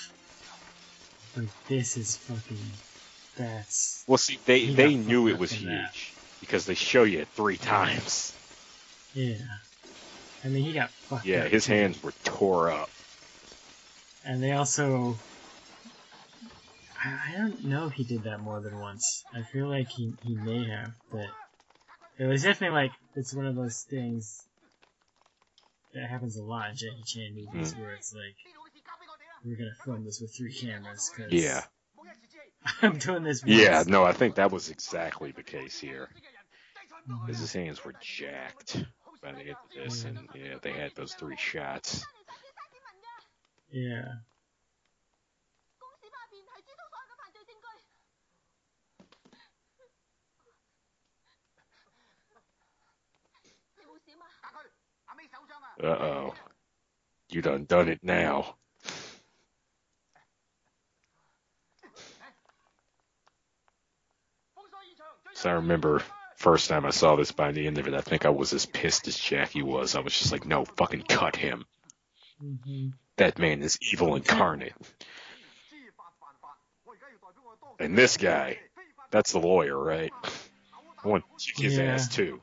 Speaker 2: Like this is fucking. That's
Speaker 1: Well, see, they, they knew it was
Speaker 2: in that.
Speaker 1: huge because they show you it three times.
Speaker 2: yeah. I mean, he got fucked
Speaker 1: Yeah, his
Speaker 2: too.
Speaker 1: hands were tore up.
Speaker 2: And they also. I I don't know if he did that more than once. I feel like he, he may have, but it was definitely like it's one of those things that happens a lot in Jackie Chan movies mm. where it's like we're gonna film this with three cameras. Cause
Speaker 1: yeah. *laughs*
Speaker 2: I'm doing this. Once.
Speaker 1: Yeah, no, I think that was exactly the case here. Because his hands were jacked by the end of this, and yeah, they had those three shots.
Speaker 2: Yeah,
Speaker 1: Uh oh. You done done it now. So I remember first time I saw this by the end of it, I think I was as pissed as Jackie was. I was just like, no, fucking cut him.
Speaker 2: hmm
Speaker 1: That man is evil incarnate. And this guy, that's the lawyer, right? I want to kick his
Speaker 2: Yeah.
Speaker 1: ass too.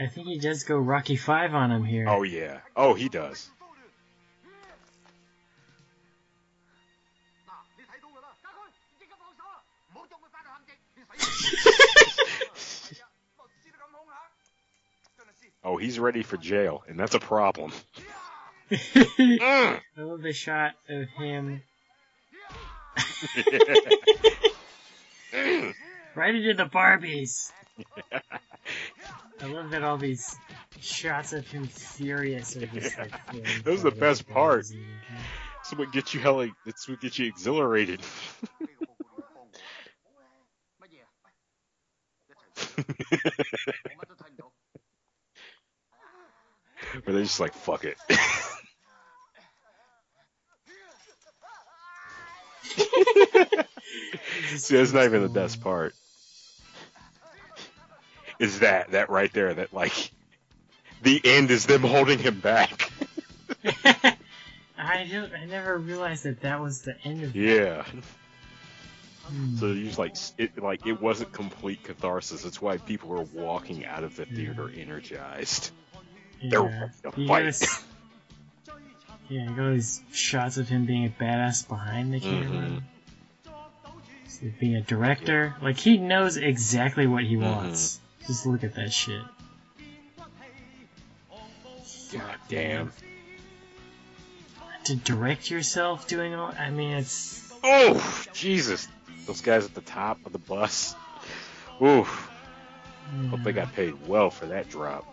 Speaker 2: I think he does go Rocky Five on him here.
Speaker 1: Oh yeah. Oh, he does. *laughs* oh, he's ready for jail, and that's a problem. *laughs* Mm.
Speaker 2: I love the shot of him. *laughs* right into the Barbies. I love that all these shots of him furious are just yeah. like. *laughs*
Speaker 1: That Those are
Speaker 2: the
Speaker 1: best part. It's what gets you hella. It's what gets you exhilarated. *laughs* Where they're just like, fuck it. *laughs* See, that's not even the best part. Is that that right there? That like, the end is them holding him back. *laughs*
Speaker 2: I don't. I never realized that that was the end of.
Speaker 1: Yeah.
Speaker 2: Hmm.
Speaker 1: So you just like it like it wasn't complete catharsis. That's why people are walking out of the theater energized. They're
Speaker 2: Yeah. You
Speaker 1: fight.
Speaker 2: Yeah, you got all these shots of him being a badass behind the camera.
Speaker 1: Mhm.
Speaker 2: So being a director, like he knows exactly what he
Speaker 1: Mhm.
Speaker 2: wants. Just look at that shit.
Speaker 1: God damn.
Speaker 2: To direct yourself doing all, I mean, it's
Speaker 1: Oh Jesus! Those guys at the top of the bus. Ooh. Hope they got hmm. paid well for that drop.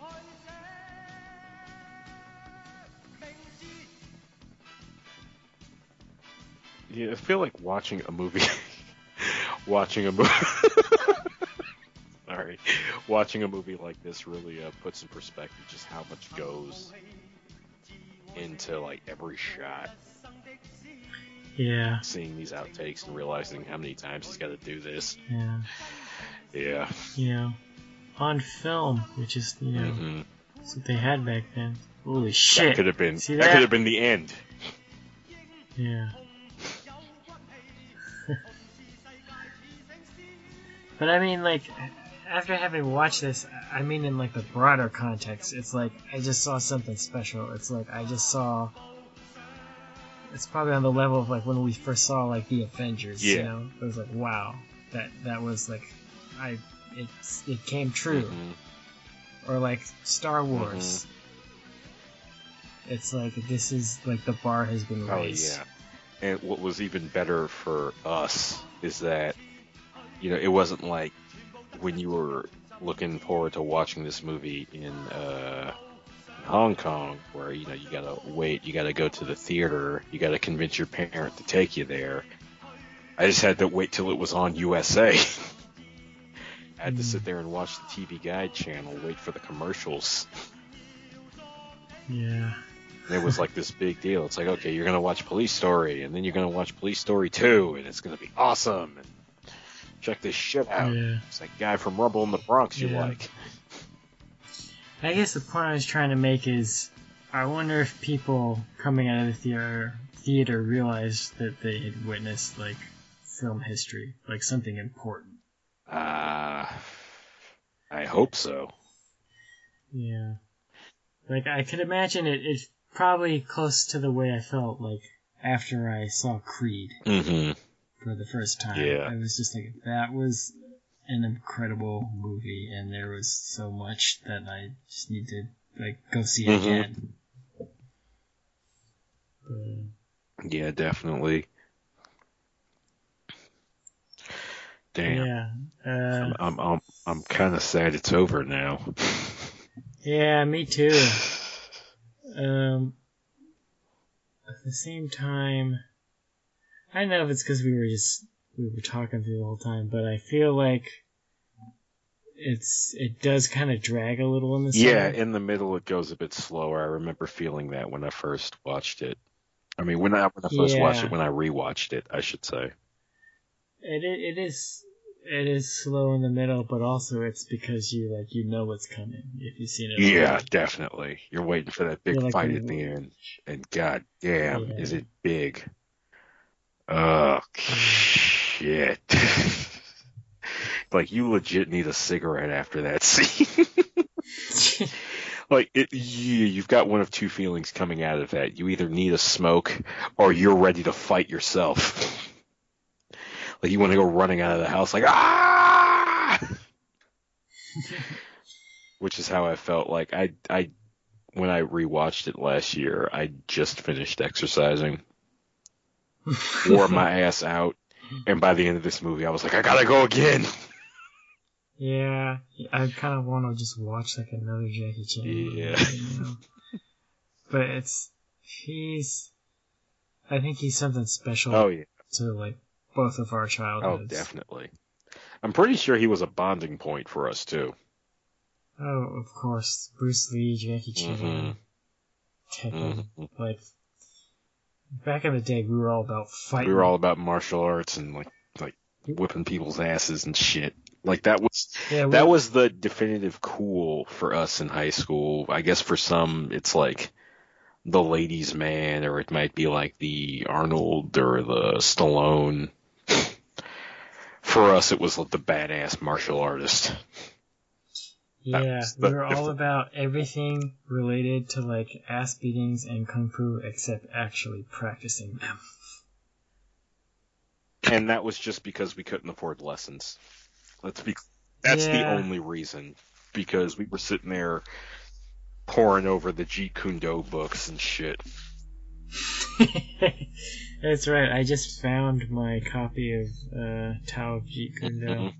Speaker 1: Yeah, I feel like watching a movie. *laughs* watching a movie. *laughs* Sorry, *laughs* watching a movie like this really uh, puts in perspective just how much goes into like every shot.
Speaker 2: yeah,
Speaker 1: Seeing these outtakes and realizing how many times he's got to do this.
Speaker 2: yeah,
Speaker 1: Yeah.
Speaker 2: you know, on film, which is you know
Speaker 1: hmm
Speaker 2: that's what they had back then. Holy shit!
Speaker 1: That could have been. That
Speaker 2: that?
Speaker 1: could have been the end.
Speaker 2: Yeah. *laughs* but I mean, like, after having watched this, I mean, in like the broader context, it's like I just saw something special. It's like I just saw. It's probably on the level of like when we first saw like the Avengers. You
Speaker 1: Yeah.
Speaker 2: know, it was like wow, that that was like, I it it came true.
Speaker 1: Mhm.
Speaker 2: Or like Star Wars. It's like this is like the bar has been raised.
Speaker 1: Oh
Speaker 2: raised.
Speaker 1: yeah. And what was even better for us is that, you know, it wasn't like when you were looking forward to watching this movie in uh, Hong Kong, where you know you gotta wait, you gotta go to the theater, you gotta convince your parent to take you there. I just had to wait till it was on USA. *laughs* I had to sit there and watch the TV Guide channel, wait for the commercials.
Speaker 2: Yeah.
Speaker 1: And it was like this big deal. It's like, okay, you're gonna watch Police Story, and then you're gonna watch Police Story 2, and it's gonna be awesome. And check this shit out.
Speaker 2: Yeah.
Speaker 1: It's that guy from Rumble in the Bronx you
Speaker 2: Yeah.
Speaker 1: like. *laughs*
Speaker 2: I guess the point I was trying to make is, I wonder if people coming out of the theater theater realized that they had witnessed like film history, like something important.
Speaker 1: Uh, I hope so.
Speaker 2: Yeah. Like I could imagine it. It's probably close to the way I felt like after I saw Creed
Speaker 1: Mm-hmm.
Speaker 2: For the first time.
Speaker 1: Yeah.
Speaker 2: I was just like, that was an incredible movie, and there was so much that I just need to like go see it
Speaker 1: Mhm.
Speaker 2: again. But,
Speaker 1: Yeah, definitely. Damn.
Speaker 2: yeah. Uh,
Speaker 1: I'm I'm I'm kind of sad it's over now.
Speaker 2: yeah, me too. *sighs* Um, at the same time, I don't know if it's because we were just we were talking through the whole time, but I feel like it's it does kind of drag a little in the
Speaker 1: Yeah, in the middle it goes a bit slower. I remember feeling that when I first watched it. I mean, when I when I first watched it, when I rewatched it, I should say.
Speaker 2: It it is it is slow in the middle, but also it's because you like you know what's coming if you've seen it.
Speaker 1: Yeah,
Speaker 2: already.
Speaker 1: definitely. You're waiting for that big
Speaker 2: like,
Speaker 1: fight at the end, and god damn,
Speaker 2: Yeah.
Speaker 1: is it big? Oh shit! *laughs* like you legit need a cigarette after that scene. *laughs* like it, you, you've got one of two feelings coming out of that. You either need a smoke, or you're ready to fight yourself. *laughs* like you want to go running out of the house, like ah. Which is how I felt. Like I, I, when I rewatched it last year, I just finished exercising, *laughs* wore my ass out, and by the end of this movie, I was like, I gotta go again. *laughs*
Speaker 2: Yeah, I kind of want to just watch like another Jackie Chan. movie,
Speaker 1: Yeah.
Speaker 2: you know? *laughs* but it's he's. I think he's something special
Speaker 1: Oh yeah.
Speaker 2: to like both of our childhoods.
Speaker 1: Oh, definitely. I'm pretty sure he was a bonding point for us too.
Speaker 2: Oh, of course, Bruce Lee, Jackie Chan,
Speaker 1: Mhm.
Speaker 2: Tekken.
Speaker 1: Mhm.
Speaker 2: Like back in the day, we were all about fighting.
Speaker 1: We were all about martial arts and like like whipping people's asses and shit. Like that was
Speaker 2: yeah, we-
Speaker 1: that was the definitive cool for us in high school. I guess for some it's like the ladies' man, or it might be like the Arnold or the Stallone. *laughs* For us, it was like the badass martial artist.
Speaker 2: Yeah, we were all about everything related to like ass beatings and kung fu, except actually practicing them.
Speaker 1: And that was just because we couldn't afford lessons. Let's be that's the only reason. Because we were sitting there poring over the Jeet Kune Do books and shit. *laughs*
Speaker 2: That's right. I just found my copy of uh, Tao of Jeet Kune Do.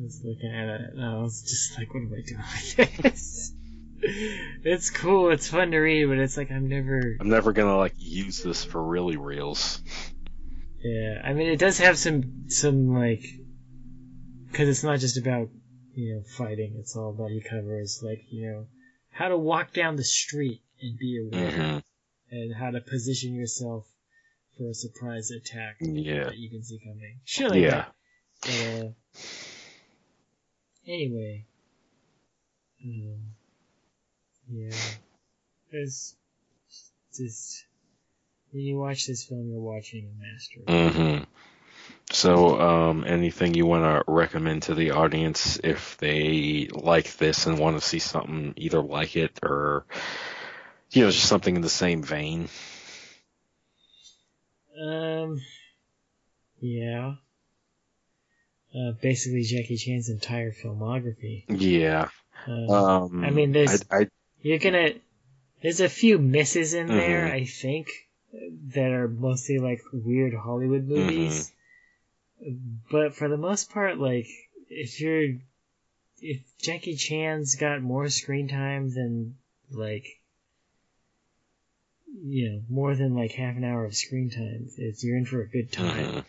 Speaker 2: I was looking at it, and I was just like, "What am I doing with this?" it's cool. It's fun to read, but it's like I'm never.
Speaker 1: I'm never gonna like use this for really reals.
Speaker 2: Yeah, I mean, it does have some some like, because it's not just about you know fighting. It's all about you covers like you know how to walk down the street and be aware,
Speaker 1: hmm
Speaker 2: and how to position yourself for a surprise attack
Speaker 1: Yeah.
Speaker 2: that you can see coming. Shit like
Speaker 1: Yeah.
Speaker 2: that. Uh, anyway, um, yeah, it's just when you watch this film, you're watching a master.
Speaker 1: hmm So, um, anything you want to recommend to the audience if they like this and want to see something either like it or, you know, just something in the same vein?
Speaker 2: Um, yeah. Uh, basically Jackie Chan's entire filmography.
Speaker 1: Yeah.
Speaker 2: Um,
Speaker 1: Um,
Speaker 2: I mean, there's-
Speaker 1: I, I
Speaker 2: you're gonna there's a few misses in there
Speaker 1: Mhm.
Speaker 2: i think that are mostly like weird hollywood movies but for the most part like if you're if jackie chan's got more screen time than like you know more than like half an hour of screen time it's you're in for a good time
Speaker 1: Mhm.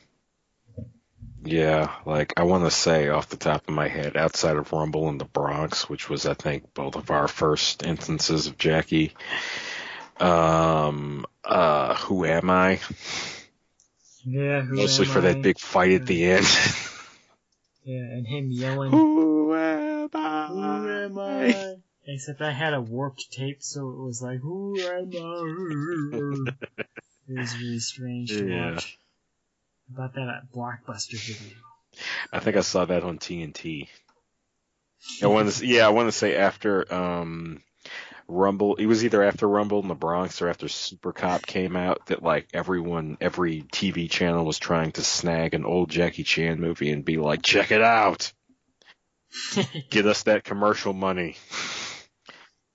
Speaker 1: Yeah, like I want to say off the top of my head, outside of Rumble in the Bronx, which was I think both of our first instances of Jackie. Um, uh, who am I?
Speaker 2: yeah who
Speaker 1: Mostly for
Speaker 2: I?
Speaker 1: that big fight at the end.
Speaker 2: yeah and him yelling
Speaker 1: who am I?
Speaker 2: Who am I? Except I had a warped tape, so it was like, Who am I? it was really strange to
Speaker 1: Yeah.
Speaker 2: watch. About that at Blockbuster video.
Speaker 1: I think I saw that on TNT. I want to, yeah, I want to say after um, Rumble, it was either after Rumble in the Bronx or after Super Cop came out that like everyone, every TV channel was trying to snag an old Jackie Chan movie and be like, check it out, *laughs* get us that commercial money.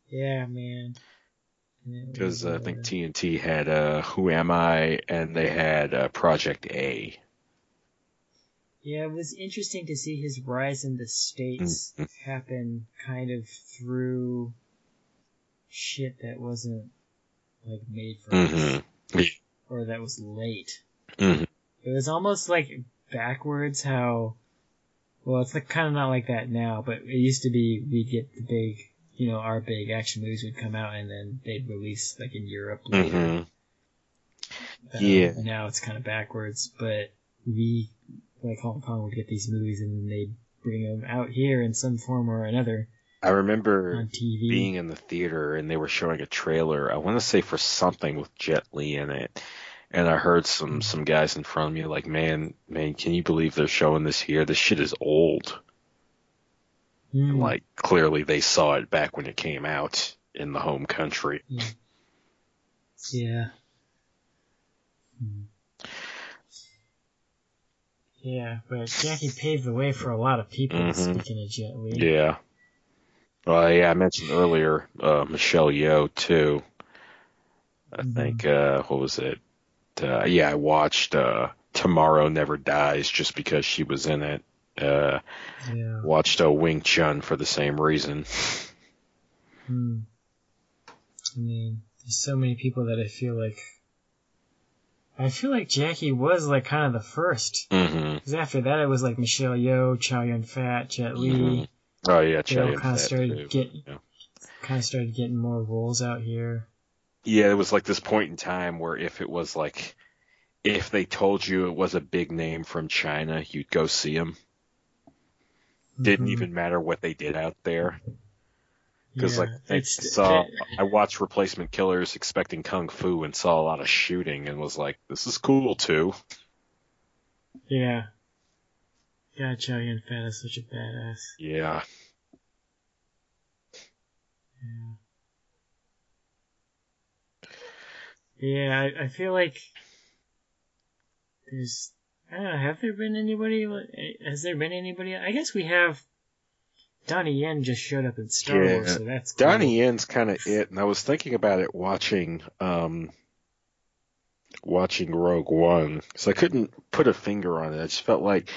Speaker 2: Yeah, man.
Speaker 1: Because uh, I think TNT had uh, Who Am I, and they had uh, Project A.
Speaker 2: Yeah, it was interesting to see his rise in the states
Speaker 1: Mhm.
Speaker 2: happen kind of through shit that wasn't like made for us
Speaker 1: Mm-hmm.
Speaker 2: or that was late.
Speaker 1: Mm-hmm.
Speaker 2: It was almost like backwards how well it's like kind of not like that now, but it used to be we'd get the big you know our big action movies would come out and then they'd release like in Europe later.
Speaker 1: hmm
Speaker 2: Um,
Speaker 1: Yeah.
Speaker 2: Now it's kind of backwards, but we, like Hong Kong, would get these movies and then they'd bring them out here in some form or another
Speaker 1: I remember
Speaker 2: on TV.
Speaker 1: being in the theater and they were showing a trailer. I want to say for something with Jet Li in it, and I heard some some guys in front of me like, "Man, man, can you believe they're showing this here? This shit is old."
Speaker 2: Hmm.
Speaker 1: Like clearly they saw it back when it came out in the home country.
Speaker 2: Yeah. Hmm. Yeah, but Jackie paved the way for a lot of people.
Speaker 1: Mhm.
Speaker 2: Speaking of Jet Li,
Speaker 1: Yeah. Well, yeah, I mentioned earlier uh, Michelle Yeoh too. I
Speaker 2: Mhm.
Speaker 1: think uh, what was it? Uh, yeah, I watched uh, Tomorrow Never Dies just because she was in it. Uh,
Speaker 2: yeah.
Speaker 1: watched a Wing Chun for the same reason.
Speaker 2: Hmm. I mean, there's so many people that I feel like. I feel like Jackie was like kind of the first. Because after that, it was like Michelle Yeoh, Chow Yun Fat, Jet Li.
Speaker 1: Mhm. Oh yeah, Chow Yun Fat,
Speaker 2: started
Speaker 1: too.
Speaker 2: get-
Speaker 1: yeah.
Speaker 2: Kind of started getting more roles out here.
Speaker 1: yeah, it was like this point in time where if it was like, if they told you it was a big name from China, you'd go see them. Didn't
Speaker 2: Mhm.
Speaker 1: even matter what they did out there. Because
Speaker 2: Yeah,
Speaker 1: like I saw, I watched Replacement Killers expecting kung fu and saw a lot of shooting and was like, this is cool too.
Speaker 2: Yeah. God, Chow Yun Fat is such a badass.
Speaker 1: Yeah.
Speaker 2: Yeah. Yeah, I, I feel like there's. Know. Have there been anybody? Has there been anybody? I guess we have. Donnie Yen just showed up in Star
Speaker 1: Yeah.
Speaker 2: Wars, so that's cool.
Speaker 1: Donnie Yen's kind of it, and I was thinking about it watching, um, watching Rogue One, so I couldn't put a finger on it. I just felt like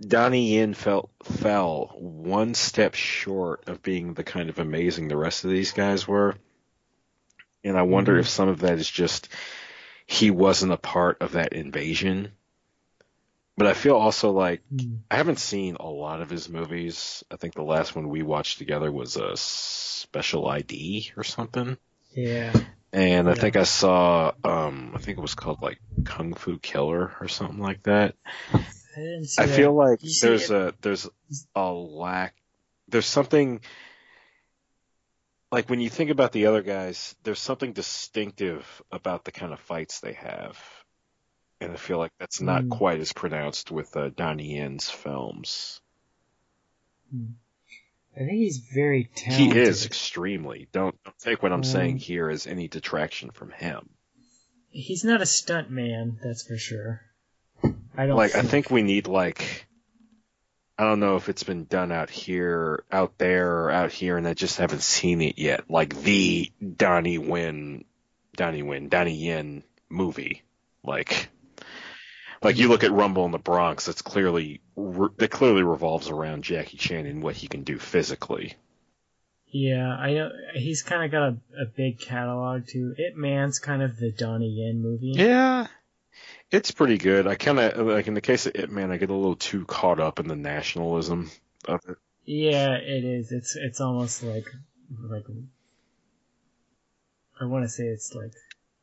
Speaker 1: Donnie Yen felt fell one step short of being the kind of amazing the rest of these guys were, and I wonder
Speaker 2: Mhm.
Speaker 1: if some of that is just he wasn't a part of that invasion. But I feel also like
Speaker 2: Hmm.
Speaker 1: I haven't seen a lot of his movies. I think the last one we watched together was a Special ID or something.
Speaker 2: Yeah.
Speaker 1: And I
Speaker 2: Yeah.
Speaker 1: think I saw, um, I think it was called like Kung Fu Killer or something like that.
Speaker 2: I
Speaker 1: I
Speaker 2: that.
Speaker 1: feel like
Speaker 2: You
Speaker 1: there's
Speaker 2: it-
Speaker 1: a there's a lack. There's something like when you think about the other guys, there's something distinctive about the kind of fights they have, and I feel like that's not
Speaker 2: Mm.
Speaker 1: quite as pronounced with uh, Donnie Yen's films.
Speaker 2: I think he's very talented.
Speaker 1: He is extremely. Don't, don't take what I'm
Speaker 2: Um,
Speaker 1: saying here as any detraction from him.
Speaker 2: He's not a stunt man, that's for sure. I don't
Speaker 1: Like I think we need like I don't know if it's been done out here, out there, or out here, and I just haven't seen it yet. Like the Donnie Win, Donnie Win, Donnie Yen movie. Like, like you look at Rumble in the Bronx. It's clearly re- that clearly revolves around Jackie Chan and what he can do physically.
Speaker 2: Yeah, I know he's kind of got a, a big catalog too. Ip Man's kind of the Donnie Yen movie.
Speaker 1: Yeah, it's pretty good. I kind of like in the case of Ip Man, I get a little too caught up in the nationalism of it.
Speaker 2: Yeah, it is. It's it's almost like like I want to say it's like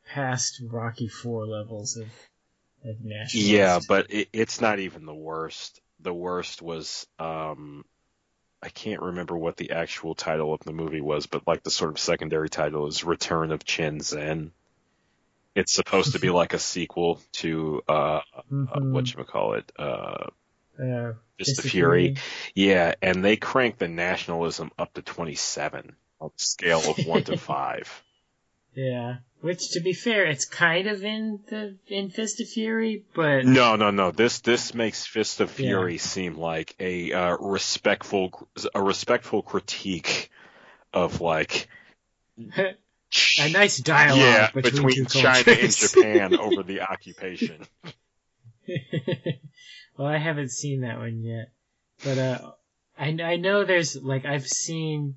Speaker 2: past Rocky Four levels of of nationalist.
Speaker 1: Yeah, but it, it's not even the worst. The worst was um I can't remember what the actual title of the movie was, but like the sort of secondary title is Return of Chen Zhen. It's supposed to be like a sequel to uh, uh
Speaker 2: Mhm.
Speaker 1: what you call it, uh
Speaker 2: Uh,
Speaker 1: Just the
Speaker 2: Fist of
Speaker 1: Fury. Yeah, and they crank the nationalism up to 27 on the scale of 1 to *laughs* 5.
Speaker 2: Yeah, which to be fair, it's kind of in the in Fist of Fury, but
Speaker 1: No, no, no. This this makes Fist of
Speaker 2: Yeah.
Speaker 1: Fury seem like a uh, respectful a respectful critique of like *laughs*
Speaker 2: a nice dialogue
Speaker 1: yeah,
Speaker 2: between,
Speaker 1: between China and. *laughs* Japan over the occupation. *laughs*
Speaker 2: well, I haven't seen that one yet, but uh, I I know there's like I've seen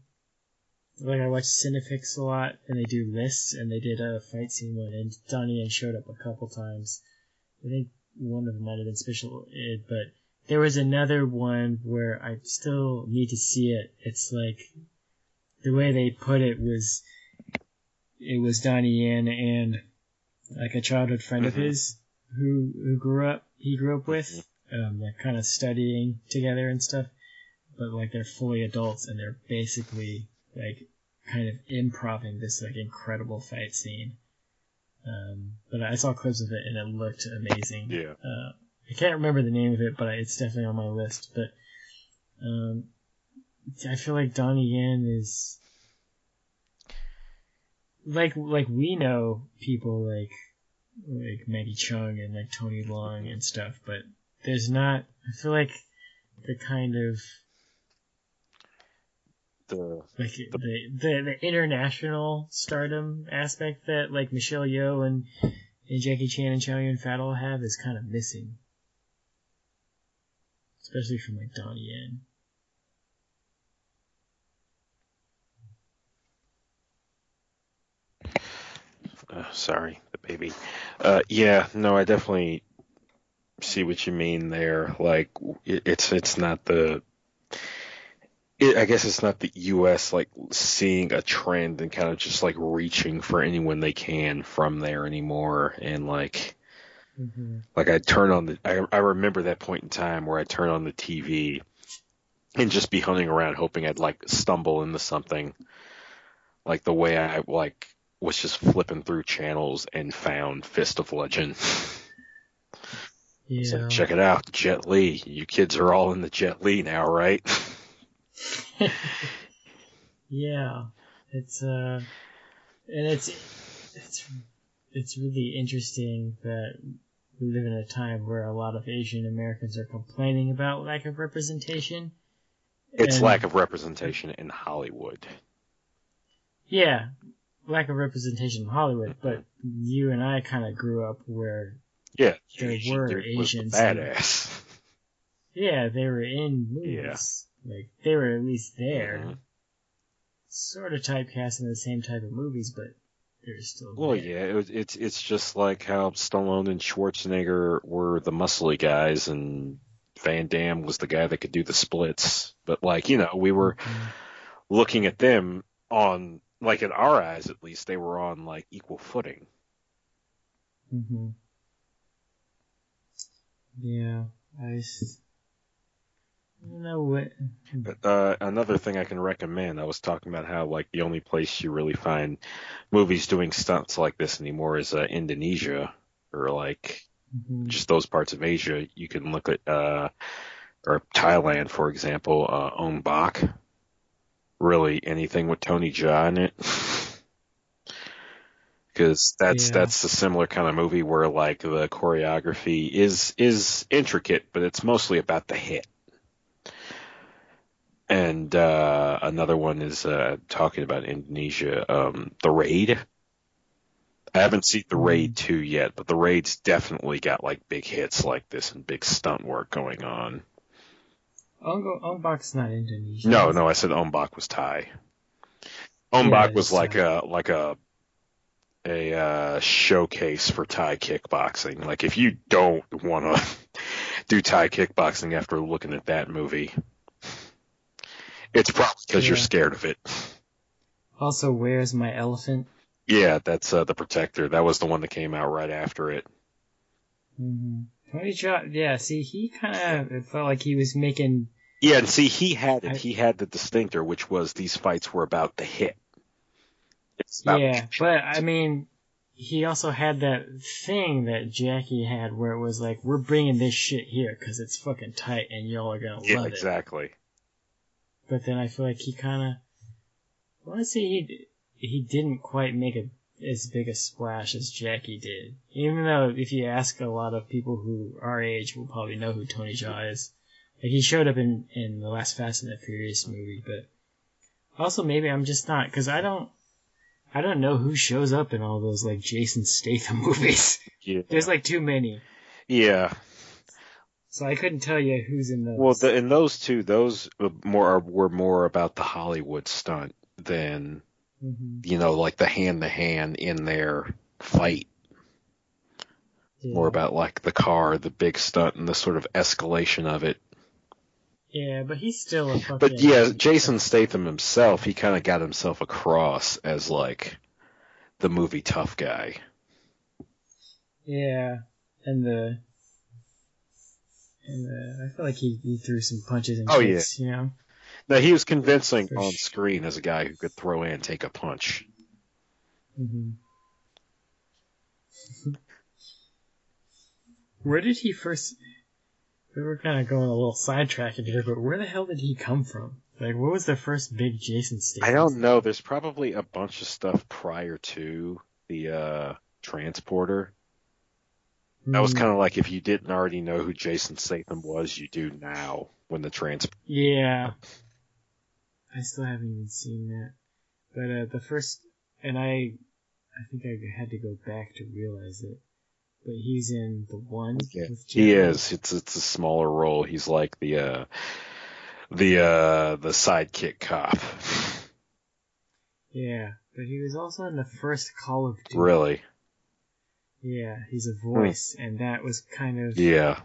Speaker 2: like I watch Cinefix a lot, and they do lists, and they did a fight scene one, and Donnie Yen showed up a couple times. I think one of them might have been Special ID, but there was another one where I still need to see it. It's like the way they put it was it was Donnie Yen and like a childhood friend of
Speaker 1: Mhm.
Speaker 2: his who who grew up he grew up with um, like kind of studying together and stuff but like they're fully adults and they're basically like kind of improving this like incredible fight scene um, but I saw clips of it and it looked amazing
Speaker 1: Yeah.
Speaker 2: uh, I can't remember the name of it, but it's definitely on my list. But um, I feel like Donnie Yen is like like we know people like like Maggie Cheung and like Tony Leung and stuff, but there's not. I feel like the kind of
Speaker 1: The
Speaker 2: like the the, the international stardom aspect that like Michelle Yeoh and and Jackie Chan and Chow Yun Fat all have is kind of missing, especially from like Donnie Yen.
Speaker 1: uh, sorry, the baby. Uh, yeah, no, I definitely see what you mean there. Like, it, it's it's not the. It, I guess it's not the U.S. like seeing a trend and kind of just like reaching for anyone they can from there anymore, and like.
Speaker 2: Mm-hmm.
Speaker 1: Like I turn on the, I, I remember that point in time where I turn on the TV and just be hunting around hoping I'd like stumble into something. Like the way I like was just flipping through channels and found Fist of Legend. *laughs*
Speaker 2: Yeah.
Speaker 1: like, check it out, Jet Li. You kids are all in the Jet Li now, right? *laughs* *laughs*
Speaker 2: yeah. It's uh, and it's it's it's really interesting that we live in a time where a lot of Asian Americans are complaining about lack of representation.
Speaker 1: It's
Speaker 2: And-
Speaker 1: lack of representation in Hollywood.
Speaker 2: Yeah, lack of representation in Hollywood, but you and I kind of grew up where,
Speaker 1: Yeah,
Speaker 2: There
Speaker 1: Asian
Speaker 2: were
Speaker 1: dude was the
Speaker 2: Asians
Speaker 1: badass. *laughs*
Speaker 2: yeah, they were in movies. Like, they were at least there.
Speaker 1: Mhm.
Speaker 2: Sort of typecast in the same type of movies, but they're still
Speaker 1: Well,
Speaker 2: there.
Speaker 1: yeah, it, was- it's it's just like how Stallone and Schwarzenegger were the muscly guys, and Van Damme was the guy that could do the splits. But like you know, we were
Speaker 2: Mhm.
Speaker 1: looking at them on like in our eyes at least, they were on like equal footing.
Speaker 2: hmm Yeah, I just, Know what.
Speaker 1: But, uh, another thing I can recommend, I was talking about how like the only place you really find movies doing stunts like this anymore is uh, Indonesia or like
Speaker 2: mhm.
Speaker 1: just those parts of Asia. You can look at uh, or Thailand, for example, uh, Ong Bak. Really, anything with Tony Jaa in it. *laughs* Because that's
Speaker 2: Yeah.
Speaker 1: that's a similar kind of movie where like the choreography is is intricate, but it's mostly about the hit. And uh, another one is uh, talking about Indonesia, um, the Raid. I haven't seen the Raid two yet, but the Raid's definitely got like big hits like this and big stunt work going on.
Speaker 2: Ong Bak's not Indonesian.
Speaker 1: No, no, I said Ong Bak was Thai. Ong Bak
Speaker 2: Yeah,
Speaker 1: was like
Speaker 2: Thai.
Speaker 1: a like a a uh, showcase for Thai kickboxing. Like if you don't want to *laughs* do Thai kickboxing after looking at that movie, it's probably because you're scared of it.
Speaker 2: Also, where's my elephant?
Speaker 1: Yeah, that's uh, the Protector. That was the one that came out right after it.
Speaker 2: hmm Tony Jaa, yeah. See, he kind of it felt like he was making.
Speaker 1: Yeah, and see, he had it.
Speaker 2: I-
Speaker 1: He had the distinctor, which was these fights were about the hit. About
Speaker 2: Yeah, but I mean, he also had that thing that Jackie had, where it was like, "We're bringing this shit here because it's fucking tight, and y'all are gonna
Speaker 1: yeah,
Speaker 2: love it."
Speaker 1: exactly.
Speaker 2: But then I feel like he kind of, well, I say he he didn't quite make a as big a splash as Jackie did. Even though if you ask a lot of people who our age will probably know who Tony Jaa is. Like he showed up in in the last Fast and the Furious movie, but also maybe I'm just not because I don't. I don't know who shows up in all those like Jason Statham *laughs* movies.
Speaker 1: Yeah.
Speaker 2: There's like too many,
Speaker 1: Yeah.
Speaker 2: So I couldn't tell you who's in those.
Speaker 1: Well, the, in those two, those were more were more about the Hollywood stunt than
Speaker 2: hmm
Speaker 1: you know, like the hand to hand in their fight.
Speaker 2: yeah.
Speaker 1: More about like the car, the big stunt, and the sort of escalation of it.
Speaker 2: Yeah, but he's still a fucking.
Speaker 1: But yeah, Jason Statham himself, he kind of got himself across as like the movie tough guy.
Speaker 2: Yeah, and the. And the, I feel like he, he threw some punches and
Speaker 1: Oh, yeah.
Speaker 2: kicks, you know.
Speaker 1: Now he was convincing
Speaker 2: For
Speaker 1: on
Speaker 2: sh-
Speaker 1: screen as a guy who could throw and take a punch.
Speaker 2: hmm *laughs* Where did he first? We were kind of going a little sidetracking here, but where the hell did he come from? Like, what was the first big Jason Statham?
Speaker 1: I don't know. There's probably a bunch of stuff prior to the uh, transporter. That was
Speaker 2: Hmm,
Speaker 1: kind of like if you didn't already know who Jason Statham was, you do now when the trans.
Speaker 2: Yeah. I still haven't even seen that, but uh, the first, and I, I think I had to go back to realize it. But he's in the one.
Speaker 1: Yeah, he is. It's it's a smaller role. He's like the uh, the uh, the sidekick cop. *laughs*
Speaker 2: Yeah, but he was also in the first Call of Duty.
Speaker 1: really?
Speaker 2: Yeah, he's a voice, and that was kind of
Speaker 1: Yeah.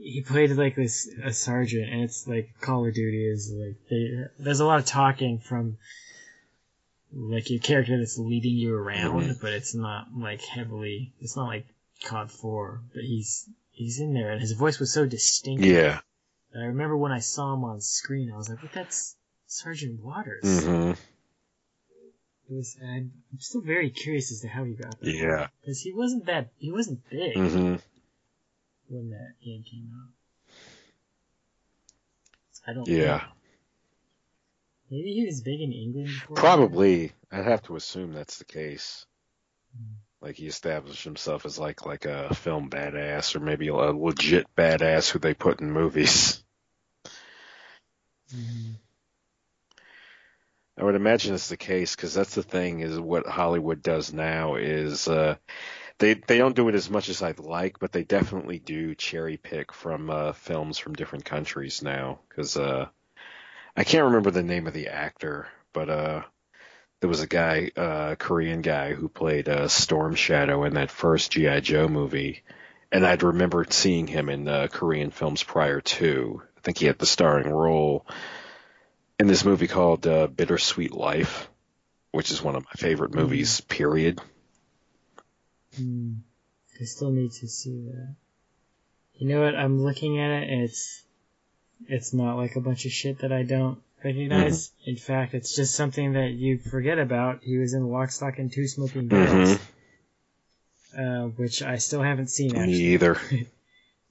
Speaker 2: he played like this a sergeant, and it's like Call of Duty is like they, there's a lot of talking from like your character that's leading you around,
Speaker 1: Mhm.
Speaker 2: but it's not like heavily. It's not like COD Four, but he's he's in there, and his voice was so distinct.
Speaker 1: Yeah.
Speaker 2: I remember when I saw him on screen, I was like, "But that's Sergeant Waters."
Speaker 1: hmm
Speaker 2: It was. I'm I'm still very curious as to how he got that.
Speaker 1: Yeah.
Speaker 2: because he wasn't that he wasn't big
Speaker 1: hmm
Speaker 2: when that game came out. I don't.
Speaker 1: Yeah.
Speaker 2: think. Maybe he was big in England. Before
Speaker 1: Probably. I'd have to assume that's the case.
Speaker 2: Hmm.
Speaker 1: Like he established himself as like like a film badass or maybe a legit badass who they put in movies.
Speaker 2: Mhm. *laughs*
Speaker 1: I would imagine it's the case because that's the thing is what Hollywood does now is uh, they they don't do it as much as I'd like, but they definitely do cherry pick from uh, films from different countries now. Because uh, I can't remember the name of the actor, but uh, there was a guy, uh, Korean guy, who played uh, Storm Shadow in that first GI Joe movie, and I'd remembered seeing him in uh, Korean films prior to. I think he had the starring role in this movie called uh, Bittersweet Life, which is one of my favorite movies. Period.
Speaker 2: Hmm. I still need to see that. You know what? I'm looking at it, it's it's not like a bunch of shit that I don't recognize.
Speaker 1: Mm-hmm.
Speaker 2: In fact, it's just something that you forget about. He was in Lock, Stock, and Two Smoking Barrels,
Speaker 1: hmm
Speaker 2: uh, which I still haven't seen
Speaker 1: Me either. *laughs*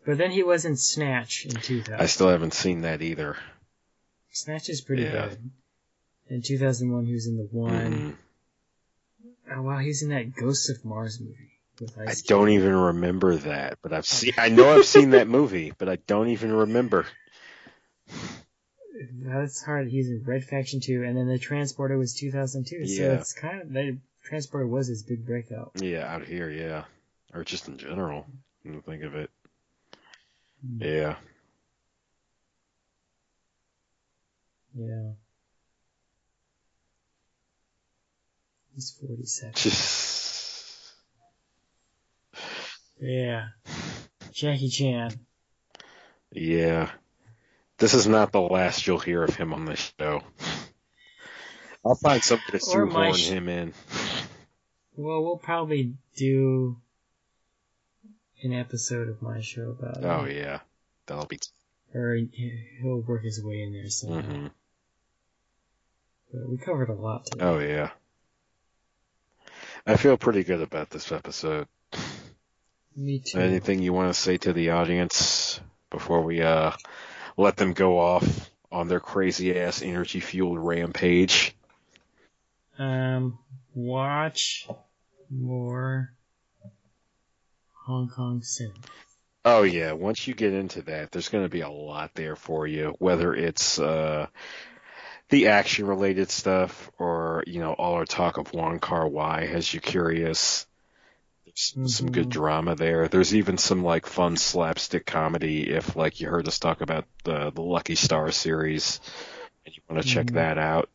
Speaker 2: But then he was in Snatch in 2000.
Speaker 1: I still haven't seen that either.
Speaker 2: Snatch is pretty
Speaker 1: Yeah.
Speaker 2: good. In 2001, he was in the one.
Speaker 1: Mhm.
Speaker 2: Oh wow, he's in that Ghosts of Mars movie with
Speaker 1: I don't even remember that, but I've seen. I know I've seen that movie, but I don't even remember.
Speaker 2: That's hard. He's in Red Faction 2, and then the Transporter was 2002.
Speaker 1: Yeah.
Speaker 2: So it's kind of the Transporter was his big breakout.
Speaker 1: Yeah, out here, yeah, or just in general. When you think of it,
Speaker 2: Hmm.
Speaker 1: yeah.
Speaker 2: Yeah. He's 47. *laughs* Yeah. Jackie Chan.
Speaker 1: yeah. This is not the last you'll hear of him on this show. I'll find something to shoehorn
Speaker 2: sh-
Speaker 1: him in.
Speaker 2: Well, we'll probably do an episode of my show about
Speaker 1: Oh
Speaker 2: it.
Speaker 1: yeah, that'll be.
Speaker 2: Or he'll work his way in there somehow.
Speaker 1: hmm
Speaker 2: But we covered a lot today.
Speaker 1: Oh yeah. I feel pretty good about this episode.
Speaker 2: Me too.
Speaker 1: Anything you want to say to the audience before we uh let them go off on their crazy ass energy fueled rampage?
Speaker 2: Um, watch more Hong Kong cinema.
Speaker 1: Oh yeah, once you get into that, there's going to be a lot there for you. Whether it's uh the action related stuff, or you know, all our talk of Wong Kar Wai has you curious. There's some good
Speaker 2: Mhm.
Speaker 1: drama there. There's even some like fun slapstick comedy if like you heard us talk about the the Lucky Star series and you want to check
Speaker 2: Mhm.
Speaker 1: that out.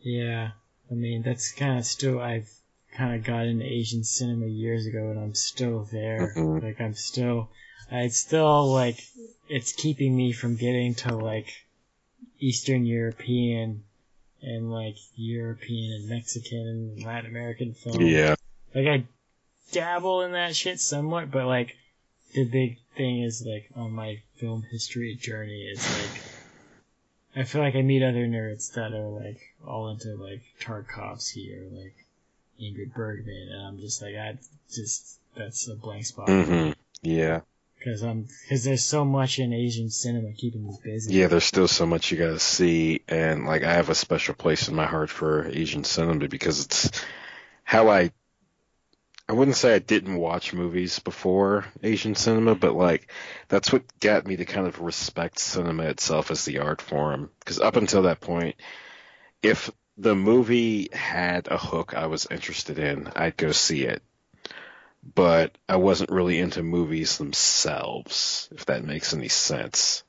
Speaker 2: Yeah, I mean that's kind of still I've kind of got into Asian cinema years ago, and I'm still there.
Speaker 1: Mhm.
Speaker 2: Like I'm still, I still like it's keeping me from getting to like Eastern European and like European and Mexican and Latin American film.
Speaker 1: Yeah.
Speaker 2: Like I dabble in that shit somewhat, but like the big thing is like on my film history journey is like I feel like I meet other nerds that are like all into like Tarkovsky or like Ingrid Bergman, and I'm just like I just that's a blank spot
Speaker 1: hmm Yeah.
Speaker 2: Because I'm because there's so much in Asian cinema keeping me busy.
Speaker 1: Yeah, there's still so much you gotta see, and like I have a special place in my heart for Asian cinema because it's how I. I wouldn't say I didn't watch movies before Asian cinema, but like that's what got me to kind of respect cinema itself as the art form. Because up until that point, if the movie had a hook I was interested in, I'd go see it. But I wasn't really into movies themselves, if that makes any sense.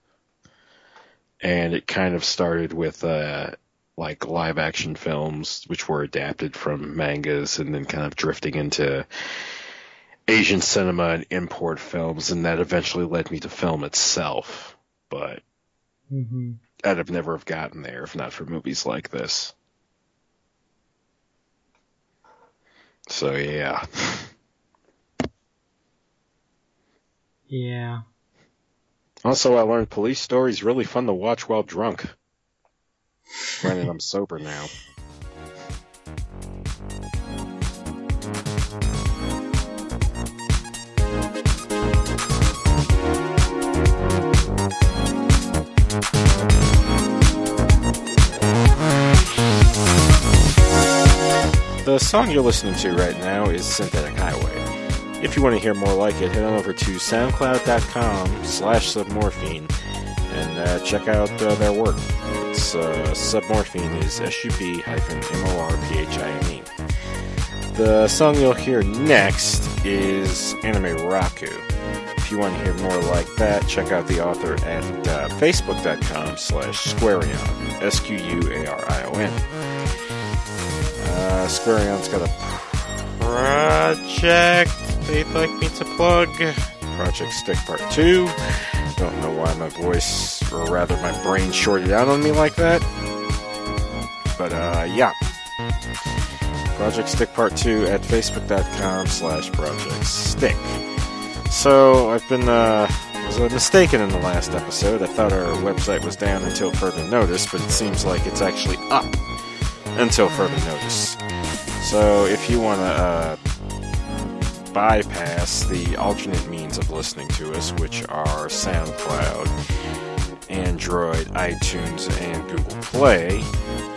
Speaker 1: And it kind of started with uh like live action films which were adapted from mangas and then kind of drifting into Asian cinema and import films and that eventually led me to film itself but
Speaker 2: hmm
Speaker 1: I'd have never have gotten there if not for movies like this. So yeah *laughs*
Speaker 2: Yeah.
Speaker 1: also I learned police stories really fun to watch while drunk granted I'm sober now The song you're listening to right now is Synthetic Highway. If you want to hear more like it, head on over to soundcloud.com slash submorphine and uh, check out uh, their work. It's uh, submorphine is S-U-B-M-O-R-P-H-I-N-E. The song you'll hear next is Anime Raku. If you want to hear more like that, check out the author at uh, facebook.com slash squarion, S-Q-U-A-R-I-O-N. Uh, Squarion's got a project they'd like me to plug. Project Stick Part 2. Don't know why my voice, or rather my brain shorted out on me like that. But, uh, yeah. Project Stick Part 2 at facebook.com slash Project Stick. So, I've been, uh, was uh, mistaken in the last episode. I thought our website was down until further notice, but it seems like it's actually up until further notice. So if you want to uh, bypass the alternate means of listening to us, which are SoundCloud, Android, iTunes, and Google Play,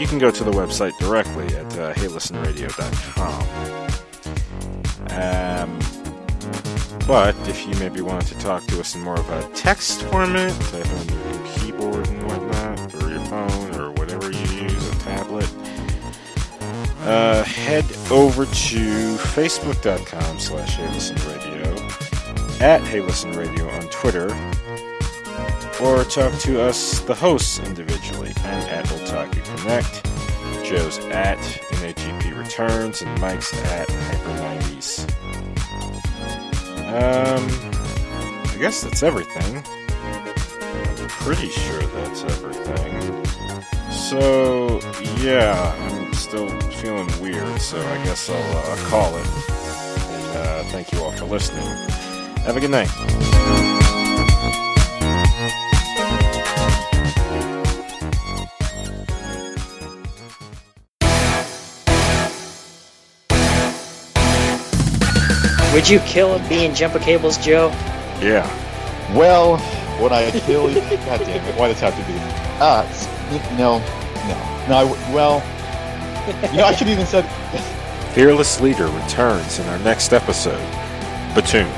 Speaker 1: you can go to the website directly at uh, heylistenradio.com. Um, but if you maybe want to talk to us in more of a text format, type on your keyboard uh, head over to facebook.com slash heylistenradio, at heylistenradio on Twitter, or talk to us, the hosts, individually. I'm at Otaku Connect, Joe's at NAGP Returns, and Mike's at Hyper90s. Um, I guess that's everything. I'm pretty sure that's everything. So, yeah, I'm still feeling weird, so I guess I'll uh, call it. And uh, thank you all for listening. Have a good night.
Speaker 5: Would you kill a bee in jumper cables, Joe?
Speaker 1: Yeah.
Speaker 6: Well, would I kill you? God damn it! Why does it have to be? Ah, s- no, no, no. I w well, you know, I should even said.
Speaker 1: Fearless Leader returns in our next episode. Batoon.